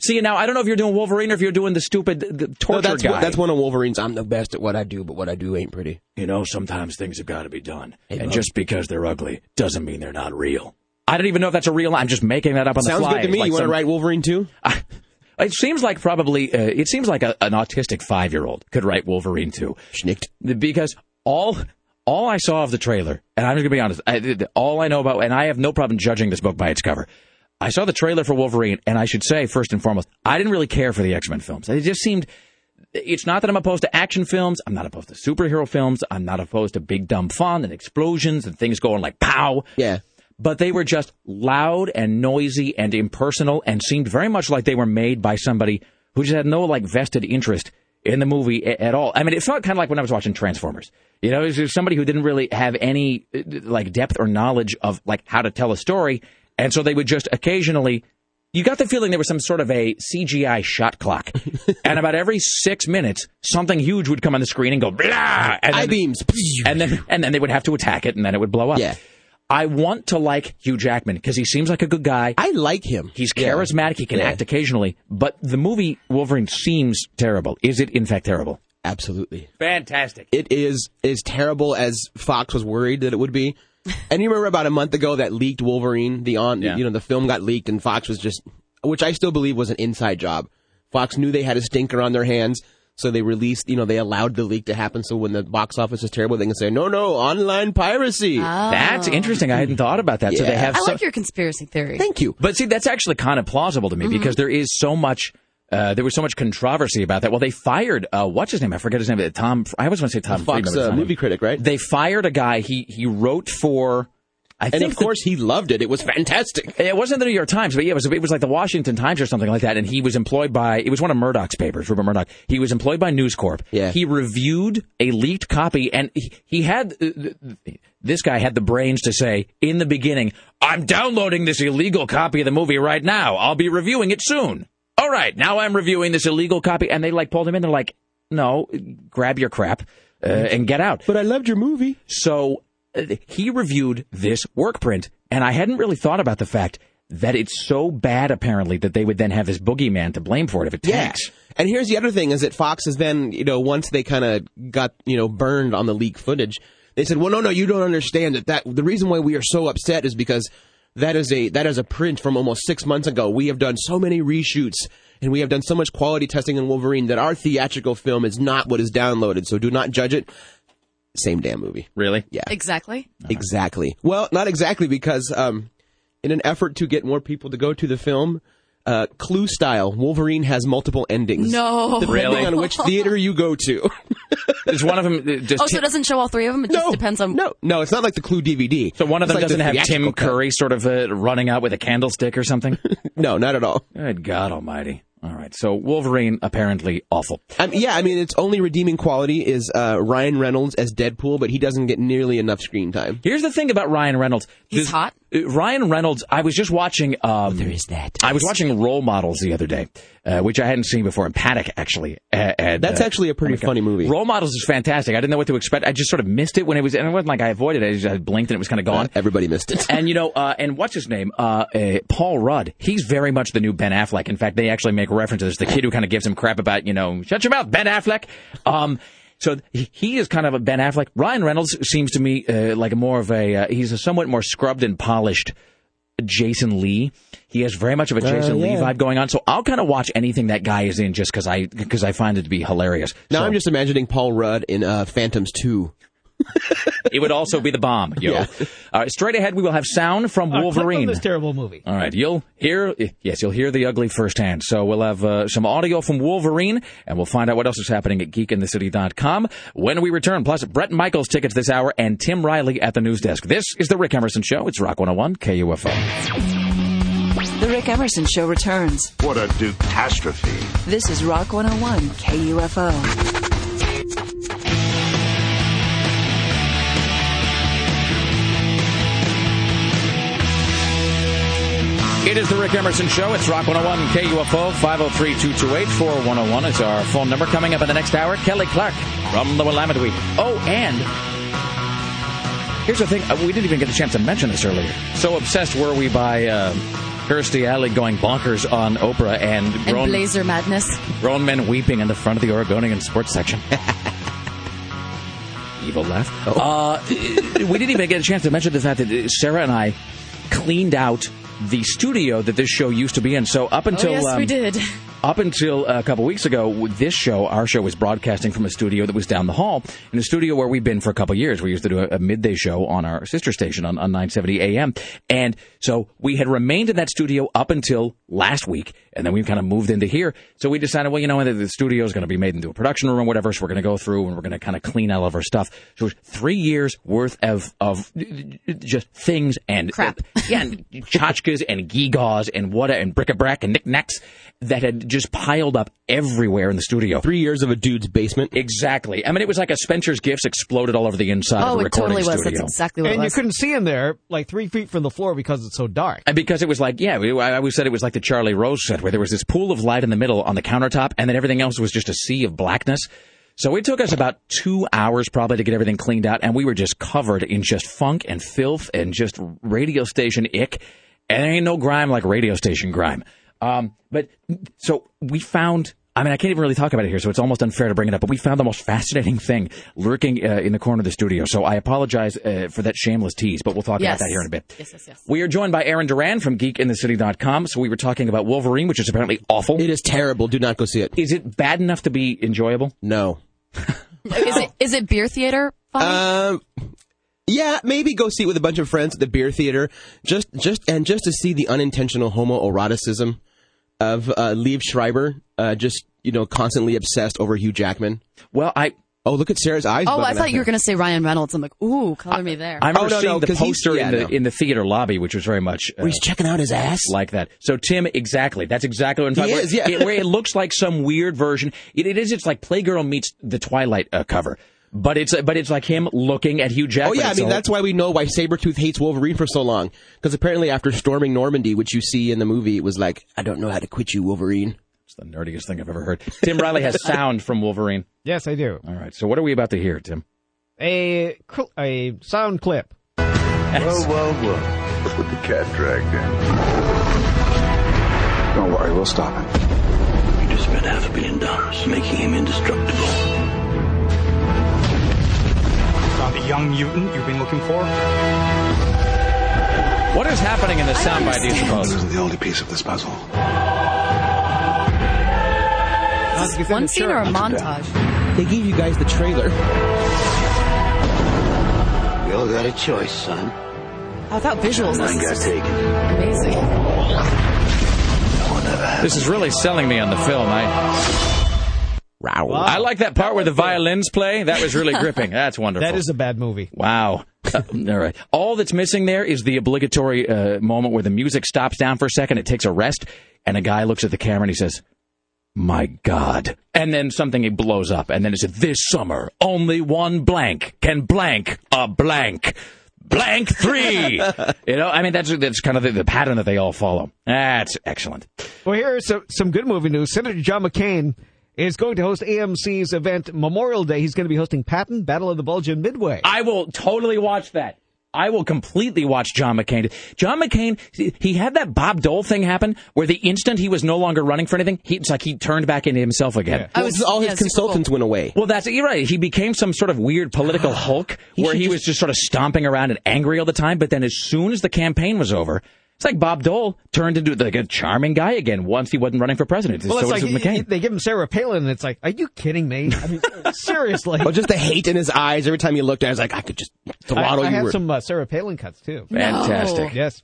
Speaker 8: See now, I don't know if you're doing Wolverine or if you're doing the stupid the torture
Speaker 29: No, that's
Speaker 8: guy.
Speaker 29: One, that's one of Wolverine's. I'm the best at what I do, but what I do ain't pretty.
Speaker 8: You know, sometimes things have got to be done,
Speaker 29: Hey,
Speaker 8: and
Speaker 29: Bob.
Speaker 8: just because they're ugly doesn't mean they're not real. I don't even know if that's a real. I'm just making that up on
Speaker 29: Sounds
Speaker 8: the fly.
Speaker 29: Sounds good to me.
Speaker 8: Like
Speaker 29: you want to write Wolverine too? [LAUGHS]
Speaker 8: It seems like probably uh, it seems like a, an autistic five year old could write Wolverine too.
Speaker 29: Schnicked.
Speaker 8: Because all all I saw of the trailer, and I'm gonna be honest, I, all I know about, and I have no problem judging this book by its cover. I saw the trailer for Wolverine, and I should say first and foremost, I didn't really care for the X Men films. It just seemed. It's not that I'm opposed to action films. I'm not opposed to superhero films. I'm not opposed to big dumb fun and explosions and things going like pow.
Speaker 29: Yeah.
Speaker 8: But they were just loud and noisy and impersonal and seemed very much like they were made by somebody who just had no like vested interest in the movie at all. I mean, it felt kind of like when I was watching Transformers. You know, it was somebody who didn't really have any uh, like depth or knowledge of like how to tell a story, and so they would just occasionally. You got the feeling there was some sort of a CGI shot clock, [LAUGHS] and about every six minutes, something huge would come on the screen and go blah, and then,
Speaker 29: beams,
Speaker 8: and then and then they would have to attack it, and then it would blow up.
Speaker 29: Yeah.
Speaker 8: I want to like Hugh Jackman because he seems like a good guy.
Speaker 29: I like him.
Speaker 8: He's
Speaker 29: Yeah.
Speaker 8: charismatic. He can
Speaker 29: Yeah.
Speaker 8: act occasionally, but the movie Wolverine seems terrible. Is it in fact terrible?
Speaker 29: Absolutely.
Speaker 8: Fantastic.
Speaker 29: It is as terrible as Fox was worried that it would be. [LAUGHS] And you remember about a month ago that leaked Wolverine, the on,
Speaker 8: Yeah.
Speaker 29: you know, the film got leaked, and Fox was just, which I still believe was an inside job. Fox knew they had a stinker on their hands, so they released, you know, they allowed the leak to happen. So when the box office is terrible, they can say, no, no, online piracy.
Speaker 8: That's interesting. I hadn't thought about that. So they
Speaker 29: Yeah.
Speaker 8: have.
Speaker 9: I
Speaker 8: so-
Speaker 9: like your conspiracy theory.
Speaker 29: Thank you.
Speaker 8: But see, that's actually kind of plausible to me
Speaker 9: Mhm.
Speaker 8: because there is so much. Uh, there was so much controversy about that. Well, they fired uh, what's his name? I forget his name. Tom. I always want to say Tom.
Speaker 29: Fox
Speaker 8: Friedman,
Speaker 29: uh, movie critic, right?
Speaker 8: They fired a guy. He he wrote for. I
Speaker 29: and of
Speaker 8: the-
Speaker 29: course, he loved it. It was fantastic.
Speaker 8: It wasn't the New York Times, but yeah, it was, it was like the Washington Times or something like that. And he was employed by, it was one of Murdoch's papers, Rupert Murdoch. He was employed by News Corp.
Speaker 29: Yeah.
Speaker 8: He reviewed a leaked copy and he, he had, uh, this guy had the brains to say in the beginning, I'm downloading this illegal copy of the movie right now. I'll be reviewing it soon. All right, now I'm reviewing this illegal copy. And they like pulled him in. They're like, no, grab your crap uh, and get out.
Speaker 29: But I loved your movie.
Speaker 8: So he reviewed this work print, and I hadn't really thought about the fact that it's so bad, apparently, that they would then have this boogeyman to blame for it if it
Speaker 29: Yeah.
Speaker 8: tanks.
Speaker 29: And here's the other thing is that Fox is then, you know, once they kind of got, you know, burned on the leak footage, they said, well, no, no, you don't understand that, that the reason why we are so upset is because that is a, that is a print from almost six months ago. We have done so many reshoots and we have done so much quality testing in Wolverine that our theatrical film is not what is downloaded. So do not judge it. Same damn movie.
Speaker 8: Really?
Speaker 29: Yeah.
Speaker 9: Exactly.
Speaker 29: Exactly. Well, not exactly because um, in an effort to get more people to go to the film, uh, Clue style, Wolverine has multiple endings.
Speaker 9: No.
Speaker 29: depending
Speaker 8: Really?
Speaker 29: on which theater you go to. [LAUGHS]
Speaker 8: Is one of them uh, just?
Speaker 9: Oh, so it doesn't show all three of them? It just depends on.
Speaker 29: No, no, it's not like the Clue DVD.
Speaker 8: so one of
Speaker 29: It's
Speaker 8: them
Speaker 29: like
Speaker 8: doesn't have Tim
Speaker 29: theatrical cut.
Speaker 8: Curry sort of uh, running out with a candlestick or something. [LAUGHS]
Speaker 29: No, not at all.
Speaker 8: Good God Almighty! All right, so Wolverine apparently awful.
Speaker 29: Um, yeah, I mean, its only redeeming quality is uh, Ryan Reynolds as Deadpool, but he doesn't get nearly enough screen time.
Speaker 8: Here's the thing about Ryan Reynolds.
Speaker 9: He's hot.
Speaker 8: Uh, Ryan Reynolds. I was just watching. Um, there
Speaker 29: is that.
Speaker 8: I was watching Role Models the other day, uh, which I hadn't seen before. And Paddock actually. Uh, and,
Speaker 29: That's
Speaker 8: uh,
Speaker 29: actually a pretty
Speaker 8: oh my God.
Speaker 29: funny movie.
Speaker 8: Role Models is fantastic. I didn't know what to expect. I just sort of missed it when it was. And it wasn't like I avoided it. I just I blinked and it was kind of gone.
Speaker 29: Uh, everybody missed it.
Speaker 8: And you know, uh, and what's his name? Uh, uh, Paul Rudd. He's very much the new Ben Affleck. In fact, they actually make reference to this. The kid who kind of gives him crap about, you know, shut your mouth, Ben Affleck. Um, so he- is kind of a Ben Affleck. Ryan Reynolds seems to me uh, like a more of a. Uh, he's a somewhat more scrubbed and polished. Jason Lee. He has very much of a Jason
Speaker 29: Uh,
Speaker 8: Lee vibe going on. So I'll kind of watch anything that guy is in just because I because I find it to be hilarious.
Speaker 29: Now
Speaker 8: So
Speaker 29: I'm just imagining Paul Rudd in uh, Phantoms 2. [LAUGHS]
Speaker 8: it would also be the bomb, yo.
Speaker 29: Yeah.
Speaker 8: All right, straight ahead we will have sound from
Speaker 10: Uh, click on
Speaker 8: Wolverine.
Speaker 10: this terrible movie.
Speaker 8: All right, you'll hear yes, you'll hear the ugly firsthand. So we'll have uh, some audio from Wolverine, and we'll find out what else is happening at geekinthecity.com when we return. Plus, Bret Michaels tickets this hour and Tim Riley at the news desk. This is the Rick Emerson Show. It's Rock 101 KUFO.
Speaker 17: The Rick Emerson Show returns.
Speaker 30: What a catastrophe.
Speaker 17: This is Rock 101 KUFO.
Speaker 8: It is the Rick Emerson Show. It's Rock 101 KUFO 503 228 4101 is our phone number. Coming up in the next hour, Kelly Clark from the Willamette Week. Oh, and here's the thing uh, we didn't even get a chance to mention this earlier. So obsessed were we by uh, Kirstie Alley going bonkers on Oprah and
Speaker 9: And Blazer Madness.
Speaker 8: grown men weeping in the front of the Oregonian sports section. [LAUGHS] Evil laugh. Uh, [LAUGHS] we didn't even get a chance to mention the fact that Sarah and I cleaned out the studio that this show used to be in. So up until
Speaker 9: oh, yes,
Speaker 8: um,
Speaker 9: we did. [LAUGHS]
Speaker 8: up until a couple weeks ago, this show, our show, was broadcasting from a studio that was down the hall, in a studio where we've been for a couple of years. We used to do a, a midday show on our sister station on, on 970 AM, and so we had remained in that studio up until last week, and then we kind of moved into here. So we decided, well, you know, the, the studio is going to be made into a production room or whatever, so we're going to go through and we're going to kind of clean out all of our stuff. So it's three years worth of of just things and
Speaker 9: Crap. [LAUGHS]
Speaker 8: yeah, and tchotchkes and gewgaws and what and bric-a-brac and knickknacks that had just piled up everywhere in the studio.
Speaker 29: Three years of a dude's basement.
Speaker 8: Exactly. I mean, it was like a Spencer's Gifts exploded all over the inside of
Speaker 9: Oh,
Speaker 8: the
Speaker 9: it
Speaker 8: recording
Speaker 9: totally was.
Speaker 8: studio.
Speaker 9: That's exactly what
Speaker 10: and
Speaker 9: it
Speaker 10: you couldn't see him there like three feet from the floor because it's so dark.
Speaker 8: And because it was like, yeah, I always said it was like the Charlie Rose set, where there was this pool of light in the middle on the countertop, and then everything else was just a sea of blackness. So it took us about two hours probably to get everything cleaned out, and we were just covered in just funk and filth and just radio station ick. And there ain't no grime like radio station grime. Um, but so we found. I mean, I can't even really talk about it here, so it's almost unfair to bring it up. But we found the most fascinating thing lurking uh, in the corner of the studio. So I apologize uh, for that shameless tease, but we'll talk
Speaker 9: yes.
Speaker 8: about that here in a bit.
Speaker 9: Yes, yes, yes.
Speaker 8: We are joined by Aaron Duran from geekinthecity.com. So we were talking about Wolverine, which is apparently awful.
Speaker 29: It is terrible. Do not go see it.
Speaker 8: Is it bad enough to be enjoyable?
Speaker 29: No.
Speaker 9: is it is it beer theater? Funny?
Speaker 29: Um, yeah, maybe go see it with a bunch of friends at the beer theater, just just and just to see the unintentional homoeroticism of uh, Liev Schreiber, uh, just you know, constantly obsessed over Hugh Jackman.
Speaker 8: Well, I
Speaker 29: oh look at Sarah's eyes.
Speaker 9: oh, I thought you were going to say Ryan Reynolds. I'm like, ooh, color me there.
Speaker 8: I remember
Speaker 29: Oh, no,
Speaker 8: seeing
Speaker 29: no,
Speaker 8: the
Speaker 29: 'cause he's-
Speaker 8: poster
Speaker 29: yeah,
Speaker 8: in the
Speaker 29: no.
Speaker 8: in the theater lobby, which was very much uh,
Speaker 29: Where he's checking out his ass.
Speaker 8: like that. So Tim, exactly. That's exactly what I'm talking
Speaker 29: He
Speaker 8: about.
Speaker 29: is, yeah.
Speaker 8: It, where it looks like some weird version. It, it is. It's like Playgirl meets the Twilight uh, cover, but it's but it's like him looking at Hugh Jackman.
Speaker 29: Oh yeah, I mean
Speaker 8: all-
Speaker 29: that's why we know why Sabretooth hates Wolverine for so long. Because apparently after storming Normandy, which you see in the movie, it was like, I don't know how to quit you, Wolverine.
Speaker 8: it's the nerdiest thing I've ever heard. [LAUGHS] Tim Riley has sound from Wolverine.
Speaker 10: Yes, I do.
Speaker 8: All right. So what are we about to hear, Tim?
Speaker 10: A cl- a sound clip.
Speaker 30: Well, well, well. Look what the cat dragged in. Don't worry, we'll stop him.
Speaker 31: You just spent half a billion dollars making him indestructible.
Speaker 28: Found the young mutant you've been looking for?
Speaker 8: What is happening in the soundbite? Do you suppose?
Speaker 30: This isn't the only piece of this puzzle.
Speaker 9: Is this one scene or a montage?
Speaker 29: They gave you guys the trailer.
Speaker 31: We all got a choice, son.
Speaker 9: Oh, without visuals,
Speaker 31: None got
Speaker 9: this is
Speaker 31: taken.
Speaker 9: amazing.
Speaker 8: This is really selling me on the film. I I like that part where the violins play. That was really [LAUGHS] gripping. That's wonderful.
Speaker 10: That is a bad movie.
Speaker 8: Wow. Uh, all right. All that's missing there is the obligatory uh, moment where the music stops down for a second. It takes a rest, and a guy looks at the camera and he says, "My God!" And then something it blows up, and then it said, "This summer, only one blank can blank a blank." Blank three, [LAUGHS] you know. I mean, that's that's kind of the, the pattern that they all follow. That's excellent.
Speaker 10: Well, here's some, some good movie news. Senator John McCain is going to host AMC's event Memorial Day. He's going to be hosting Patton, Battle of the Bulge in Midway.
Speaker 8: I will totally watch that. I will completely watch John McCain. John McCain, he had that Bob Dole thing happen where the instant he was no longer running for anything, he, it's like he turned back into himself again.
Speaker 29: Well, all his consultants went away.
Speaker 8: Well, that's you're right. He became some sort of weird political [SIGHS] Hulk
Speaker 29: He
Speaker 8: where
Speaker 29: should
Speaker 8: he
Speaker 29: just-
Speaker 8: was just sort of stomping around and angry all the time. But then, as soon as the campaign was over, It's like Bob Dole turned into like a charming guy again once he wasn't running for president.
Speaker 10: Well,
Speaker 8: so
Speaker 10: it's
Speaker 8: was
Speaker 10: like
Speaker 8: McCain.
Speaker 10: they give him Sarah Palin, and it's like, are you kidding me? I mean, [LAUGHS] seriously.
Speaker 29: Well, just the hate in his eyes every time he looked at. it, I was like, I could just
Speaker 10: I,
Speaker 29: throttle
Speaker 10: I
Speaker 29: you.
Speaker 10: have
Speaker 29: were-
Speaker 10: some uh, Sarah Palin cuts too.
Speaker 8: Fantastic.
Speaker 10: Yes.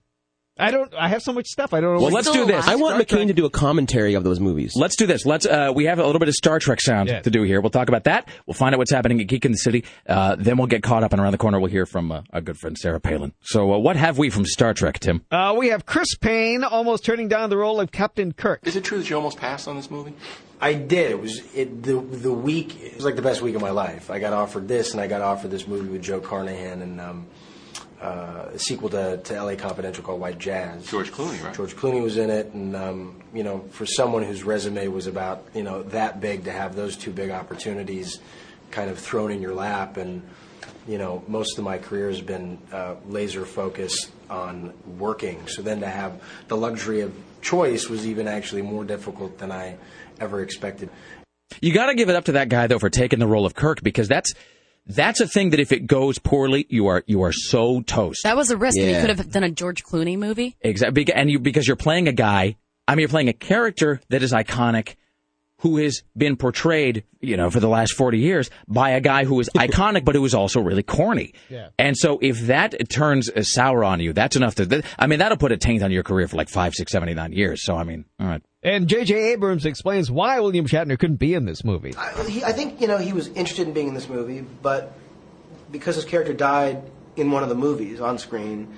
Speaker 10: I don't. I have so much stuff. I don't know.
Speaker 8: Well, let's do this.
Speaker 29: I want McCain to do a commentary of those movies.
Speaker 8: Let's do this. Let's. Uh, we have a little bit of Star Trek sound
Speaker 10: Yeah.
Speaker 8: to do here. We'll talk about that. We'll find out what's happening at Geek in the City. Uh, then we'll get caught up, and around the corner we'll hear from uh, our good friend Sarah Palin. So, uh, what have we from Star Trek, Tim?
Speaker 10: Uh, we have Chris Pine almost turning down the role of Captain Kirk.
Speaker 32: Is it true that you almost passed on this movie?
Speaker 33: I did. It was it the the week. It was like the best week of my life. I got offered this, and I got offered this movie with Joe Carnahan and um, uh, a sequel to, to L.A. Confidential called White Jazz.
Speaker 32: George Clooney, right?
Speaker 33: George Clooney was in it, and um, you know, for someone whose resume was about you know that big to have those two big opportunities kind of thrown in your lap, and you know, most of my career has been uh, laser focused on working. So then to have the luxury of choice was even actually more difficult than I ever expected.
Speaker 8: You got to give it up to that guy though for taking the role of Kirk because that's that's a thing that if it goes poorly, you are you are so toast.
Speaker 9: That was a risk. and
Speaker 8: Yeah.
Speaker 9: He could have done a George Clooney movie.
Speaker 8: Exactly, and you because you're playing a guy. I mean, you're playing a character that is iconic, who has been portrayed, you know, for the last forty years by a guy who is [LAUGHS] iconic, but who is also really corny.
Speaker 10: Yeah.
Speaker 8: And so, if that turns uh, sour on you, that's enough to. That, I mean, that'll put a taint on your career for like five, six, seven, eight, nine years. So, I mean, all right.
Speaker 10: And J.J. Abrams explains why William Shatner couldn't be in this movie.
Speaker 33: I, he, I think you know he was interested in being in this movie, but because his character died in one of the movies on screen,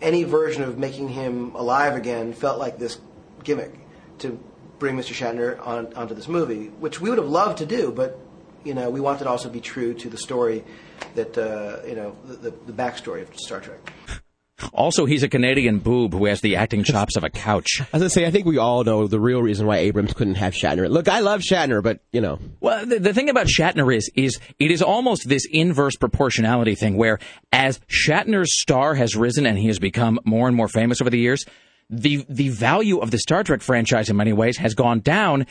Speaker 33: any version of making him alive again felt like this gimmick to bring Mr. Shatner on onto this movie, which we would have loved to do, but you know we wanted to also be true to the story that uh, you know the, the, the backstory of Star Trek.
Speaker 8: Also, he's a Canadian boob who has the acting chops of a couch. [LAUGHS]
Speaker 29: As I say, I think we all know the real reason why Abrams couldn't have Shatner. Look, I love Shatner, but you know,
Speaker 8: Well, the, the thing about Shatner is, is it is almost this inverse proportionality thing where as Shatner's star has risen and he has become more and more famous over the years, the, the value of the Star Trek franchise in many ways has gone down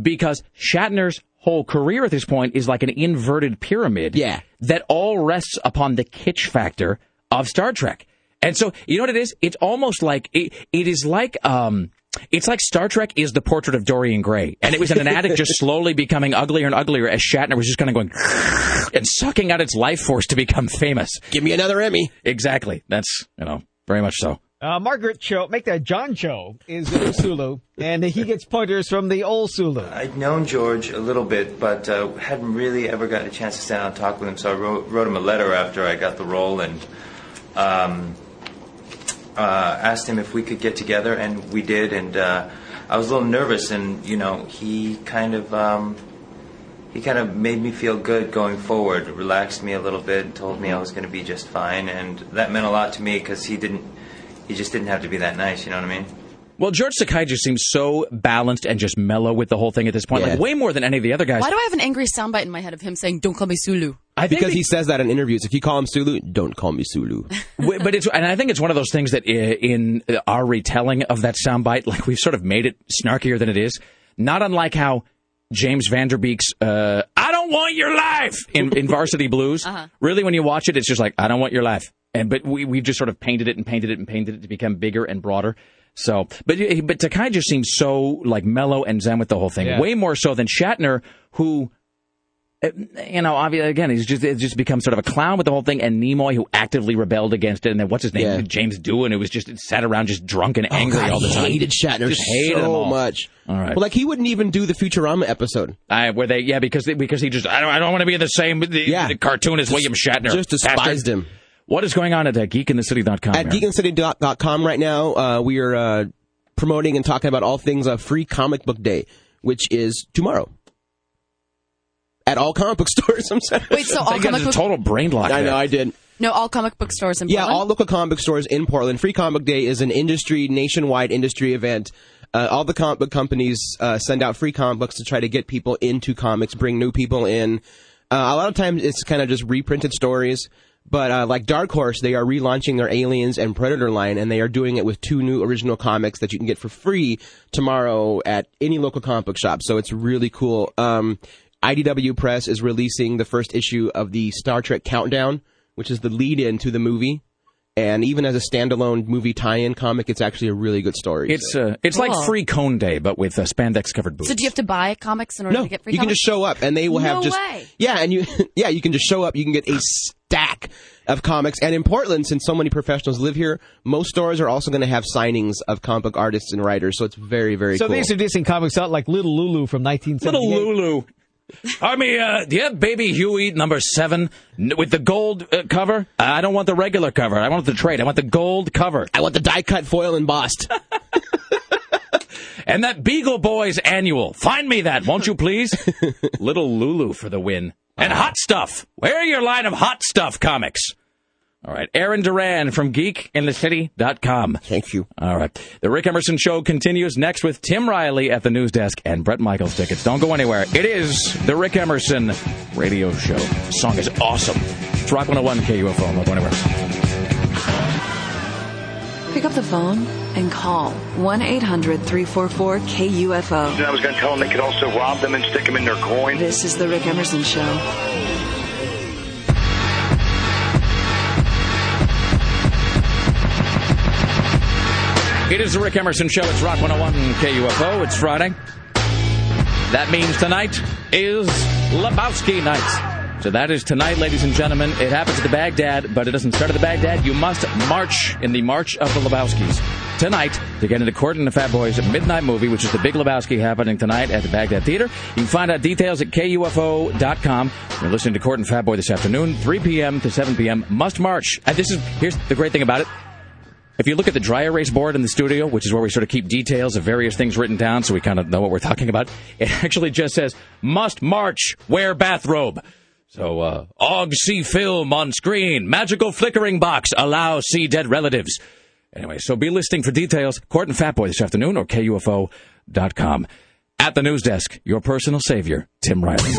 Speaker 8: because Shatner's whole career at this point is like an inverted pyramid.
Speaker 29: Yeah.
Speaker 8: That all rests upon the kitsch factor of Star Trek. And so, you know what it is? It's almost like, it, it is like, um, it's like Star Trek is the portrait of Dorian Gray. And it was an addict just [LAUGHS] slowly becoming uglier and uglier as Shatner was just kind of going [LAUGHS] and sucking out its life force to become famous.
Speaker 29: give me another Emmy.
Speaker 8: Exactly. That's, you know, very much so.
Speaker 10: Uh, Margaret Cho, make that John Cho, is the new Sulu, and he gets pointers from the old Sulu.
Speaker 34: I'd known George a little bit, but uh, hadn't really ever gotten a chance to sit down and talk with him. So I wrote, wrote him a letter after I got the role and um, uh, asked him if we could get together, and we did. And uh, I was a little nervous, and you know, he kind of um, he kind of made me feel good going forward, relaxed me a little bit, told me I was going to be just fine, and that meant a lot to me because he didn't. He just didn't have to be that nice, you know what I mean?
Speaker 8: Well, George Takei just seems so balanced and just mellow with the whole thing at this point,
Speaker 29: Yeah.
Speaker 8: like way more than any of the other guys.
Speaker 9: Why do I have an angry soundbite in my head of him saying, "Don't call me Sulu"?
Speaker 8: I
Speaker 29: because
Speaker 8: be-
Speaker 29: he says that in interviews. If you call him Sulu, don't call me Sulu. [LAUGHS]
Speaker 8: But it's and I think it's one of those things that in our retelling of that soundbite, like we've sort of made it snarkier than it is. Not unlike how James Van Der Beek's uh, "I don't want your life" in, in Varsity Blues. [LAUGHS]
Speaker 9: Uh-huh.
Speaker 8: Really, when you watch it, it's just like "I don't want your life," and but we we've just sort of painted it and painted it and painted it to become bigger and broader. So, but but Takei just seems so like mellow and zen with the whole thing,
Speaker 10: Yeah.
Speaker 8: way more so than Shatner, who uh, you know, obviously, again, he's just it's just become sort of a clown with the whole thing, and Nimoy who actively rebelled against it, and then what's his name,
Speaker 29: Yeah.
Speaker 8: James Doohan, who was just sat around just drunk and angry
Speaker 29: oh, God,
Speaker 8: all the
Speaker 29: he
Speaker 8: time.
Speaker 29: hated Shatner
Speaker 8: just hated him
Speaker 29: so
Speaker 8: all.
Speaker 29: much.
Speaker 8: All right,
Speaker 29: Well, like he wouldn't even do the Futurama episode.
Speaker 8: I, where they yeah because they, because he just I don't I don't want to be in the same the,
Speaker 29: Yeah.
Speaker 8: the cartoon as William Shatner.
Speaker 29: Just despised
Speaker 8: Bastard.
Speaker 29: him.
Speaker 8: What is going on at uh, geekinthecity.com?
Speaker 29: At
Speaker 8: Aaron?
Speaker 29: geekincity.com right now, uh, we are uh, promoting and talking about all things uh, Free Comic Book Day, which is tomorrow. At all comic book [LAUGHS] stores, I'm sorry.
Speaker 9: Wait, so all
Speaker 8: You got
Speaker 9: comic
Speaker 8: a
Speaker 9: book?
Speaker 8: total brain lock.
Speaker 29: I
Speaker 8: there.
Speaker 29: know, I did.
Speaker 9: No, all comic book stores in
Speaker 29: Yeah,
Speaker 9: Portland?
Speaker 29: all local comic book stores in Portland. Free Comic book Day is an industry, nationwide industry event. Uh, all the comic book companies uh, send out free comic books to try to get people into comics, bring new people in. Uh, a lot of times it's kind of just reprinted stories. But uh, like Dark Horse, they are relaunching their Aliens and Predator line, and they are doing it with two new original comics that you can get for free tomorrow at any local comic book shop. So it's really cool. Um, IDW Press is releasing the first issue of the Star Trek Countdown, which is the lead-in to the movie And even as a standalone movie tie-in comic, it's actually a really good story.
Speaker 8: It's
Speaker 29: so.
Speaker 8: uh, it's
Speaker 9: Cool.
Speaker 8: like free cone day, but with uh, spandex covered boots.
Speaker 9: So do you have to buy comics in order
Speaker 29: no,
Speaker 9: to get free
Speaker 29: you can just show up, and they will have
Speaker 9: No
Speaker 29: just
Speaker 9: way.
Speaker 29: yeah, and you [LAUGHS] yeah, you can just show up. You can get a stack of comics, and in Portland, since so many professionals live here, most stores are also going to have signings of comic book artists and writers. So it's very very
Speaker 10: So
Speaker 29: cool.
Speaker 10: these are decent comics out like Little Lulu from 1978.
Speaker 8: Little Lulu. Army, uh, do you have Baby Huey number seven with the gold uh, cover? I don't want the regular cover. I want the trade. I want the gold cover.
Speaker 29: I want the die cut foil embossed. [LAUGHS]
Speaker 8: and that Beagle Boys annual. Find me that, won't you please? [LAUGHS] Little Lulu for the win. And hot stuff. Where are your line of hot stuff comics? All right. Aaron Duran from geekinthecity.com.
Speaker 29: Thank you.
Speaker 8: All right. The Rick Emerson Show continues next with Tim Riley at the news desk and Bret Michaels tickets. Don't go anywhere. It is the Rick Emerson Radio Show. The song is awesome. It's Rock 101 KUFO. Don't go anywhere.
Speaker 17: Pick up the phone and call 1 800 344 KUFO.
Speaker 35: And I was going to tell them they could also rob them and stick them in their coin.
Speaker 17: This is The Rick Emerson Show.
Speaker 8: It is the Rick Emerson Show. It's Rock 101 KUFO. It's Friday. That means tonight is Lebowski night. So that is tonight, ladies and gentlemen. It happens at the Baghdad, but it doesn't start at the Baghdad. You must march in the March of the Lebowskis tonight to get into Cort and the Fat Boys Midnight Movie, which is the Big Lebowski happening tonight at the Baghdad Theater. You can find out details at KUFO.com. You're listening to Cort and Fat Boy this afternoon, 3 p.m. to 7 p.m. Must march. And this is here's the great thing about it. If you look at the dry erase board in the studio, which is where we sort of keep details of various things written down so we kind of know what we're talking about, it [LAUGHS] actually just says, must march, wear bathrobe. So, uh, Og see film on screen, magical flickering box, allow see dead relatives. Anyway, so be listening for details, Cort and Fat Boy this afternoon or KUFO.com. At the news desk, your personal savior, Tim Riley.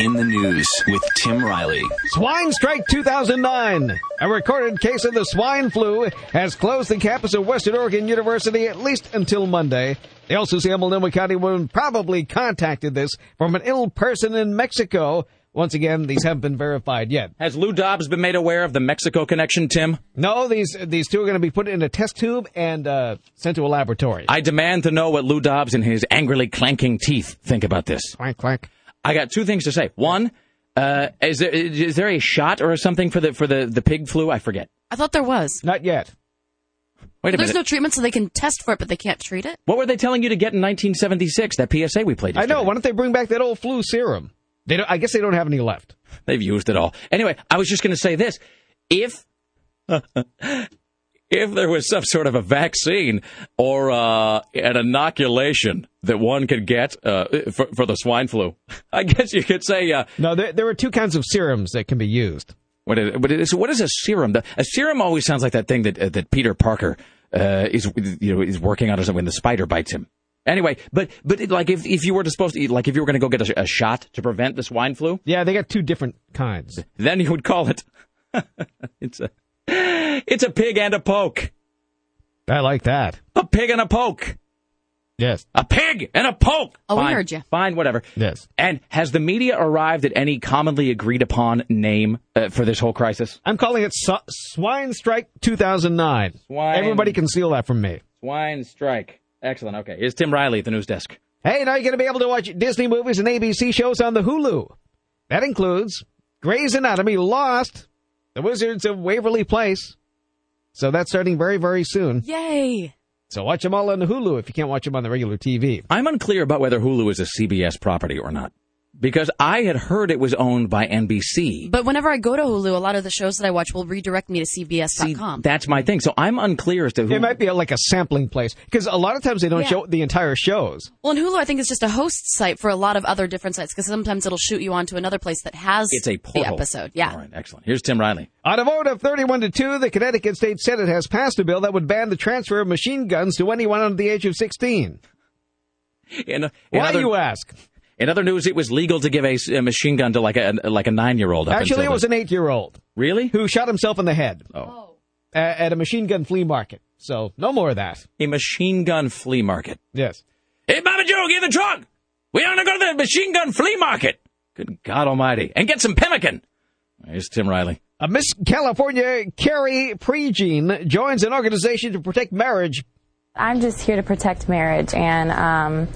Speaker 11: In the news with Tim Riley.
Speaker 10: Swine Strike 2009. A recorded case of the swine flu has closed the campus of Western Oregon University at least until Monday. They also say a Multnomah County woman probably contacted this from an ill person in Mexico. Once again, these haven't been verified yet.
Speaker 8: Has Lou Dobbs been made aware of the Mexico connection, Tim?
Speaker 10: No, these these two are going to be put in a test tube and uh, sent to a laboratory.
Speaker 8: I demand to know what Lou Dobbs and his angrily clanking teeth think about this.
Speaker 10: Clank, clank.
Speaker 8: I got two things to say. One, uh, is there is there a shot or something for the for the, the pig flu? I forget.
Speaker 9: I thought there was.
Speaker 10: Not yet.
Speaker 8: Wait a
Speaker 9: There's
Speaker 8: minute.
Speaker 9: no treatment, so they can test for it, but they can't treat it.
Speaker 8: what were they telling you to get in 1976? That PSA we played.
Speaker 10: I know. Why don't they bring back that old flu serum? They don't, I guess they don't have any left.
Speaker 8: They've used it all. Anyway, I was just going to say this: if [LAUGHS] if there was some sort of a vaccine or uh, an inoculation that one could get uh, for, for the swine flu, [LAUGHS] I guess you could say. Uh,
Speaker 10: No, there, there are two kinds of serums that can be used.
Speaker 8: What is, what is, what is a serum? The, a serum always sounds like that thing that uh, that Peter Parker uh, is you know is working on or something when the spider bites him. Anyway, but but it, like if if you were supposed to eat, like if you were going to go get a, a shot to prevent the swine flu,
Speaker 10: Yeah, they got two different kinds.
Speaker 8: then you would call it [LAUGHS] it's a it's a pig and a poke.
Speaker 10: I like that.
Speaker 8: A pig and a poke.
Speaker 10: Yes.
Speaker 8: A pig and a poke.
Speaker 9: Oh, we heard you.
Speaker 8: Fine, whatever.
Speaker 10: Yes.
Speaker 8: And has the media arrived at any commonly agreed upon name uh, for this whole crisis?
Speaker 10: I'm calling it Su- Swine Strike 2009.
Speaker 8: Swine-
Speaker 10: Everybody can steal that from me.
Speaker 8: Swine strike. Excellent. Okay. Here's Tim Riley at the news desk.
Speaker 10: Hey, now you're going to be able to watch Disney movies and ABC shows on the Hulu. That includes Grey's Anatomy, Lost, The Wizards of Waverly Place. So that's starting very, very soon.
Speaker 9: Yay!
Speaker 10: So watch them all on the Hulu if you can't watch them on the regular TV.
Speaker 8: I'm unclear about whether Hulu is a CBS property or not. Because I had heard it was owned by NBC.
Speaker 9: But whenever I go to Hulu, a lot of the shows that I watch will redirect me to CBS.com.
Speaker 8: That's my thing. So I'm unclear as to who.
Speaker 10: It might be a, like a sampling place because a lot of times they don't
Speaker 9: Yeah.
Speaker 10: show the entire shows.
Speaker 9: well, and Hulu, I think, it's just a host site for a lot of other different sites because sometimes it'll shoot you onto another place that has
Speaker 8: It's a
Speaker 9: the episode. Yeah.
Speaker 8: All right, excellent. Here's Tim Riley.
Speaker 10: On a vote of 31 to 2, the Connecticut State Senate has passed a bill that would ban the transfer of machine guns to anyone under the age of 16.
Speaker 8: In, in
Speaker 10: Why,
Speaker 8: other,
Speaker 10: you ask?
Speaker 8: In other news, it was legal to give a machine gun to like a like a nine year old.
Speaker 10: Actually, it was an eight year old
Speaker 8: really
Speaker 10: who shot himself in the head
Speaker 8: oh.
Speaker 10: a- at a machine gun flea market. So, no more of that.
Speaker 8: a machine gun flea market.
Speaker 10: Yes.
Speaker 8: Hey, Baba Joe, get in the trunk. We want to go to the machine gun flea market. Good God Almighty, and get some pemmican. Here's Tim Riley.
Speaker 10: A Miss California, Carrie Prejean joins an organization to protect marriage.
Speaker 36: I'm just here to protect marriage, and um,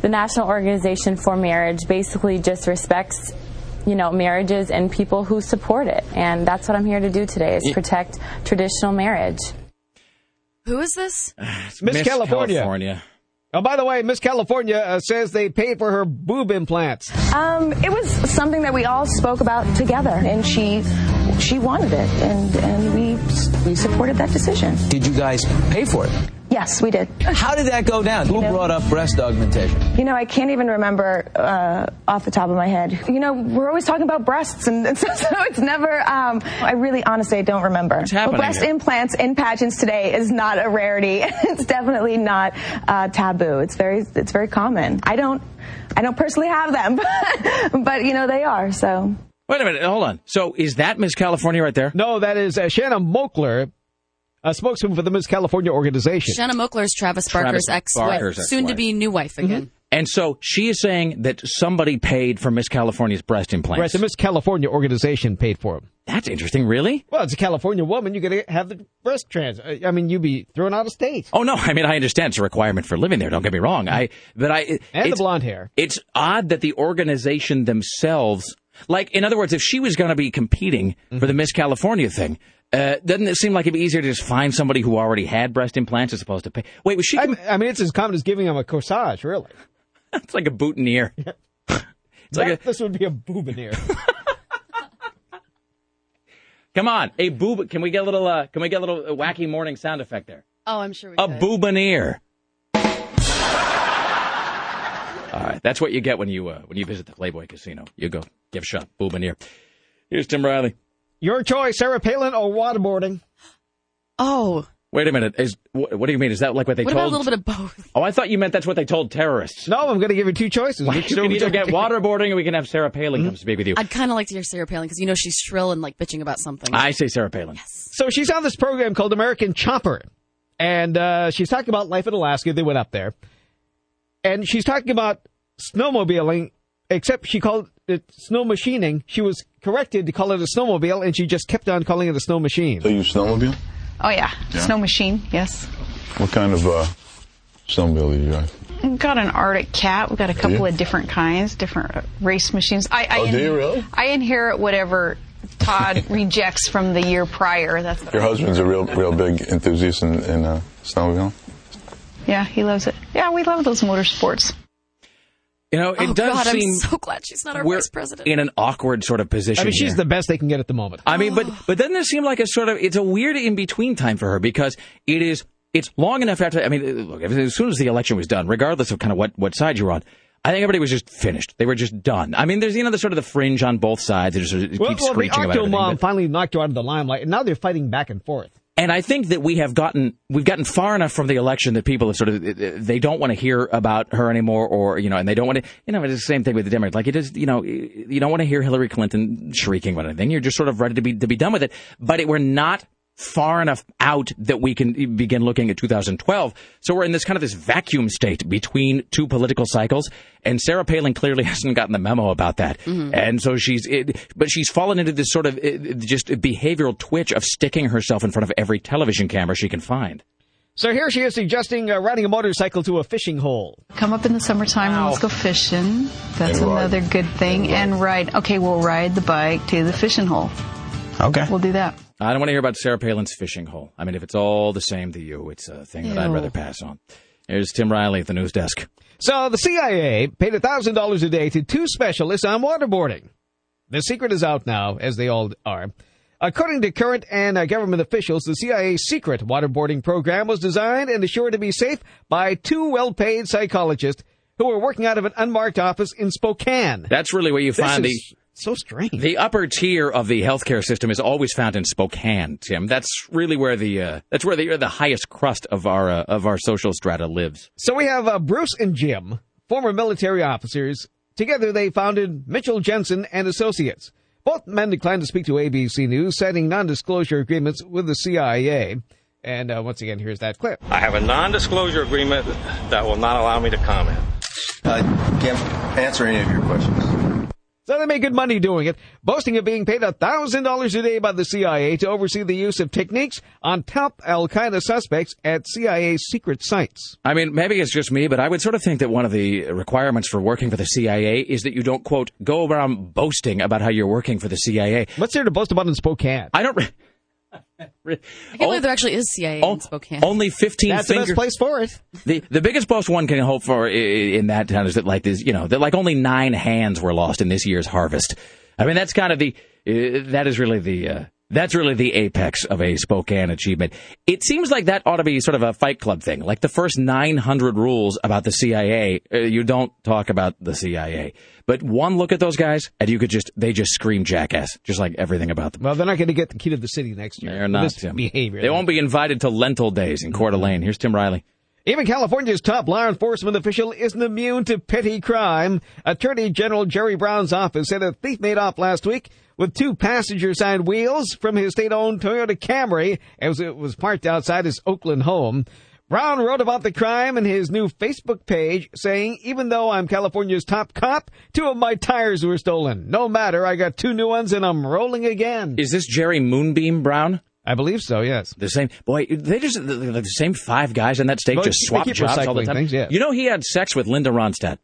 Speaker 36: the National Organization for Marriage basically just respects, you know, marriages and people who support it, and that's what I'm here to do today: is protect traditional marriage.
Speaker 9: Who is this? [SIGHS]
Speaker 10: Miss,
Speaker 8: Miss
Speaker 10: California.
Speaker 8: California.
Speaker 10: Oh, by the way, Miss California uh, says they paid for her boob implants.
Speaker 37: Um, it was something that we all spoke about together, and she she wanted it, and and we we supported that decision.
Speaker 11: Did you guys pay for it?
Speaker 37: Yes, we did.
Speaker 11: How did that go down? Who brought up breast augmentation?
Speaker 37: You know, I can't even remember uh, off the top of my head. You know, we're always talking about breasts, and, and [LAUGHS] so, so it's never. Um, I really, honestly, I don't remember. What's
Speaker 8: happening
Speaker 37: but breast
Speaker 8: here?
Speaker 37: implants in pageants today is not a rarity. [LAUGHS] it's definitely not uh, taboo. It's very, it's very common. I don't, I don't personally have them, [LAUGHS] but, but you know, they are. So.
Speaker 8: Wait a minute, hold on. So is that Miss California right there?
Speaker 10: No, that is uh, Shanna Moakler, a spokesman for the Miss California organization.
Speaker 9: Shanna Moakler's Travis
Speaker 8: Travis
Speaker 9: Barker's ex-wife, soon to be new wife again. Mm-hmm.
Speaker 8: And so she is saying that somebody paid for Miss California's breast implants.
Speaker 10: Right, the Miss California organization paid for them.
Speaker 8: That's interesting, really?
Speaker 10: Well, it's a California woman. You got to have the breast trans. I I mean, you'd be thrown out of state.
Speaker 8: Oh no, I mean I understand it's a requirement for living there. Don't get me wrong. I but I it-
Speaker 10: And the blonde hair.
Speaker 8: It's odd that the organization themselves, like in other words, if she was going to be competing mm-hmm. for the Miss California thing, uh, doesn't it seem like it'd be easier to just find somebody who already had breast implants as opposed to pay? Wait, was she?
Speaker 10: I, I mean, it's as common as giving them a corsage, really. [LAUGHS]
Speaker 8: it's like a boutonniere. [LAUGHS] It's like
Speaker 10: That- this would be a boutonniere. [LAUGHS]
Speaker 8: Come on, a boob. Can we get a little? Uh, can we get a little uh, wacky morning sound effect there?
Speaker 9: Oh, I'm sure we
Speaker 8: A
Speaker 9: could.
Speaker 8: boutonniere. All right, that's what you get when you uh, when you visit the Playboy Casino. You go give a shot boutonniere. Here's Tim Riley.
Speaker 10: Your choice, Sarah Palin or waterboarding?
Speaker 9: Oh,
Speaker 8: Wait a minute. Is what, what do you mean? Is that like what they
Speaker 9: what
Speaker 8: told?
Speaker 9: about a little bit of both?
Speaker 8: Oh, I thought you meant that's what they told terrorists.
Speaker 10: No, I'm going to give you two choices.
Speaker 8: Like,
Speaker 10: Which
Speaker 8: you can either
Speaker 10: would
Speaker 8: get waterboarding or we can have Sarah Palin come speak with you.
Speaker 9: I'd kind of like to hear Sarah Palin because you know she's shrill and like bitching about something.
Speaker 8: I say Sarah Palin. Yes.
Speaker 10: So she's on this program called American Chopper, and uh, she's talking about life in Alaska. They went up there, and she's talking about snowmobiling. Except she called it snow machining. She was corrected to call it a snowmobile, and she just kept on calling it a snow machine.
Speaker 38: So you snowmobile?
Speaker 39: Oh yeah,
Speaker 38: Yeah.
Speaker 39: snow machine. Yes,
Speaker 38: What kind of uh, snowmobile do you drive?
Speaker 39: we've got an Arctic Cat. We've got a couple of different kinds, different uh, race machines. I, I
Speaker 38: Oh, do you really?
Speaker 39: I inherit whatever Todd [LAUGHS] rejects from the year prior. That's
Speaker 38: Your husband's a real, real big enthusiast in, in uh, snowmobile.
Speaker 39: yeah, he loves it. Yeah, we love those motorsports.
Speaker 8: You know, it
Speaker 9: oh
Speaker 8: does
Speaker 9: God,
Speaker 8: seem
Speaker 9: I'm so glad she's not our
Speaker 8: we're
Speaker 9: vice president.
Speaker 8: in an awkward sort of position.
Speaker 10: I mean, she's
Speaker 8: here.
Speaker 10: the best they can get at the moment.
Speaker 8: I mean, but but doesn't it seem like a sort of it's a weird in between time for her because it is it's long enough after. I mean, look, as soon as the election was done, regardless of kind of what what side you were on. I think everybody was just finished. They were just done. I mean, there's you know the sort of the fringe on both sides. They just sort of
Speaker 10: Well,
Speaker 8: keep
Speaker 10: well the
Speaker 8: screeching about
Speaker 10: Octo
Speaker 8: everything.
Speaker 10: mom
Speaker 8: but-
Speaker 10: finally knocked her out of the limelight, and now they're fighting back and forth.
Speaker 8: And I think that we have gotten we've gotten far enough from the election that people have sort of they don't want to hear about her anymore, or you know, and they don't want to. You know, it's the same thing with the Democrats. Like it is, you know, you don't want to hear Hillary Clinton shrieking about anything. You're just sort of ready to be to be done with it. But it, we're not far enough out that we can begin looking at 2012. So we're in this kind of this vacuum state between two political cycles, and Sarah Palin clearly [LAUGHS] hasn't gotten the memo about that. And so she's, it, but she's fallen into this sort of uh, just behavioral twitch of sticking herself in front of every television camera she can find.
Speaker 10: So here she is suggesting uh, riding a motorcycle to a fishing hole.
Speaker 39: Come up in the summertime and let's go fishing. That's
Speaker 10: And ride.
Speaker 39: another good thing. And ride. Okay, we'll ride the bike to the fishing hole.
Speaker 8: Okay.
Speaker 39: We'll do that.
Speaker 8: I don't want to hear about Sarah Palin's fishing hole. I mean, if it's all the same to you, it's a thing that I'd rather pass on. Here's Tim Riley at the news desk.
Speaker 10: So the CIA paid $1,000 a day to two specialists on waterboarding. The secret is out now, as they all are. According to current and uh, government officials, the CIA's secret waterboarding program was designed and assured to be safe by two well-paid psychologists who were working out of an unmarked office in Spokane.
Speaker 8: That's really where you
Speaker 10: This
Speaker 8: find
Speaker 10: is
Speaker 8: the
Speaker 10: so strange.
Speaker 8: The upper tier of the healthcare system is always found in Spokane, Tim. That's really where the uh, that's where the the highest crust of our uh, of our social strata lives.
Speaker 10: So we have uh, Bruce and Jim, former military officers. Together they founded Mitchell Jessen and Associates. Both men declined to speak to ABC News, citing non-disclosure agreements with the CIA. And uh, once again, here's that clip.
Speaker 26: I have a non-disclosure agreement that will not allow me to comment.
Speaker 27: I can't answer any of your questions.
Speaker 10: So they make good money doing it, boasting of being paid $1,000 a day by the CIA to oversee the use of techniques on top Al Qaeda suspects at CIA secret sites.
Speaker 8: I mean, maybe it's just me, but I would sort of think that one of the requirements for working for the CIA is that you don't, quote, go around boasting about how you're working for the CIA.
Speaker 10: What's there to boast about in Spokane?
Speaker 8: I don't. Re-
Speaker 9: I can't believe there actually is CIA in Spokane.
Speaker 8: Only 15
Speaker 10: That's the best place for it.
Speaker 8: The the biggest boast one can hope for in that town is that like this, you know, that like only nine hands were lost in this year's harvest. I mean, that's kind of the uh, that is really the uh, that's really the apex of a Spokane achievement. It seems like that ought to be sort of a Fight Club thing. Like the first 900 rules about the CIA, uh, you don't talk about the CIA. But one look at those guys, and you could just they just scream jackass, just like everything about them.
Speaker 10: Well, they're not going to get the key to the city next year.
Speaker 8: They're not Tim.
Speaker 10: behavior.
Speaker 8: They won't be invited to lentil days in Coeur d'Alene. Here's Tim Riley.
Speaker 10: Even California's top law enforcement official isn't immune to petty crime. Attorney General Jerry Brown's office said a thief made off last week with two passenger side wheels from his state owned Toyota Camry as it was parked outside his Oakland home. Brown wrote about the crime in his new Facebook page, saying, even though I'm California's top cop, two of my tires were stolen. No matter, I got two new ones and I'm rolling again.
Speaker 8: Is this Jerry Moonbeam Brown?
Speaker 10: I believe so, yes.
Speaker 8: The same boy. They just the, the same five guys in that state
Speaker 10: Well,
Speaker 8: just swap jobs all the time.
Speaker 10: things, yeah.
Speaker 8: You know, he had sex with Linda Ronstadt.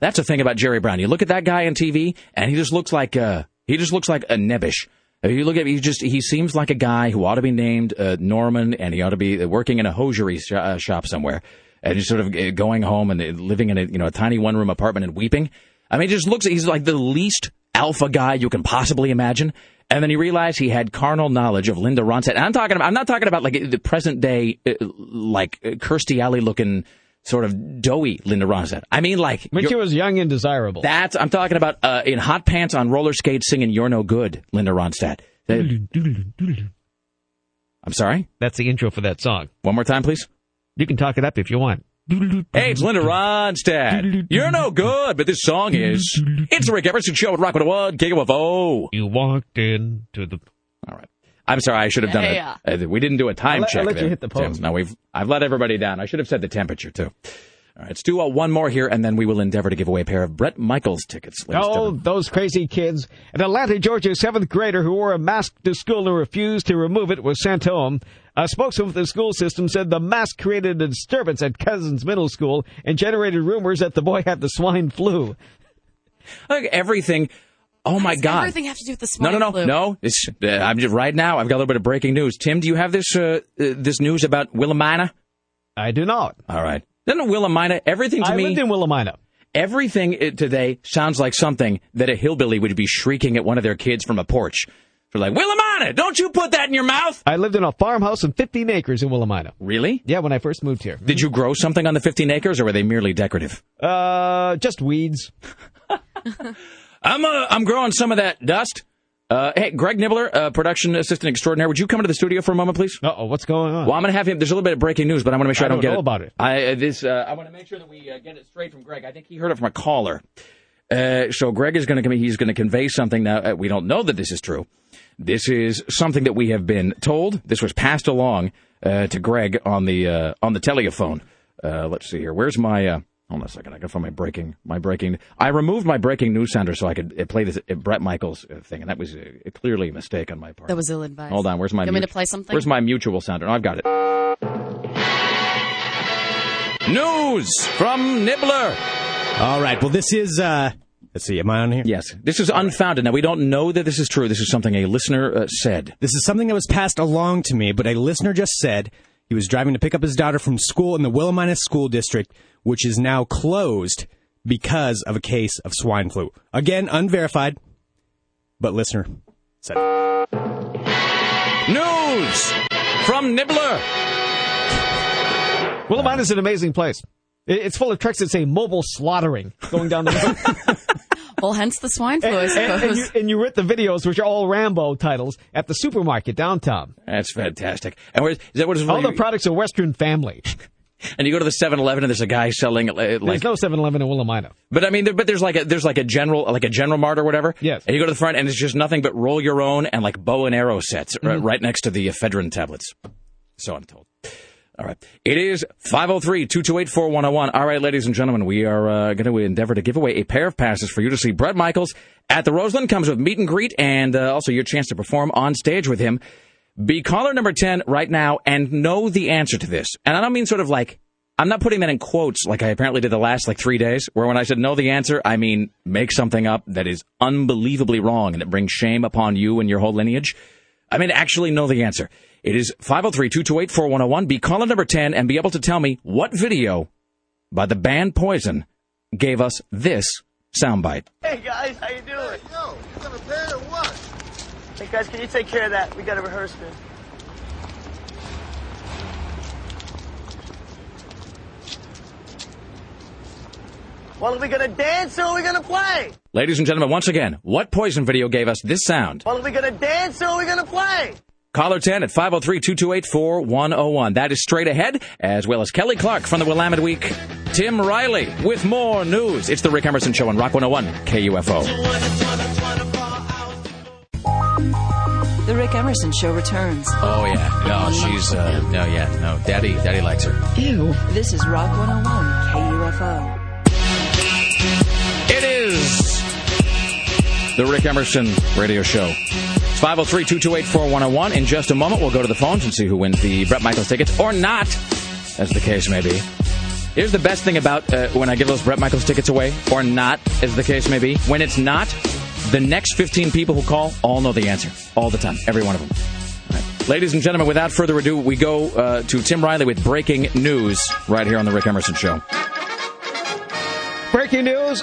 Speaker 8: That's the thing about Jerry Brown. You look at that guy on TV, and he just looks like uh, he just looks like a nebbish. You look at he just he seems like a guy who ought to be named uh, Norman, and he ought to be working in a hosiery sh- uh, shop somewhere, and just sort of uh, going home and uh, living in a you know a tiny one room apartment and weeping. I mean, he just looks he's like the least alpha guy you can possibly imagine. And then he realized he had carnal knowledge of Linda Ronstadt. And I'm talking about, I'm not talking about like the present day, uh, like uh, Kirstie Alley looking sort of doughy Linda Ronstadt. I mean, like
Speaker 10: When she was young and desirable.
Speaker 8: that's I'm talking about uh, in hot pants on roller skates singing "You're No Good," Linda Ronstadt. I'm sorry.
Speaker 10: That's the intro for that song.
Speaker 8: One more time, please.
Speaker 10: You can talk it up if you want.
Speaker 8: Hey, it's Linda Ronstadt. You're no good, but this song is. It's the Rick Emerson Show with Rock 101, KUFO.
Speaker 10: You walked into the.
Speaker 8: All right. I'm sorry. I should have done
Speaker 9: Yeah.
Speaker 8: it. Uh, we didn't do a time
Speaker 10: I'll let-
Speaker 8: check.
Speaker 10: I'll let you
Speaker 8: there,
Speaker 10: hit the
Speaker 8: Tim.
Speaker 10: post.
Speaker 8: No, we've. I've let everybody down. I should have said the temperature too. All right, let's do uh, one more here, and then we will endeavor to give away a pair of Bret Michaels tickets. ladies
Speaker 10: Oh,
Speaker 8: gentlemen.
Speaker 10: those crazy kids. An Atlanta, Georgia seventh grader who wore a mask to school and refused to remove it was sent home. A spokesman for the school system said the mask created a disturbance at Cousins Middle School and generated rumors that the boy had the swine flu.
Speaker 8: Look, everything. Oh my
Speaker 9: does
Speaker 8: God!
Speaker 9: everything have to do with the
Speaker 8: No,
Speaker 9: swine
Speaker 8: no, no,
Speaker 9: flu?
Speaker 8: no. It's, uh, I'm just right now. I've got a little bit of breaking news. Tim, do you have this uh, uh, this news about Willamina?
Speaker 10: I do not.
Speaker 8: All right. Doesn't Willamina everything to
Speaker 10: I
Speaker 8: me?
Speaker 10: lived in Willamina.
Speaker 8: everything uh, today sounds like something that a hillbilly would be shrieking at one of their kids from a porch. They're like, Willamina, don't you put that in your mouth!
Speaker 10: I lived in a farmhouse and 15 acres in Willamina.
Speaker 8: Really?
Speaker 10: Yeah, when I first moved here.
Speaker 8: Did you grow something on the 15 acres, or were they merely decorative?
Speaker 10: Uh, just weeds. [LAUGHS]
Speaker 8: I'm uh, I'm growing some of that dust. Uh, hey, Greg Nibbler, uh, production assistant extraordinaire, would you come into the studio for a moment, please?
Speaker 10: Uh oh, what's going on?
Speaker 8: Well, I'm going to have him. There's a little bit of breaking news, but I want to make sure I,
Speaker 10: I
Speaker 8: don't
Speaker 10: don't
Speaker 8: get it.
Speaker 10: about it.
Speaker 8: I uh, this uh, I want to make sure that we uh, get it straight from Greg. I think he heard it from a caller. Uh, so Greg is going to come. He's going to convey something now. Uh, we don't know that this is true. This is something that we have been told. This was passed along uh, to Greg on the uh, on the telephone. Uh, let's see here. Where's my? Hold on a second. I got to find my breaking my breaking. I removed my breaking news sounder so I could uh, play this uh, Bret Michaels uh, thing, and that was uh, clearly a mistake on my part.
Speaker 9: That was ill advised.
Speaker 8: Hold on. Where's my?
Speaker 9: You want me to play something?
Speaker 8: Where's my mutual sounder? Oh, I've got it. News from Nibbler.
Speaker 40: All right. Well, this is. uh Let's see. Am I on here?
Speaker 8: Yes. This is unfounded. Now we don't know that this is true. This is something a listener uh, said.
Speaker 40: This is something that was passed along to me, but a listener just said he was driving to pick up his daughter from school in the Willamina School District, which is now closed because of a case of swine flu. Again, unverified, but listener said.
Speaker 8: News from Nibbler.
Speaker 10: Willamina is an amazing place. It's full of trucks that say mobile slaughtering going down the road. [LAUGHS]
Speaker 9: Well, hence the swine flu, I
Speaker 10: and, and, you, and you rent the videos, which are all Rambo titles, at the supermarket downtown.
Speaker 8: That's fantastic. And where, is that what is
Speaker 10: All the products are Western Family.
Speaker 8: And you go to the 7-Eleven and there's a guy selling uh, like.
Speaker 10: There's no 7-Eleven in Willamina.
Speaker 8: But I mean, there, but there's like a there's like a general like a general mart or whatever.
Speaker 10: Yes.
Speaker 8: And you go to the front and it's just nothing but roll your own and like bow and arrow sets right,
Speaker 10: Mhm.
Speaker 8: right next to the ephedrine tablets. So I'm told. All right. It is 503-228-4101. All right, ladies and gentlemen, we are uh, going to endeavor to give away a pair of passes for you to see Bret Michaels at the Roseland. Comes with meet and greet and uh, also your chance to perform on stage with him. Be caller number 10 right now and know the answer to this. And I don't mean sort of like, I'm not putting that in quotes like I apparently did the last like three days, where when I said know the answer, I mean make something up that is unbelievably wrong and that brings shame upon you and your whole lineage. I mean, actually know the answer. It is 503-228-4101. Be caller number 10 and be able to tell me what video by the band Poison gave us this soundbite.
Speaker 41: Hey guys, how you doing? Yo, you gonna pay or what? Hey guys, can you take care of that? We gotta rehearse this. Well, are we gonna dance or are we gonna play?
Speaker 8: Ladies and gentlemen, once again, what Poison video gave us this sound?
Speaker 41: Well, are we gonna dance or are we gonna play?
Speaker 8: Caller 10 at 503-228-4101. That is straight ahead, as well as Kelly Clark from the Willamette Week. Tim Riley with more news. It's the Rick Emerson Show on Rock 101 KUFO.
Speaker 17: The Rick Emerson Show returns.
Speaker 8: Oh, yeah. No, she's, uh, no, yeah, no. Daddy, daddy likes her.
Speaker 17: Ew. This is Rock 101 KUFO.
Speaker 8: It is the Rick Emerson Radio Show. It's 503-228-4101. In just a moment, we'll go to the phones and see who wins the Bret Michaels tickets, or not, as the case may be. Here's the best thing about uh, when I give those Bret Michaels tickets away, or not, as the case may be. When it's not, the next 15 people who call all know the answer. All the time. Every one of them. Right. Ladies and gentlemen, without further ado, we go uh, to Tim Riley with breaking news right here on the Rick Emerson Show.
Speaker 10: Breaking news.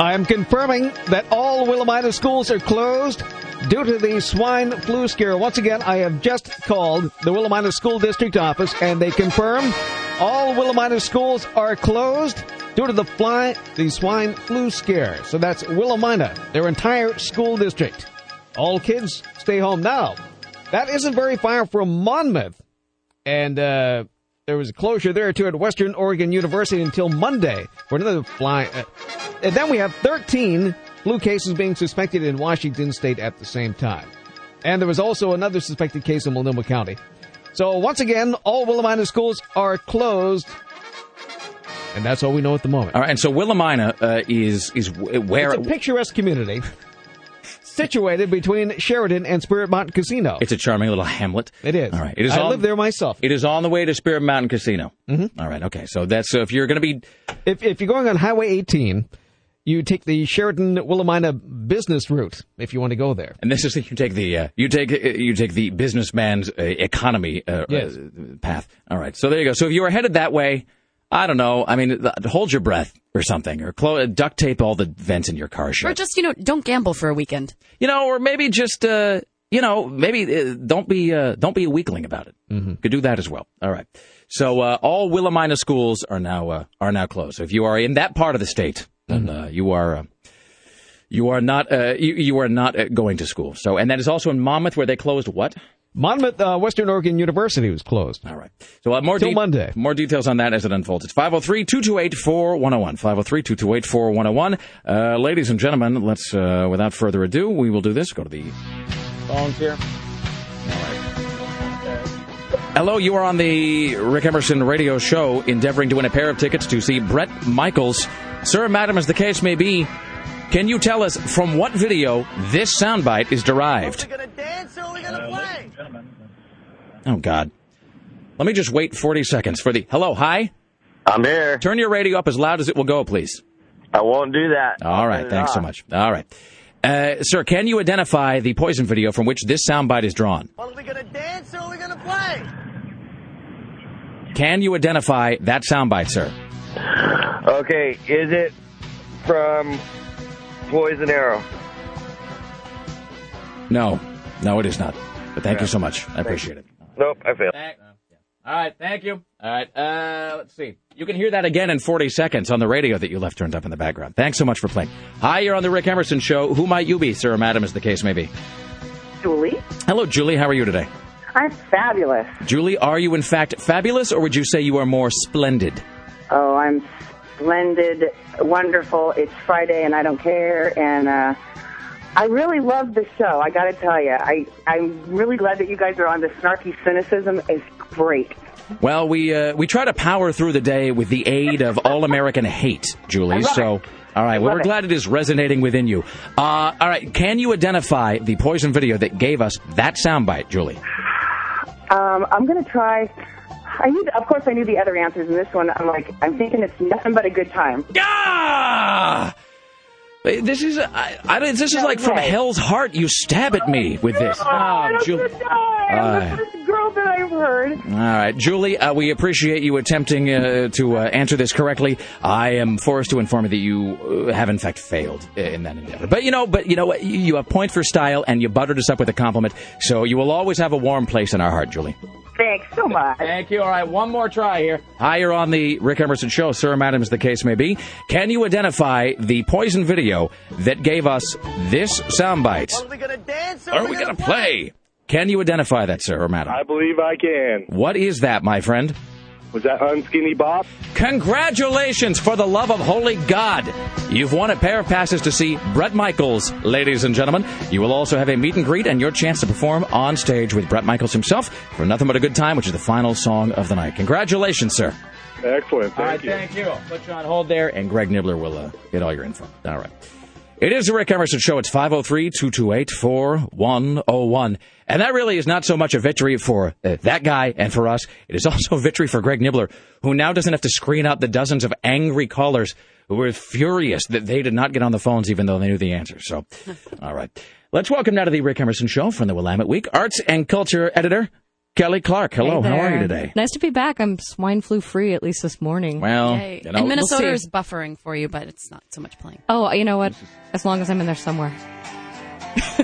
Speaker 10: I am confirming that all Willamina schools are closed due to the swine flu scare. Once again, I have just called the Willamina School District office and they confirm all Willamina schools are closed due to the fly, the swine flu scare. So that's Willamina, their entire school district. All kids stay home now. That isn't very far from Monmouth. And, uh, there was a closure there too at Western Oregon University until Monday for another fly. Uh, and then we have 13 flu cases being suspected in Washington state at the same time. And there was also another suspected case in Multnomah County. So once again, all Willamina schools are closed. And that's all we know at the moment.
Speaker 8: All right, and so Willamina uh, is is where
Speaker 10: it's a picturesque community [LAUGHS] situated between Sheridan and Spirit Mountain Casino.
Speaker 8: It's a charming little hamlet.
Speaker 10: It is.
Speaker 8: All right. It is
Speaker 10: I
Speaker 8: on,
Speaker 10: live there myself.
Speaker 8: It is on the way to Spirit Mountain Casino.
Speaker 10: Mm-hmm.
Speaker 8: All right. Okay. So that's so if you're going to be
Speaker 10: if if you're going on Highway 18, you take the Sheridan Willamina business route if you want to go there.
Speaker 8: And this is you take the uh, you take you take the businessman's uh, economy uh,
Speaker 10: Yes.
Speaker 8: uh, path. All right. So there you go. So if you were headed that way, I don't know. I mean, hold your breath or something, or clo- duct tape all the vents in your car shut.
Speaker 9: Or just, you know, don't gamble for a weekend.
Speaker 8: you know, or maybe just uh, you know, maybe uh, don't be uh, don't be a weakling about it. Mm-hmm. Could do that as well. All right. So uh, all Willamina schools are now uh, are now closed. So if you are in that part of the state, then uh, you are. Uh, you are not. Uh, you, you are not uh, going to school. So, and that is also in Monmouth, where they closed what?
Speaker 10: Monmouth uh, Western Oregon University was closed.
Speaker 8: All right. So uh, more
Speaker 10: Till
Speaker 8: de-
Speaker 10: Monday.
Speaker 8: More details on that as it unfolds. It's 503-228-4101. 503-228-4101. Uh, ladies and gentlemen, let's, uh, without further ado, we will do this. Go to the phones here. All right. Hello, you are on the Rick Emerson radio show endeavoring to win a pair of tickets to see Bret Michaels. Sir, madam, as the case may be, can you tell us from what video this soundbite is derived?
Speaker 41: Are we gonna dance or are we gonna play?
Speaker 8: Oh, God. Let me just wait 40 seconds for the. Hello, hi?
Speaker 42: I'm here.
Speaker 8: Turn your radio up as loud as it will go, please.
Speaker 42: I won't do that.
Speaker 8: All
Speaker 42: Turn
Speaker 8: right,
Speaker 42: it
Speaker 8: thanks so much. All right. Uh, sir, can you identify the poison video from which this soundbite is drawn?
Speaker 41: Well, are we gonna dance or are we gonna play?
Speaker 8: Can you identify that soundbite, sir?
Speaker 42: Okay, is it from Poison Arrow?
Speaker 8: No. No, it is not. But thank you so much. I appreciate it.
Speaker 42: Nope, I failed.
Speaker 8: All right, thank you. All right, uh, let's see. You can hear that again in 40 seconds on the radio that you left turned up in the background. Thanks so much for playing. Hi, you're on the Rick Emerson Show. Who might you be, sir or madam, as the case may be?
Speaker 43: Julie.
Speaker 8: Hello, Julie. How are you today?
Speaker 43: I'm fabulous.
Speaker 8: Julie, are you in fact fabulous, or would you say you are more splendid?
Speaker 43: Oh, I'm splendid, wonderful. It's Friday and I don't care. And uh, I really love the show. I got to tell you, I I'm really glad that you guys are on. The snarky cynicism is great.
Speaker 8: Well, we uh, we try to power through the day with the aid of all American hate, Julie. So,
Speaker 43: it.
Speaker 8: all right, well, we're
Speaker 43: it.
Speaker 8: glad it is resonating within you. Uh, all right, can you identify the poison video that gave us that soundbite, Julie?
Speaker 43: Um, I'm going to try. I knew, of course, I knew the other answers, In this one, I'm like, I'm thinking it's nothing but a good time.
Speaker 8: Ah! This is I, I, don't- this is like from hell's heart. You stab at me with this.
Speaker 43: Oh, I'm
Speaker 8: Ju-
Speaker 43: gonna die. I'm
Speaker 8: Uh,
Speaker 43: the first girl that I've heard.
Speaker 8: All right, Julie, uh, we appreciate you attempting uh, to uh, answer this correctly. I am forced to inform you that you uh, have in fact failed in that endeavor. But you know, but you know what? You you have point for style, and you buttered us up with a compliment. So you will always have a warm place in our heart, Julie.
Speaker 43: Thanks so [LAUGHS] much.
Speaker 8: Thank you. All right, one more try here. Hi, you're on the Rick Emerson Show, sir, madam, as the case may be. Can you identify the poison video that gave us this soundbite?
Speaker 41: Are we gonna dance or
Speaker 8: Are we going to play? Can you identify that, sir or madam?
Speaker 44: I believe I can.
Speaker 8: What is that, my friend?
Speaker 44: Was that Unskinny Bop?
Speaker 8: Congratulations for the love of holy God. You've won a pair of passes to see Bret Michaels, ladies and gentlemen. You will also have a meet and greet and your chance to perform on stage with Bret Michaels himself for Nothing But a Good Time, which is the final song of the night. Congratulations, sir.
Speaker 44: Excellent. Thank
Speaker 8: All right,
Speaker 44: you.
Speaker 8: thank you. Put you on hold there, and Greg Nibbler will uh, get all your info. All right. It is the Rick Emerson Show. It's 503 228 4101. And that really is not so much a victory for uh, that guy and for us. It is also a victory for Greg Nibbler, who now doesn't have to screen out the dozens of angry callers who were furious that they did not get on the phones even though they knew the answer. So, [LAUGHS] all right. Let's welcome now to the Rick Emerson Show from the Willamette Week, arts and culture editor, Kelly Clark. Hello,
Speaker 45: Hey
Speaker 8: how are you today?
Speaker 45: Nice to be back. I'm swine flu free at least this morning.
Speaker 8: Well, you know,
Speaker 9: and Minnesota
Speaker 45: we'll
Speaker 9: is buffering for you, but it's not so much playing.
Speaker 45: Oh, you know what? As long as I'm in there somewhere.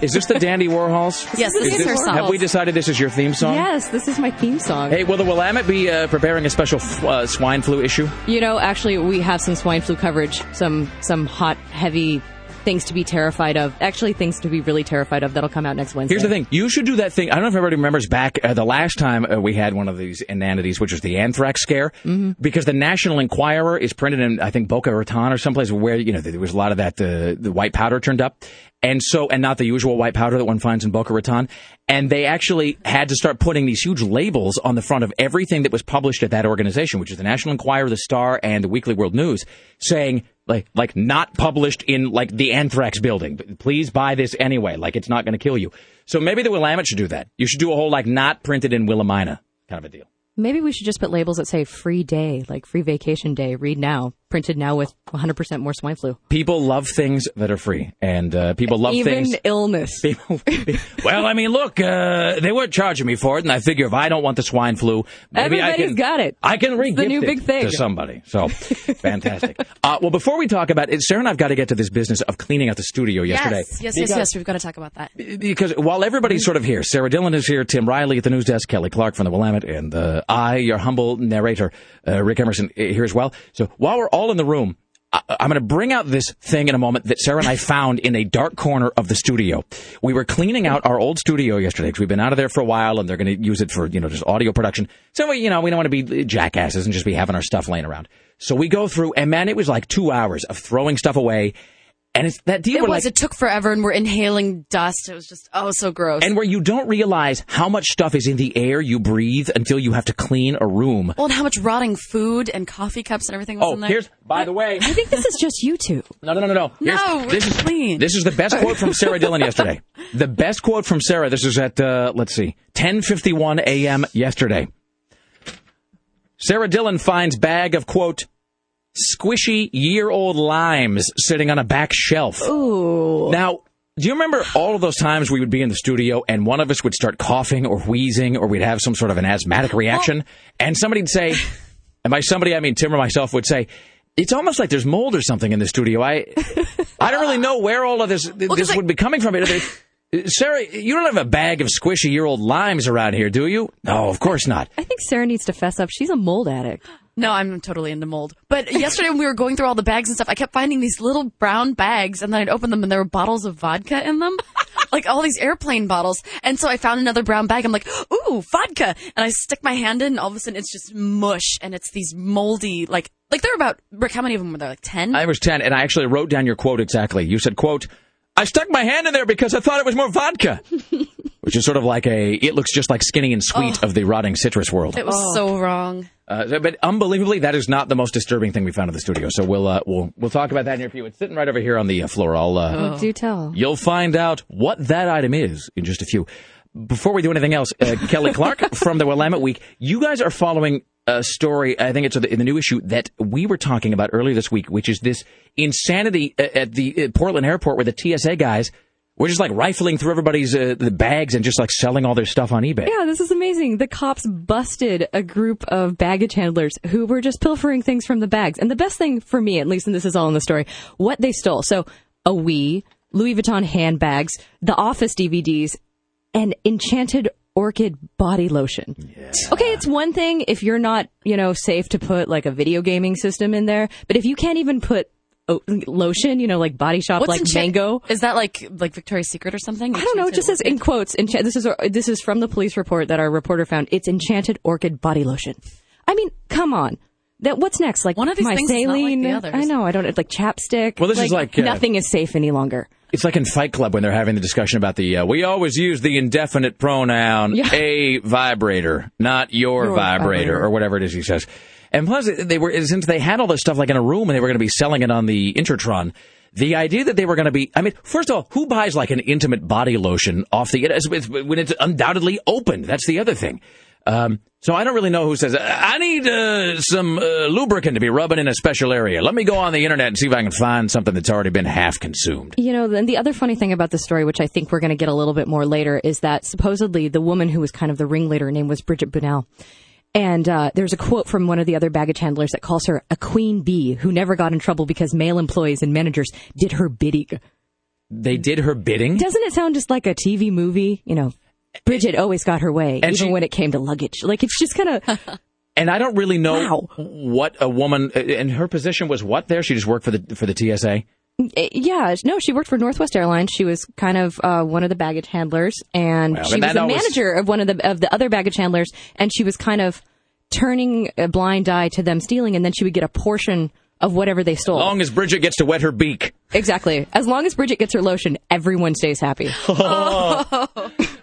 Speaker 8: Is this the Dandy Warhols? [LAUGHS]
Speaker 45: Yes, this is her song.
Speaker 8: Have we decided this is your theme song?
Speaker 45: Yes, this is my theme song.
Speaker 8: Hey, will the Willamette be uh, preparing a special f- uh, swine flu issue?
Speaker 45: You know, actually, we have some swine flu coverage. Some some hot, heavy things to be terrified of. Actually, things to be really terrified of. That'll come out next Wednesday.
Speaker 8: Here's the thing: you should do that thing. I don't know if everybody remembers back uh, the last time uh, we had one of these inanities, which was the anthrax scare,
Speaker 45: Mm-hmm.
Speaker 8: because the National Enquirer is printed in I think Boca Raton or someplace where you know there was a lot of that uh, the white powder turned up, and so and not the usual white powder that one finds in Boca Raton, and they actually had to start putting these huge labels on the front of everything that was published at that organization, which is the National Enquirer, the Star, and the Weekly World News, saying like like not published in like the anthrax building. Please buy this anyway. Like it's not going to kill you. So maybe the Willamette should do that. You should do a whole like not printed in Willamina kind of a deal.
Speaker 45: Maybe we should just put labels that say "free day," like "free vacation day." Read now, printed now with 100% more swine flu.
Speaker 8: People love things that are free, and uh, people love
Speaker 45: Even
Speaker 8: things.
Speaker 45: illness. [LAUGHS]
Speaker 8: well, I mean, look, uh, they weren't charging me for it, and I figure if I don't want the swine flu, maybe I
Speaker 45: Everybody's
Speaker 8: can.
Speaker 45: got it.
Speaker 8: I can
Speaker 45: It's
Speaker 8: re
Speaker 45: the new big thing.
Speaker 8: to somebody. So fantastic. uh, well, before we talk about it, Sarah and I've got to get to this business of cleaning out the studio yesterday.
Speaker 9: Yes, yes, yes,
Speaker 8: Because-
Speaker 9: yes. We've got to talk about that.
Speaker 8: because while everybody's sort of here, Sarah Dillon is here, Tim Riley at the news desk, Kelly Clark from the Willamette, and uh, I, your humble narrator, uh, Rick Emerson, here as well. So while we're all in the room, I'm going to bring out this thing in a moment that Sarah and I found in a dark corner of the studio. We were cleaning out our old studio yesterday because we've been out of there for a while, and they're going to use it for you know just audio production. So we, you know, we don't want to be jackasses and just be having our stuff laying around. So we go through, and man, it was like two hours of throwing stuff away. And it's that deal
Speaker 9: It
Speaker 8: where
Speaker 9: was.
Speaker 8: like,
Speaker 9: it took forever, and we're inhaling dust. It was just oh, so gross.
Speaker 8: and where you don't realize how much stuff is in the air you breathe until you have to clean a room.
Speaker 9: well, and how much rotting food and coffee cups and everything was
Speaker 8: Oh,
Speaker 9: in there.
Speaker 8: here's by the way.
Speaker 45: I think this is just you two.
Speaker 8: No, no, no, no, no. Here's-
Speaker 9: No, we're
Speaker 8: this is
Speaker 9: clean.
Speaker 8: This is the best quote from Sarah Dillon yesterday. [LAUGHS] The best quote from Sarah. This is at uh, let's see, 10:51 a.m. yesterday. Sarah Dillon finds bag of quote squishy year-old limes sitting on a back shelf.
Speaker 45: Ooh.
Speaker 8: Now, do you remember all of those times we would be in the studio and one of us would start coughing or wheezing or we'd have some sort of an asthmatic reaction and somebody'd say, and by somebody I mean Tim or myself would say, it's almost like there's mold or something in the studio. I I don't really know where all of this this would be coming from. It- Sarah, you don't have a bag of squishy year old limes around here, do you? No, of course not.
Speaker 45: I think Sarah needs to fess up. She's a mold addict.
Speaker 9: No, I'm totally into mold. But yesterday when we were going through all the bags and stuff, I kept finding these little brown bags and then I'd open them and there were bottles of vodka in them. [LAUGHS] like all these airplane bottles. And so I found another brown bag. I'm like, ooh, vodka. And I stick my hand in and all of a sudden it's just mush and it's these moldy, like, like they're about, Rick, how many of them were there? Like 10?
Speaker 8: I was 10, and I actually wrote down your quote exactly. You said, quote, I stuck my hand in there because I thought it was more vodka. [LAUGHS] which is sort of like a. It looks just like Skinny and Sweet of the rotting citrus world.
Speaker 9: It was so wrong.
Speaker 8: Uh, but unbelievably, that is not the most disturbing thing we found in the studio. So we'll uh, we'll we'll talk about that in a few. It's sitting right over here on the uh, floor. I'll uh,
Speaker 45: Oh, do tell.
Speaker 8: You'll find out what that item is in just a few. Before we do anything else, uh, [LAUGHS] Kelly Clark from the Willamette Week, you guys are following a story, I think it's in the new issue, that we were talking about earlier this week, which is this insanity uh, at the uh, Portland airport where the TSA guys were just like rifling through everybody's uh, the bags and just like selling all their stuff on eBay.
Speaker 45: Yeah, this is amazing. The cops busted a group of baggage handlers who were just pilfering things from the bags. And the best thing for me, at least, and this is all in the story, what they stole. So a Wii, Louis Vuitton handbags, the Office DVDs, and Enchanted Orchid body lotion. Okay, it's one thing if you're not, you know, safe to put like a video gaming system in there, but if you can't even put oh, lotion, you know, like Body Shop,
Speaker 9: What's
Speaker 45: like
Speaker 9: encha-
Speaker 45: Mango.
Speaker 9: Is that like like Victoria's Secret or something?
Speaker 45: I don't know. It just says in quotes. Encha- this is this is from the police report that our reporter found. It's enchanted orchid body lotion. I mean, come on. That what's next? Like
Speaker 9: One of these
Speaker 45: my
Speaker 9: things is not like
Speaker 45: saline.
Speaker 9: the others.
Speaker 45: I know. I don't like chapstick.
Speaker 8: Well, this is like, uh,
Speaker 45: nothing is safe any longer.
Speaker 8: It's like in Fight Club when they're having the discussion about the. Uh, we always use the indefinite pronoun a vibrator, not your,
Speaker 45: Your
Speaker 8: vibrator,
Speaker 45: vibrator.
Speaker 8: or whatever it is he says. And plus, they were since they had all this stuff like in a room and they were going to be selling it on the Intertron. The idea that they were going to be, I mean, first of all, who buys like an intimate body lotion off the, it's- it's- when it's undoubtedly opened? That's the other thing. Um, so I don't really know who says, I need uh, some uh, lubricant to be rubbing in a special area. Let me go on the internet and see if I can find something that's already been half consumed.
Speaker 45: You know, then the other funny thing about the story, which I think we're going to get a little bit more later, is that supposedly the woman who was kind of the ringleader, her name was Bridget Bunnell. And uh, there's a quote from one of the other baggage handlers that calls her a queen bee who never got in trouble because male employees and managers did her bidding.
Speaker 8: They did her bidding?
Speaker 45: Doesn't it sound just like a TV movie? You know, Bridget always got her way, even
Speaker 8: she-
Speaker 45: when it came to luggage. Like it's just kind of. [LAUGHS]
Speaker 8: And I don't really know what a woman and her position was. What there? She just worked for the for the TSA.
Speaker 45: Eh, Yeah, no, she worked for Northwest Airlines. She was kind of uh, one of the baggage handlers, and
Speaker 8: Well,
Speaker 45: she was the
Speaker 8: always-
Speaker 45: manager of one of the of the other baggage handlers. And she was kind of turning a blind eye to them stealing, and then she would get a portion of whatever they stole.
Speaker 8: As long as Bridget gets to wet her beak.
Speaker 45: exactly. As long as Bridget gets her lotion, everyone stays happy. [LAUGHS]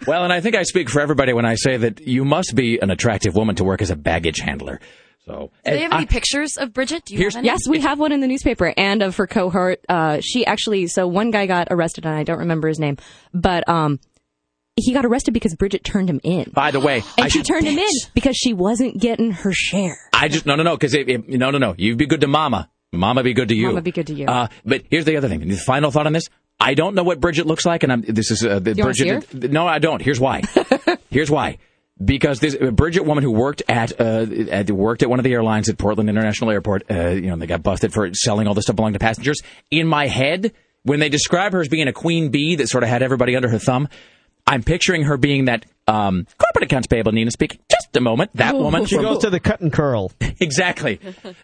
Speaker 8: Well, and I think I speak for everybody when I say that you must be an attractive woman to work as a baggage handler. So,
Speaker 9: Do they have
Speaker 8: and
Speaker 9: any pictures of Bridget? Do you have any?
Speaker 45: Yes, we have one in the newspaper, and of her cohort. Uh, she actually, so one guy got arrested, and I don't remember his name, but um, he got arrested because Bridget turned him in.
Speaker 8: by the way,
Speaker 45: And
Speaker 8: I
Speaker 45: she
Speaker 8: should-
Speaker 45: turned him in because she wasn't getting her share.
Speaker 8: I just no no no because no no no you be good to Mama. Mama be good to you.
Speaker 45: Mama be good to you.
Speaker 8: Uh, but here's the other thing. The final thought on this. I don't know what Bridget looks like, and I'm, this is uh, the
Speaker 45: You wanna see
Speaker 8: Bridget. No, I don't. Here's why. [LAUGHS] here's why. Because this Bridget woman who worked at, uh, at worked at one of the airlines at Portland International Airport. Uh, you know, they got busted for selling all this stuff belonging to passengers. In my head, when they describe her as being a queen bee that sort of had everybody under her thumb, I'm picturing her being that um, corporate accounts payable. Nina speaking. Just a moment. That woman.
Speaker 10: She
Speaker 8: from-
Speaker 10: goes to the cut and curl. [LAUGHS]
Speaker 8: exactly.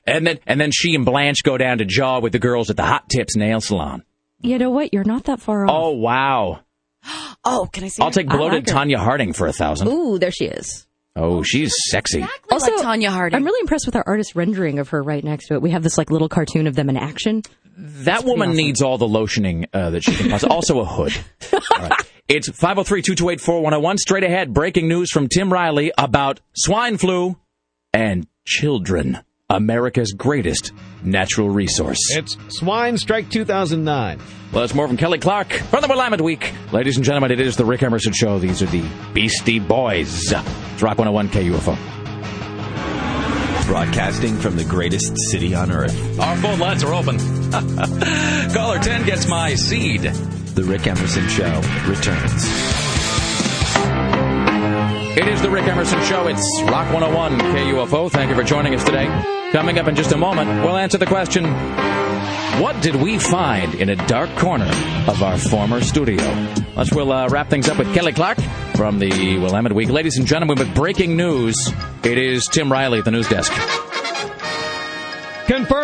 Speaker 8: And then and then she and Blanche go down to jaw with the girls at the Hot Tips Nail Salon.
Speaker 45: You know what? You're not that far off.
Speaker 8: Oh wow! [GASPS]
Speaker 9: Oh, can I see?
Speaker 8: I'll take bloated
Speaker 45: like.
Speaker 8: Tonya Harding for a thousand.
Speaker 45: Ooh, there she is.
Speaker 8: Oh, she's sexy.
Speaker 45: Also,
Speaker 9: like Tonya Harding.
Speaker 45: I'm really impressed with our artist rendering of her right next to it. We have this like little cartoon of them in action.
Speaker 8: That woman needs all the lotioning uh, that she can possibly. [LAUGHS] also a hood. All right. It's 503-228-4101. Straight ahead, breaking news from Tim Riley about swine flu and children. America's greatest natural resource.
Speaker 10: It's Swine Strike 2009.
Speaker 8: Well, it's more from Kelly Clark from the Willamette Week. Ladies and gentlemen, it is the Rick Emerson Show. These are the Beastie Boys. It's Rock 101 KUFO.
Speaker 11: Broadcasting from the greatest city on earth.
Speaker 8: Our phone lines are open. [LAUGHS] Caller 10 gets my seed.
Speaker 11: The Rick Emerson Show returns.
Speaker 8: It is the Rick Emerson Show. It's Rock 101 KUFO. Thank you for joining us today. Coming up in just a moment, we'll answer the question What did we find in a dark corner of our former studio? Let's we'll uh, wrap things up with Kelly Clark from the Willamette Week. Ladies and gentlemen, with breaking news, it is Tim Riley at the news desk.
Speaker 10: Confirmed,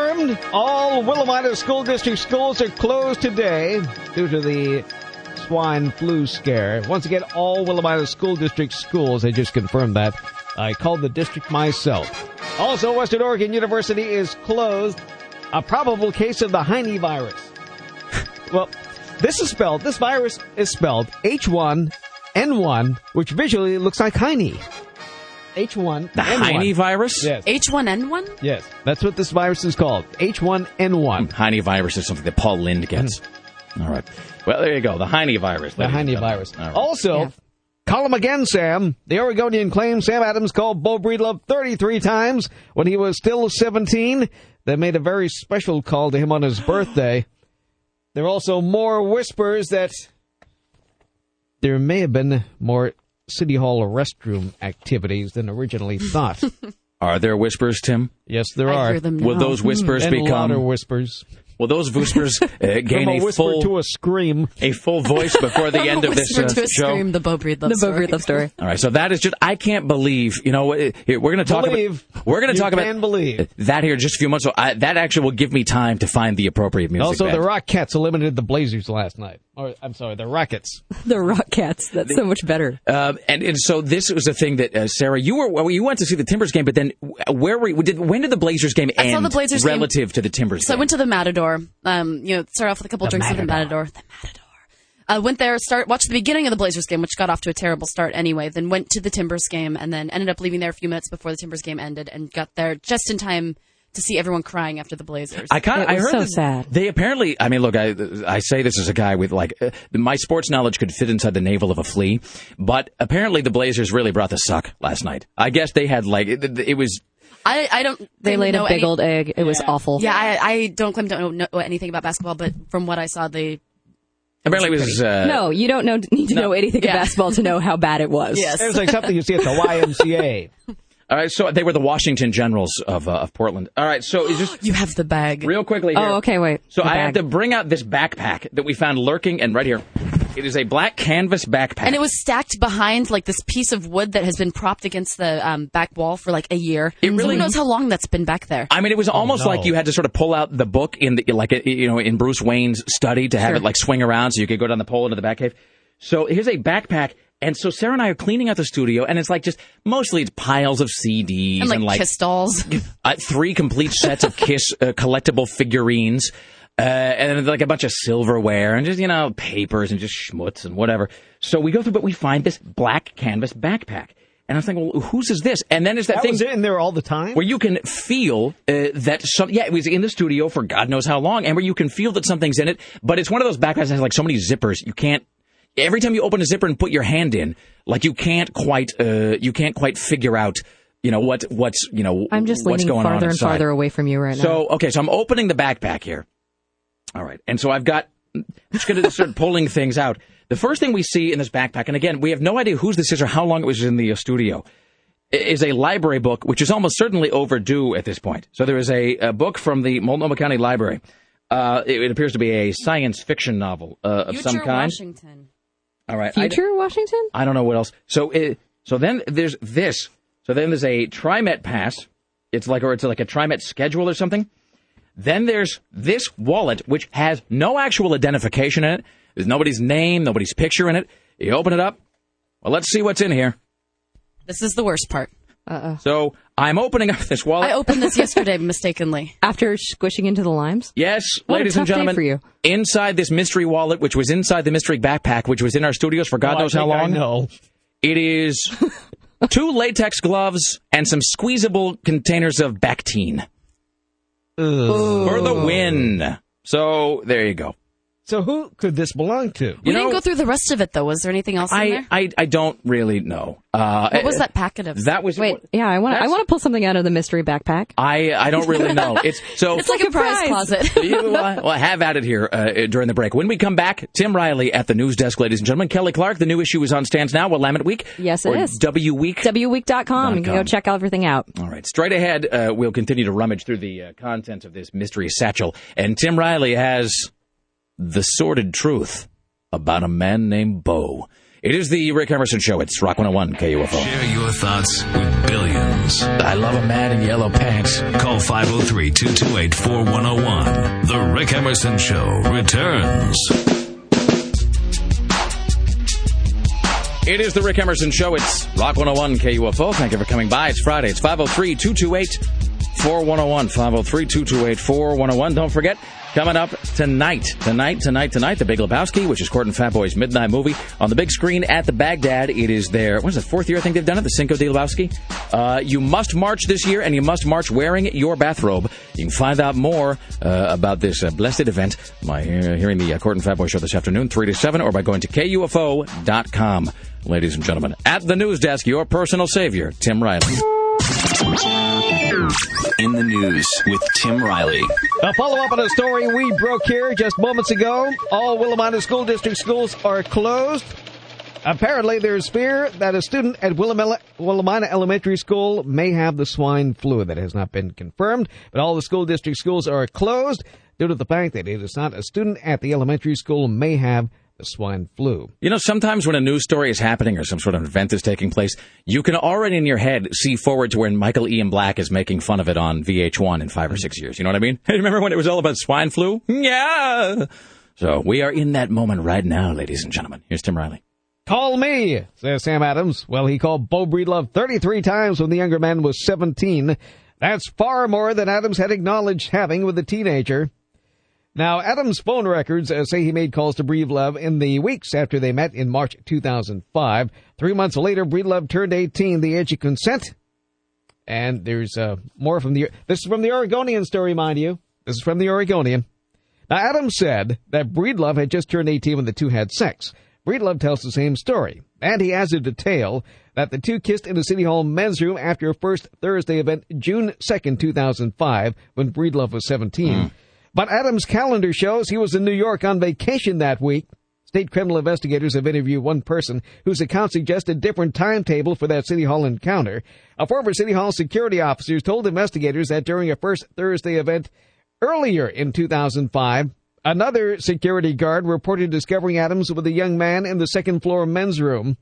Speaker 10: all Willamette School District schools are closed today due to the swine flu scare. Once again, all Willamette School District schools, I just confirmed that. I called the district myself. Also, Western Oregon University is closed. A probable case of the Heine virus. [LAUGHS] well, this is spelled, this virus is spelled H1 H1N1, which visually looks like Heine. H1N1.
Speaker 8: The Heine virus?
Speaker 10: Yes.
Speaker 9: H1N1?
Speaker 10: Yes. That's what this virus is called. H1N1.
Speaker 8: Hmm, Heine virus is something that Paul Lynde gets. Mm-hmm. All right. Well, there you go. The Heine virus.
Speaker 10: The
Speaker 8: ladies and
Speaker 10: Heine
Speaker 8: gentlemen.
Speaker 10: virus.
Speaker 8: All right.
Speaker 10: Also, call him again, Sam. The Oregonian claims Sam Adams called Bo Breedlove 33 times when he was still 17. They made a very special call to him on his [GASPS] birthday. There are also more whispers that there may have been more City Hall restroom activities than originally thought. [LAUGHS]
Speaker 8: Are there whispers, Tim?
Speaker 10: yes, there
Speaker 9: I
Speaker 10: are.
Speaker 9: hear them
Speaker 8: Will those whispers
Speaker 10: and
Speaker 8: become?
Speaker 10: louder whispers.
Speaker 8: Will those whispers uh, [LAUGHS] gain
Speaker 10: From a
Speaker 8: a
Speaker 10: whisper
Speaker 8: full
Speaker 10: to a scream.
Speaker 8: a full voice before the end of this
Speaker 9: Whisper
Speaker 8: uh,
Speaker 9: to a
Speaker 8: show?
Speaker 9: scream, the Bo Breedlove
Speaker 45: The Bo
Speaker 9: story.
Speaker 45: Breedlove story.
Speaker 8: All right, so that is just I can't believe. You know, here we're going to talk
Speaker 10: Believe.
Speaker 8: about we're going to talk about
Speaker 10: can believe.
Speaker 8: that here in just a few months. So I, that actually will give me time to find the appropriate music.
Speaker 10: Also,
Speaker 8: bed.
Speaker 10: the Rockettes eliminated the Blazers last night. Or, I'm sorry, the Rockets. [LAUGHS]
Speaker 45: The Rock Cats. That's so much better.
Speaker 8: Um, and, and so this was a thing that uh, Sarah, you were well, you went to see the Timbers game, but then where were you, did when did the Blazers game
Speaker 9: I
Speaker 8: end
Speaker 9: saw the Blazers game-
Speaker 8: relative to the Timbers? Game?
Speaker 9: So I went to the Matador. Um, you know, start off with a couple
Speaker 8: The
Speaker 9: drinks at the
Speaker 8: Matador.
Speaker 9: Matador. The Matador. I went there, start watched the beginning of the Blazers game, which got off to a terrible start anyway. Then went to the Timbers game, and then ended up leaving there a few minutes before the Timbers game ended, and got there just in time to see everyone crying after the Blazers.
Speaker 8: I kind of I heard
Speaker 45: so sad.
Speaker 8: They apparently, I mean, look, I I say this as a guy with like uh, my sports knowledge could fit inside the navel of a flea, but apparently the Blazers really brought the suck last night. I guess they had like it, it was
Speaker 9: I, I don't.
Speaker 45: They laid a big
Speaker 9: any-
Speaker 45: old egg. It was awful.
Speaker 9: Yeah, I, I don't claim to know, know anything about basketball, but from what I saw, they
Speaker 8: apparently it was uh,
Speaker 45: no, you don't know, need to know anything
Speaker 9: Yeah.
Speaker 45: about basketball to know how bad it was.
Speaker 9: Yes.
Speaker 10: It was like something you see at the YMCA. [LAUGHS]
Speaker 8: All right, so they were the Washington Generals of uh, of Portland. All right, so it's just [GASPS]
Speaker 9: you have the bag.
Speaker 8: real quickly. Here.
Speaker 45: Oh, okay, wait.
Speaker 8: So I have to bring out this backpack that we found lurking, and right here, it is a black canvas backpack.
Speaker 9: And it was stacked behind like this piece of wood that has been propped against the um, back wall for like a year.
Speaker 8: It really-
Speaker 9: Who knows how long that's been back there?
Speaker 8: I mean, it was almost
Speaker 10: no.
Speaker 8: like you had to sort of pull out the book in the like uh, you know in Bruce Wayne's study to have
Speaker 9: Sure.
Speaker 8: it like swing around so you could go down the pole into the back cave. So here's a backpack, and so Sarah and I are cleaning out the studio, and it's like just mostly it's piles of CDs
Speaker 9: And like,
Speaker 8: like
Speaker 9: kiss dolls. [LAUGHS]
Speaker 8: uh, three complete sets of Kiss uh, collectible figurines, uh, and then like a bunch of silverware and just you know papers and just schmutz and whatever. So we go through, but we find this black canvas backpack, and I was thinking, well, whose is this? And then there's that,
Speaker 10: That
Speaker 8: thing
Speaker 10: was in there all the time?
Speaker 8: where you can feel uh, that some yeah it was in the studio for God knows how long, and where you can feel that something's in it, but it's one of those backpacks that has like so many zippers you can't. Every time you open a zipper and put your hand in, like you can't quite, uh, you can't quite figure out, you know what, what's, you know,
Speaker 45: I'm just
Speaker 8: what's
Speaker 45: leaning
Speaker 8: going on
Speaker 45: farther and farther away from you right now.
Speaker 8: So okay, so I'm opening the backpack here. All right, and so I've got. I'm just going to start pulling things out. The first thing we see in this backpack, and again, we have no idea whose this is or how long it was in the uh, studio, is a library book, which is almost certainly overdue at this point. So there is a, a book from the Multnomah County Library. Uh, it, it appears to be a science fiction novel uh, of
Speaker 9: Future
Speaker 8: some kind.
Speaker 9: Washington.
Speaker 8: All right, I-
Speaker 45: Future Washington?
Speaker 8: I don't know what else. So it, so then there's this. So then there's a TriMet pass. It's like or it's like a TriMet schedule or something. Then there's this wallet which has no actual identification in it. There's nobody's name, nobody's picture in it. You open it up. Well, let's see what's in here.
Speaker 9: This is the worst part.
Speaker 45: Uh-uh.
Speaker 8: So I'm opening up this wallet.
Speaker 9: I opened this yesterday [LAUGHS] mistakenly.
Speaker 45: After squishing into the limes?
Speaker 8: Yes,
Speaker 45: What a
Speaker 8: ladies and
Speaker 45: tough day
Speaker 8: gentlemen,
Speaker 45: for you.
Speaker 8: inside this mystery wallet, which was inside the mystery backpack, which was in our studios for God
Speaker 10: Oh, I
Speaker 8: knows how
Speaker 10: think I
Speaker 8: long.
Speaker 10: know.
Speaker 8: It is [LAUGHS] two latex gloves and some squeezable containers of Bactine for the win. So there you go.
Speaker 10: So who could this belong to?
Speaker 9: We
Speaker 8: You
Speaker 9: didn't go through the rest of it though. Was there anything else in
Speaker 8: I,
Speaker 9: there?
Speaker 8: I I don't really know. Uh,
Speaker 9: What was that packet of?
Speaker 8: That was
Speaker 45: Wait, yeah, I want I want to pull something out of the mystery backpack.
Speaker 8: I I don't really know. [LAUGHS] It's so
Speaker 9: It's like a prize closet. [LAUGHS]
Speaker 8: you, well, well, have at it here uh, during the break. When we come back, Tim Riley at the news desk, ladies and gentlemen. Kelly Clark, the new issue is on stands now. Willamette Week.
Speaker 45: Yes, it is.
Speaker 8: or
Speaker 45: is.
Speaker 8: W Week.
Speaker 45: WWeek.com. You can go check everything out.
Speaker 8: All right, straight ahead, uh, we'll continue to rummage through the uh, content of this mystery satchel. And Tim Riley has the sordid truth about a man named Bo. It is the Rick Emerson Show. It's Rock 101 KUFO.
Speaker 46: Share your thoughts with billions.
Speaker 8: I love a man in yellow pants.
Speaker 46: Call 503 228 4101. The Rick Emerson Show returns.
Speaker 8: It is the Rick Emerson Show. It's Rock 101 KUFO. Thank you for coming by. It's Friday. It's 503 228 4101. 503 228 4101. Don't forget, coming up tonight, tonight, tonight, tonight, The Big Lebowski, which is Cort and Fat Boy's midnight movie, on the big screen at the Bagdad. It is their, what is it, fourth year I think they've done it, the Cinco de Lebowski. Uh, you must march this year, and you must march wearing your bathrobe. You can find out more uh, about this uh, blessed event by hearing the uh, Cort and Fat Boy show this afternoon, 3 to 7, or by going to KUFO.com. Ladies and gentlemen, at the news desk, your personal savior, Tim Riley.
Speaker 11: In the news with Tim Riley.
Speaker 10: A follow up on a story we broke here just moments ago. All Willamina School District schools are closed. Apparently, there's fear that a student at Willamilla, Willamina Elementary School may have the swine flu. That has not been confirmed, but all the school district schools are closed due to the fact that it is not a student at the elementary school may have the swine flu.
Speaker 8: You know, sometimes when a news story is happening or some sort of event is taking place, you can already in your head see forward to when Michael Ian Black is making fun of it on VH1 in five or six years. You know what I mean? Hey, [LAUGHS] remember when it was all about swine flu? Yeah. So we are in that moment right now, ladies and gentlemen. Here's Tim Riley.
Speaker 10: Call me, says Sam Adams. Well, he called Bo Breedlove 33 times when the younger man was 17. That's far more than Adams had acknowledged having with the teenager. Now, Adams' phone records uh, say he made calls to Breedlove in the weeks after they met in March 2005. Three months later, Breedlove turned 18, the age of consent. And there's uh, more from the. This is from the Oregonian story, mind you. This is from the Oregonian. Now, Adams said that Breedlove had just turned 18 when the two had sex. Breedlove tells the same story, and he adds a detail that the two kissed in the City Hall men's room after a first Thursday event, June 2nd, 2005, when Breedlove was 17.
Speaker 8: Mm.
Speaker 10: But Adams' calendar shows he was in New York on vacation that week. State criminal investigators have interviewed one person whose account suggests a different timetable for that City Hall encounter. A former City Hall security officer told investigators that during a first Thursday event earlier in 2005, another security guard reported discovering Adams with a young man in the second floor men's room.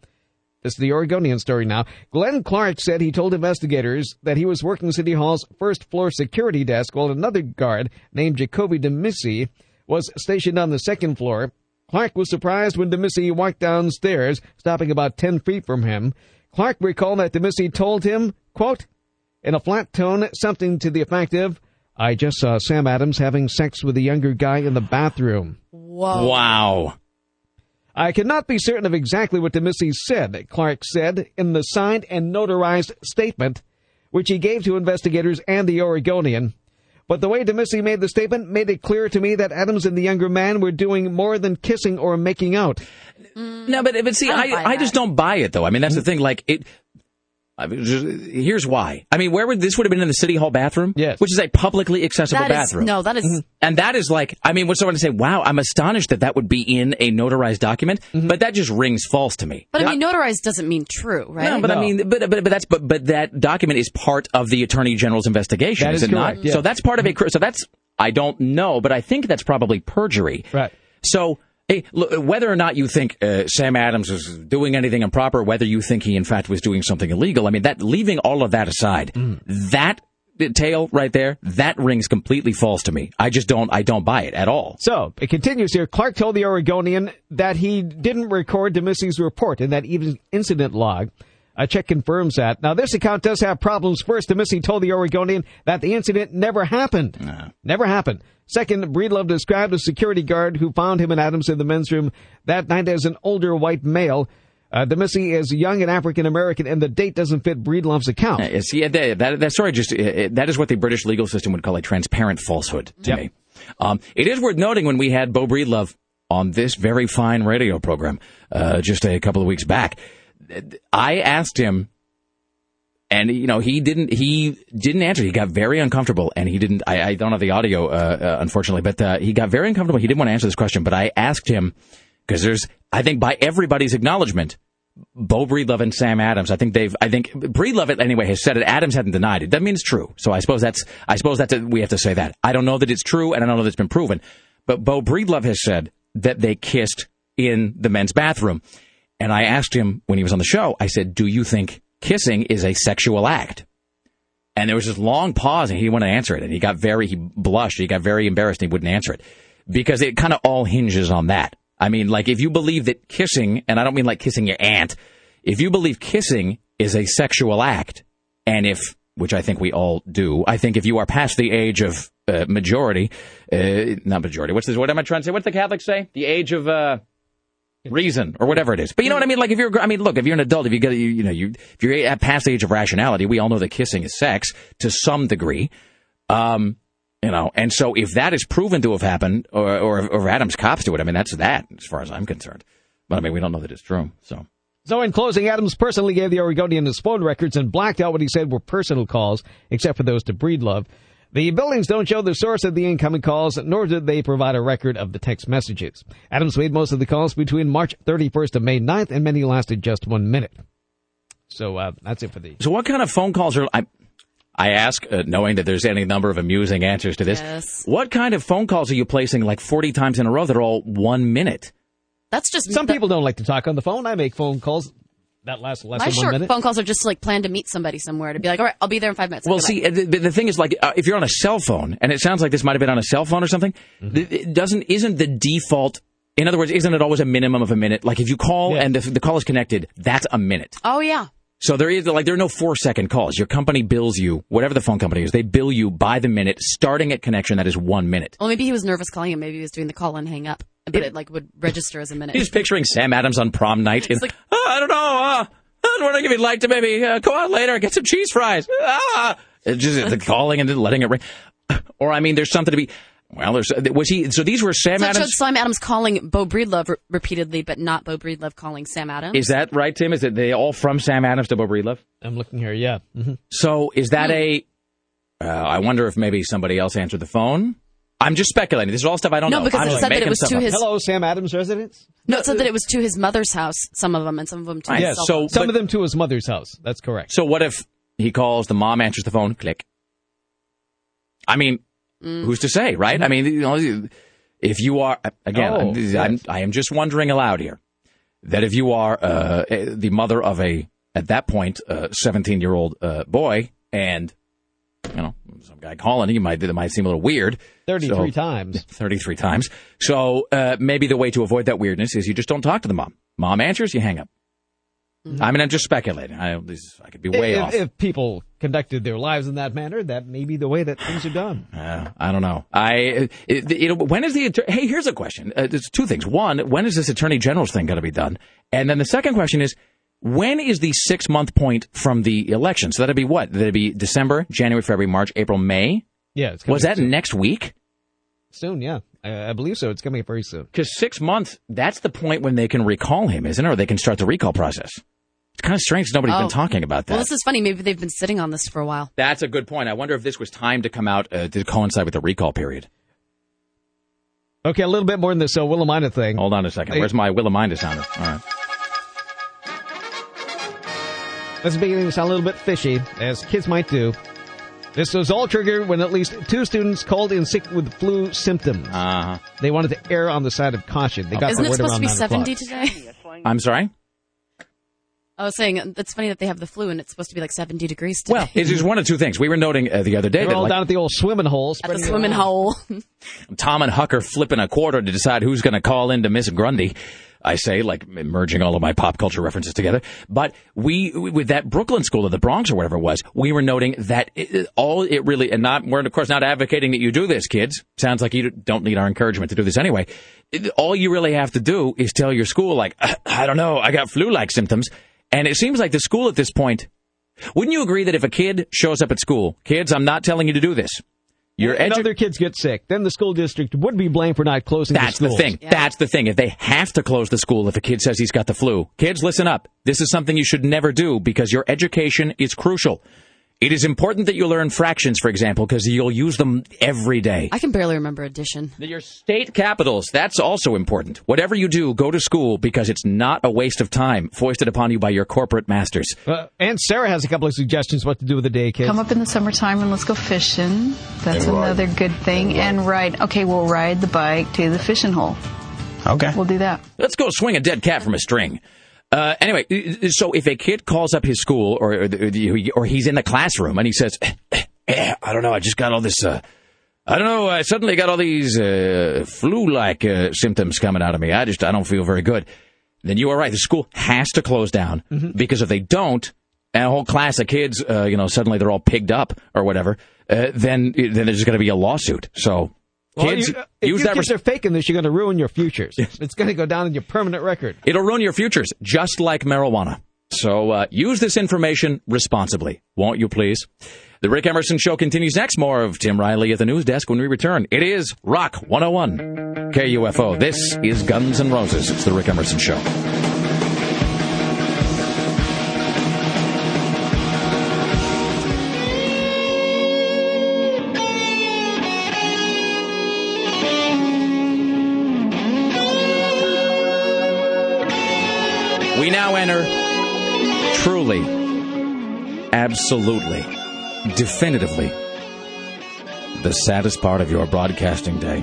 Speaker 10: This is the Oregonian story now. Glenn Clark said he told investigators that he was working City Hall's first floor security desk while another guard named Jacoby DeMissy was stationed on the second floor. Clark was surprised when DeMissy walked downstairs, stopping about 10 feet from him. Clark recalled that DeMissy told him, quote, in a flat tone, something to the effect of, I just saw Sam Adams having sex with a younger guy in the bathroom.
Speaker 9: Whoa.
Speaker 8: Wow.
Speaker 10: I cannot be certain of exactly what DeMissy said, Clark said in the signed and notarized statement, which he gave to investigators and the Oregonian. But the way DeMissy made the statement made it clear to me that Adams and the younger man were doing more than kissing or making out.
Speaker 8: No, but but see,
Speaker 9: I
Speaker 8: I, I, just don't buy it though. I mean, that's the thing. Like it. I mean, just, here's why. I mean, where would this would have been in the city hall bathroom?
Speaker 10: Yes,
Speaker 8: which is a publicly accessible
Speaker 9: That is-
Speaker 8: bathroom.
Speaker 9: no, that is- mm-hmm.
Speaker 8: and that is like. I mean, would someone to say, "Wow, I'm astonished that that would be in a notarized document," mm-hmm. but that just rings false to me.
Speaker 9: But I mean, notarized doesn't mean true, right?
Speaker 8: No, but I mean, but, but but that's but but that document is part of the attorney general's investigation,
Speaker 10: That
Speaker 8: is
Speaker 10: is
Speaker 8: it
Speaker 10: correct,
Speaker 8: not?
Speaker 10: yes.
Speaker 8: So that's part of a. cr- So that's I don't know, but I think that's probably perjury.
Speaker 10: Right.
Speaker 8: So. Hey, look, whether or not you think uh, Sam Adams was doing anything improper, whether you think he in fact was doing something illegal, I mean, that leaving all of that aside, that tale right there, that rings completely false to me. I just don't, I don't buy it at all.
Speaker 10: So it continues here. Clark told the Oregonian that he didn't record DeMissy's report in that even incident log. A check confirms that. Now, this account does have problems. First, DeMissy told the Oregonian that the incident never happened. Never happened. Second, Breedlove described a security guard who found him and Adams in the men's room that night as an older white male. Uh, DeMissy is young and African American, and the date doesn't fit Breedlove's account.
Speaker 8: Uh, see, that, that, that story just, uh, that is what the British legal system would call a transparent falsehood to
Speaker 10: Yep.
Speaker 8: me. Um, it is worth noting when we had Bo Breedlove on this very fine radio program uh, just a couple of weeks back, I asked him, and you know he didn't he didn't answer. He got very uncomfortable, and he didn't. I, I don't have the audio, uh, uh, unfortunately, but uh, he got very uncomfortable. He didn't want to answer this question, but I asked him because there's, I think, by everybody's acknowledgement, Bo Breedlove and Sam Adams. I think they've. I think Breedlove anyway has said it. Adams hadn't denied it. That means true. So I suppose that's. I suppose that's. we have to say that. I don't know that it's true, and I don't know that it's been proven. But Bo Breedlove has said that they kissed in the men's bathroom, and I asked him when he was on the show. I said, "Do you think kissing is a sexual act?" And there was this long pause, and he didn't want to answer it. And he got very, he blushed. He got very embarrassed. And he wouldn't answer it because it kind of all hinges on that. I mean, like if you believe that kissing, and I don't mean like kissing your aunt, if you believe kissing is a sexual act, and if which I think we all do. I think if you are past the age of uh, majority, uh, not majority. What's this? What am I trying to say? What's the Catholics say? The age of uh, reason or whatever it is. But you know what I mean? Like if you're, I mean, look, if you're an adult, if you get, you, you know, you if you're at past the age of rationality, we all know that kissing is sex to some degree. Um, you know, and so if that is proven to have happened, or, or, or Adams cops to it, I mean, that's that as far as I'm concerned. But I mean, we don't know that it's true. So
Speaker 10: So in closing, Adams personally gave the Oregonian his phone records and blacked out what he said were personal calls, except for those to Breedlove. The buildings don't show the source of the incoming calls, nor did they provide a record of the text messages. Adams made most of the calls between March 31st and May 9th, and many lasted just one minute. So uh, that's it for the.
Speaker 8: So what kind of phone calls are I? I ask, uh, knowing that there's any number of amusing answers to this.
Speaker 9: Yes.
Speaker 8: What kind of phone calls are you placing like 40 times in a row that are all one minute?
Speaker 9: That's just
Speaker 10: Some people don't like to talk on the phone. I make phone calls that last less
Speaker 9: My
Speaker 10: than one
Speaker 9: short
Speaker 10: minute.
Speaker 9: phone calls are just like plan to meet somebody somewhere to be like, all right, I'll be there in five minutes.
Speaker 8: Well,
Speaker 9: Okay,
Speaker 8: see, the, the thing is, like, uh, if you're on a cell phone, and it sounds like this might have been on a cell phone or something,
Speaker 10: Mm-hmm.
Speaker 8: th- it doesn't isn't the default. In other words, isn't it always a minimum of a minute? Like, if you call and the, the call is connected, that's a minute.
Speaker 9: Oh yeah.
Speaker 8: So there is like there are no four second calls. Your company bills you, whatever the phone company is, they bill you by the minute, starting at connection. That is one minute.
Speaker 9: Well, maybe he was nervous calling him. Maybe he was doing the call and hang up, but it, like would register as a minute.
Speaker 8: He's picturing Sam Adams on prom night. In, "Oh, I don't know. Uh, I don't know if you'd like to maybe uh, go out later and get some cheese fries. Ah, It's just the calling and then letting it ring. Or I mean, there's something to be. Well, there's was he? So these were Sam
Speaker 9: so it showed
Speaker 8: Adams.
Speaker 9: Sam Adams calling Bo Breedlove re- repeatedly, but not Bo Breedlove calling Sam Adams.
Speaker 8: Is that right, Tim? Is it they all from Sam Adams to Bo Breedlove?
Speaker 10: I'm looking here. Yeah. hmm
Speaker 8: So is that a? Uh, I wonder if maybe somebody else answered the phone. I'm just speculating. This is all stuff I don't
Speaker 9: No,
Speaker 8: know.
Speaker 9: because
Speaker 8: I'm
Speaker 9: it said that it was
Speaker 8: stuff
Speaker 9: to
Speaker 8: up.
Speaker 9: his-
Speaker 10: Hello, Sam Adams residence.
Speaker 9: no, it said that it was to his mother's house. Some of them, and some of them to his
Speaker 10: Yes.
Speaker 9: cell
Speaker 8: so-
Speaker 9: phone.
Speaker 10: Some of them to his mother's house. That's correct.
Speaker 8: So what if he calls, the mom answers the phone, click. I mean,
Speaker 9: Mm.
Speaker 8: who's to say, right? I mean, you know, if you are again,
Speaker 10: Oh,
Speaker 8: I'm, I'm, I am just wondering aloud here that if you are uh, the mother of a at that point 17 year old uh, boy and you know some guy calling you might it might seem a little weird
Speaker 10: 33
Speaker 8: So-
Speaker 10: times. [LAUGHS]
Speaker 8: 33 times so uh, maybe the way to avoid that weirdness is you just don't talk to the mom mom answers you hang up I mean, I'm just speculating. I, this, I could be way
Speaker 10: if,
Speaker 8: off.
Speaker 10: if people conducted their lives in that manner, that may be the way that things are done. [SIGHS]
Speaker 8: Uh, I don't know. I it, you know when is the hey? Here's a question. Uh, there's two things. One, when is this attorney general's thing going to be done? And then the second question is, when is the six month point from the election? So that'd be what? That'd be December, January, February, March, April, May.
Speaker 10: Yeah, it's coming
Speaker 8: Was that
Speaker 10: soon.
Speaker 8: next week?
Speaker 10: soon? Yeah, I, I believe so. It's coming up very soon.
Speaker 8: Because six months, that's the point when they can recall him, isn't it? Or they can start the recall process. It's kind of strange. Nobody's
Speaker 9: Oh.
Speaker 8: been talking about that.
Speaker 9: Well, this is funny. Maybe they've been sitting on this for a while.
Speaker 8: That's a good point. I wonder if this was timed to come out uh, to coincide with the recall period.
Speaker 10: Okay, a little bit more than this So, Willamina thing.
Speaker 8: Hold on a second. Where's my Willamina sounder? All right.
Speaker 10: This is beginning to sound a little bit fishy, as kids might do. This was all triggered when at least two students called in sick with flu symptoms.
Speaker 8: Uh-huh.
Speaker 10: They wanted to err on the side of caution. They got
Speaker 9: Isn't
Speaker 10: the
Speaker 9: it
Speaker 10: word
Speaker 9: supposed to be 70
Speaker 10: o'clock.
Speaker 9: today?
Speaker 8: I'm sorry?
Speaker 9: I was saying it's funny that they have the flu and it's supposed to be like 70 degrees today.
Speaker 8: Well, it's just one of two things. We were noting uh, the other day
Speaker 10: They're
Speaker 8: that
Speaker 10: all
Speaker 8: like,
Speaker 10: down at the old swimming hole.
Speaker 9: at the swimming
Speaker 10: around.
Speaker 9: hole.
Speaker 8: Tom and Hucker flipping a quarter to decide who's going to call in to Miss Grundy. I say, like merging all of my pop culture references together. But we, with that Brooklyn school or the Bronx or whatever it was, we were noting that it, all it really, and not, we're of course not advocating that you do this, kids. Sounds like you don't need our encouragement to do this anyway. It- all you really have to do is tell your school, like, I don't know, I got flu-like symptoms. And it seems like the school at this point, wouldn't you agree that if a kid shows up at school, kids, I'm not telling you to do this. Your edu-
Speaker 10: other kids get sick, then the school district would be blamed for not closing
Speaker 8: That's
Speaker 10: the
Speaker 8: the
Speaker 10: schools.
Speaker 8: thing. That's the thing. If they have to close the school if a kid says he's got the flu, kids, listen up. This is something you should never do because your education is crucial. It is important that you learn fractions, for example, because you'll use them every day.
Speaker 9: I can barely remember addition.
Speaker 8: Your state capitals, that's also important. Whatever you do, go to school because it's not a waste of time foisted upon you by your corporate masters.
Speaker 10: Uh, and Sarah has a couple of suggestions what to do with the day, kids.
Speaker 39: Come up in the summertime and let's go fishing. That's
Speaker 10: And ride.
Speaker 39: another good thing. And ride. Okay, we'll ride the bike to the fishing hole.
Speaker 8: Okay.
Speaker 39: We'll do that.
Speaker 8: Let's go swing a dead cat from a string. Uh, anyway, so if a kid calls up his school or or, the- or he's in the classroom and he says, "Eh, "I don't know, I just got all this, uh, I don't know, I suddenly got all these uh, flu-like uh, symptoms coming out of me. I just I don't feel very good," then you are right. The school has to close down
Speaker 10: Mm-hmm.
Speaker 8: because if they don't, and a whole class of kids, uh, you know, suddenly they're all pigged up or whatever, uh, then then there's going to be a lawsuit. So
Speaker 10: Well,
Speaker 8: kids
Speaker 10: you, uh, if
Speaker 8: use
Speaker 10: you
Speaker 8: that.
Speaker 10: kids
Speaker 8: res-
Speaker 10: are faking this, you're going to ruin your futures. It's going to go down in your permanent record.
Speaker 8: It'll ruin your futures, just like marijuana. So uh, use this information responsibly, won't you, please? The Rick Emerson Show continues next. More of Tim Riley at the news desk when we return. It is Rock 101 KUFO. This is Guns N' Roses. It's the Rick Emerson Show. Now enter truly, absolutely, definitively the saddest part of your broadcasting day.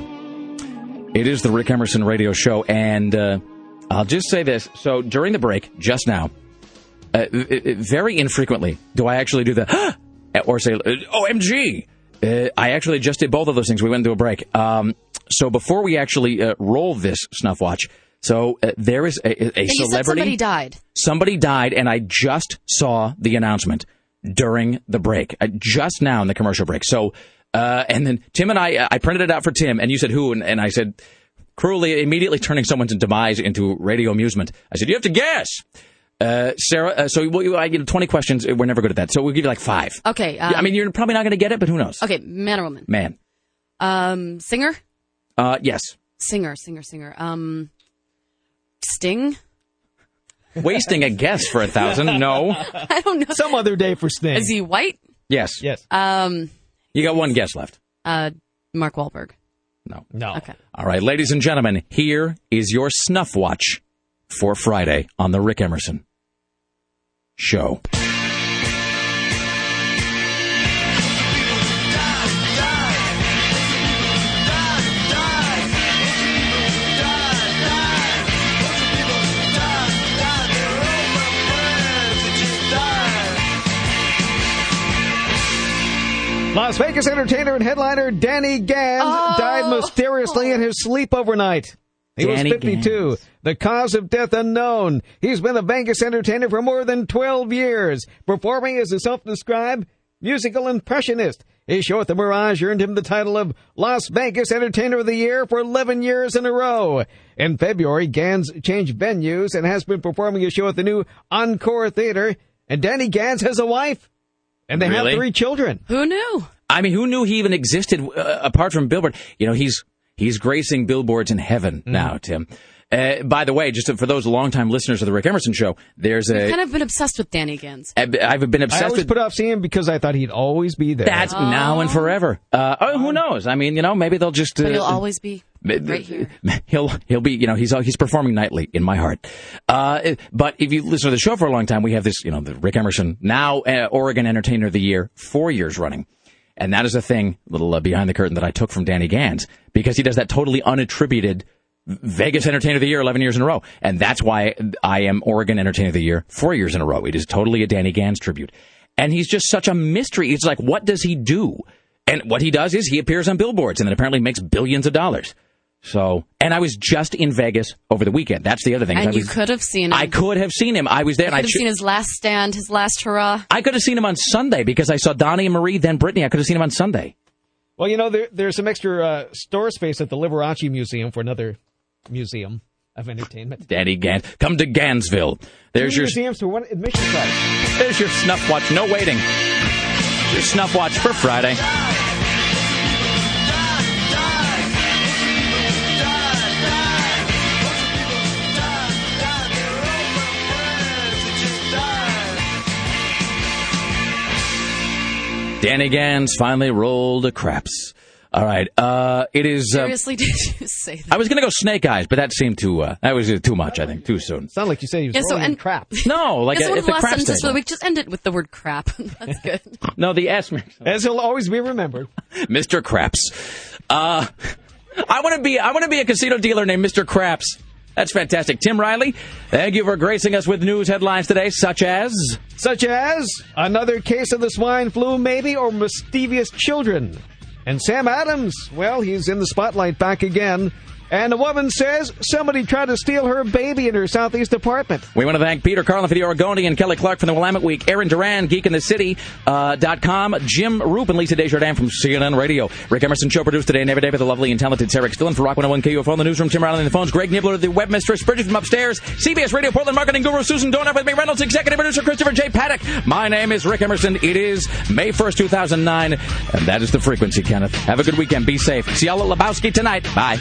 Speaker 8: It is the Rick Emerson radio show, and uh, I'll just say this. So during the break, just now, uh, it- it- very infrequently do I actually do the [GASPS] or say, uh, OMG. Uh, I actually just did both of those things. We went into a break. Um, so before we actually uh, roll this snuff watch, so uh, there is a, a
Speaker 9: And you said
Speaker 8: celebrity.
Speaker 9: somebody died.
Speaker 8: Somebody died, and I just saw the announcement during the break, uh, just now in the commercial break. So, uh, and then Tim and I, I printed it out for Tim, and you said who, and, and I said cruelly, immediately turning someone's demise into radio amusement. I said you have to guess. Uh, Sarah, uh, so we'll, I get 20 questions. We're never good at that. So we'll give you like five.
Speaker 9: Okay. Um,
Speaker 8: I mean, you're probably not going to get it, but who knows?
Speaker 9: okay, man or woman?
Speaker 8: Man.
Speaker 9: Um, singer,
Speaker 8: Uh, yes.
Speaker 9: singer, singer, singer. Um, Sting.
Speaker 8: Wasting a guess for a thousand. No. [LAUGHS]
Speaker 9: I don't know.
Speaker 10: Some other day for Sting.
Speaker 9: Is he white?
Speaker 8: Yes.
Speaker 10: Yes.
Speaker 9: Um,
Speaker 8: You got one guess left.
Speaker 9: uh, Mark Wahlberg.
Speaker 8: No.
Speaker 10: No.
Speaker 9: Okay.
Speaker 8: All right, ladies and gentlemen, here is your snuff watch for Friday on the Rick Emerson Show.
Speaker 10: Las Vegas entertainer and headliner Danny Gans
Speaker 9: Oh.
Speaker 10: died mysteriously in his sleep overnight. He
Speaker 8: Danny
Speaker 10: was 52. The cause of death unknown. He's been a Vegas entertainer for more than 12 years, performing as a self-described musical impressionist. His show at the Mirage earned him the title of Las Vegas Entertainer of the Year for 11 years in a row. In February, Gans changed venues and has been performing his show at the new Encore Theater. And Danny Gans has a wife, and they
Speaker 8: Really?
Speaker 10: have three children.
Speaker 9: Who knew?
Speaker 8: I mean, who knew he even existed uh, apart from Billboard? You know, he's he's gracing billboards in heaven now, Tim. Uh, by the way, just for those longtime listeners of the Rick Emerson Show, there's
Speaker 9: I've
Speaker 8: a
Speaker 9: kind of been obsessed with Danny Gans.
Speaker 8: I've been obsessed.
Speaker 10: I
Speaker 8: obsessed
Speaker 10: always
Speaker 8: with
Speaker 10: put off seeing him because I thought he'd always be there.
Speaker 8: that now and forever. Uh, oh, who knows? I mean, you know, maybe they'll just. Uh,
Speaker 9: But he'll always be right.
Speaker 8: He'll he'll be you know he's he's performing nightly in my heart. Uh, but if you listen to the show for a long time, we have this you know the Rick Emerson now uh, Oregon Entertainer of the Year four years running, and that is a thing little uh, behind the curtain that I took from Danny Gans because he does that totally unattributed Vegas Entertainer of the Year 11 years in a row, and that's why I am Oregon Entertainer of the Year four years in a row. It is totally a Danny Gans tribute, and he's just such a mystery. It's like what does he do? And what he does is he appears on billboards and then apparently makes billions of dollars. So, and I was just in Vegas over the weekend. That's the other thing.
Speaker 9: And
Speaker 8: I
Speaker 9: you
Speaker 8: was-
Speaker 9: could have seen him.
Speaker 8: I could have seen him. I was there,
Speaker 9: You
Speaker 8: and I,
Speaker 9: could have
Speaker 8: ch-
Speaker 9: seen his last stand, his last hurrah.
Speaker 8: I could have seen him on Sunday because I saw Donnie and Marie, then Brittany. I could have seen him on Sunday.
Speaker 10: Well, you know, there, there's some extra uh, store space at the Liberace Museum for another museum of entertainment.
Speaker 8: Danny Gans, come to Gansville. There's
Speaker 10: Two
Speaker 8: your
Speaker 10: museums for one admission price.
Speaker 8: there's your snuff watch. No waiting. Your snuff watch for Friday. Danny Gans finally rolled a craps. All right. Uh, it is. Uh,
Speaker 9: Seriously, [LAUGHS] did you say that?
Speaker 8: I was going to go Snake Eyes, but that seemed too. Uh, that was too much. I think too soon.
Speaker 10: Sound like you said he was
Speaker 9: Yeah, so
Speaker 10: rolling in
Speaker 9: and-
Speaker 10: crap. [LAUGHS]
Speaker 8: No, like
Speaker 9: Guess one
Speaker 8: if
Speaker 9: of the
Speaker 8: the
Speaker 9: last
Speaker 8: crap
Speaker 9: sentences for the week just ended with the word crap. [LAUGHS] That's good.
Speaker 8: No, the S,
Speaker 10: As he'll always be remembered.
Speaker 8: Mr. Craps. Uh, I want to be. I want to be a casino dealer named Mr. Craps. That's fantastic. Tim Riley, thank you for gracing us with news headlines today, such as.
Speaker 10: Such as another case of the swine flu, maybe, or mischievous children. And Sam Adams, well, he's in the spotlight back again. And a woman says somebody tried to steal her baby in her southeast apartment.
Speaker 8: We want to thank Peter Carlin for the Oregonian, and Kelly Clark from the Willamette Week, Aaron Duran, GeekInTheCity.com, uh, Jim Roope, and Lisa Desjardins from CNN Radio. Rick Emerson Show produced today and every day by the lovely and talented Sarah Dillon for Rock 101 KUFO in the newsroom, Tim Riley in the phones, Greg Nibler, the webmistress, Bridget from upstairs, CBS Radio Portland marketing guru Susan Donut with me, Reynolds, executive producer Christopher J. Paddock. My name is Rick Emerson. It is May 1st, 2009, and that is the frequency, Kenneth. Have a good weekend. Be safe. See y'all at Lebowski tonight. Bye.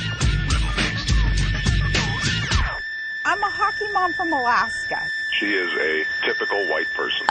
Speaker 47: Mom from Alaska.
Speaker 48: She is a typical white person.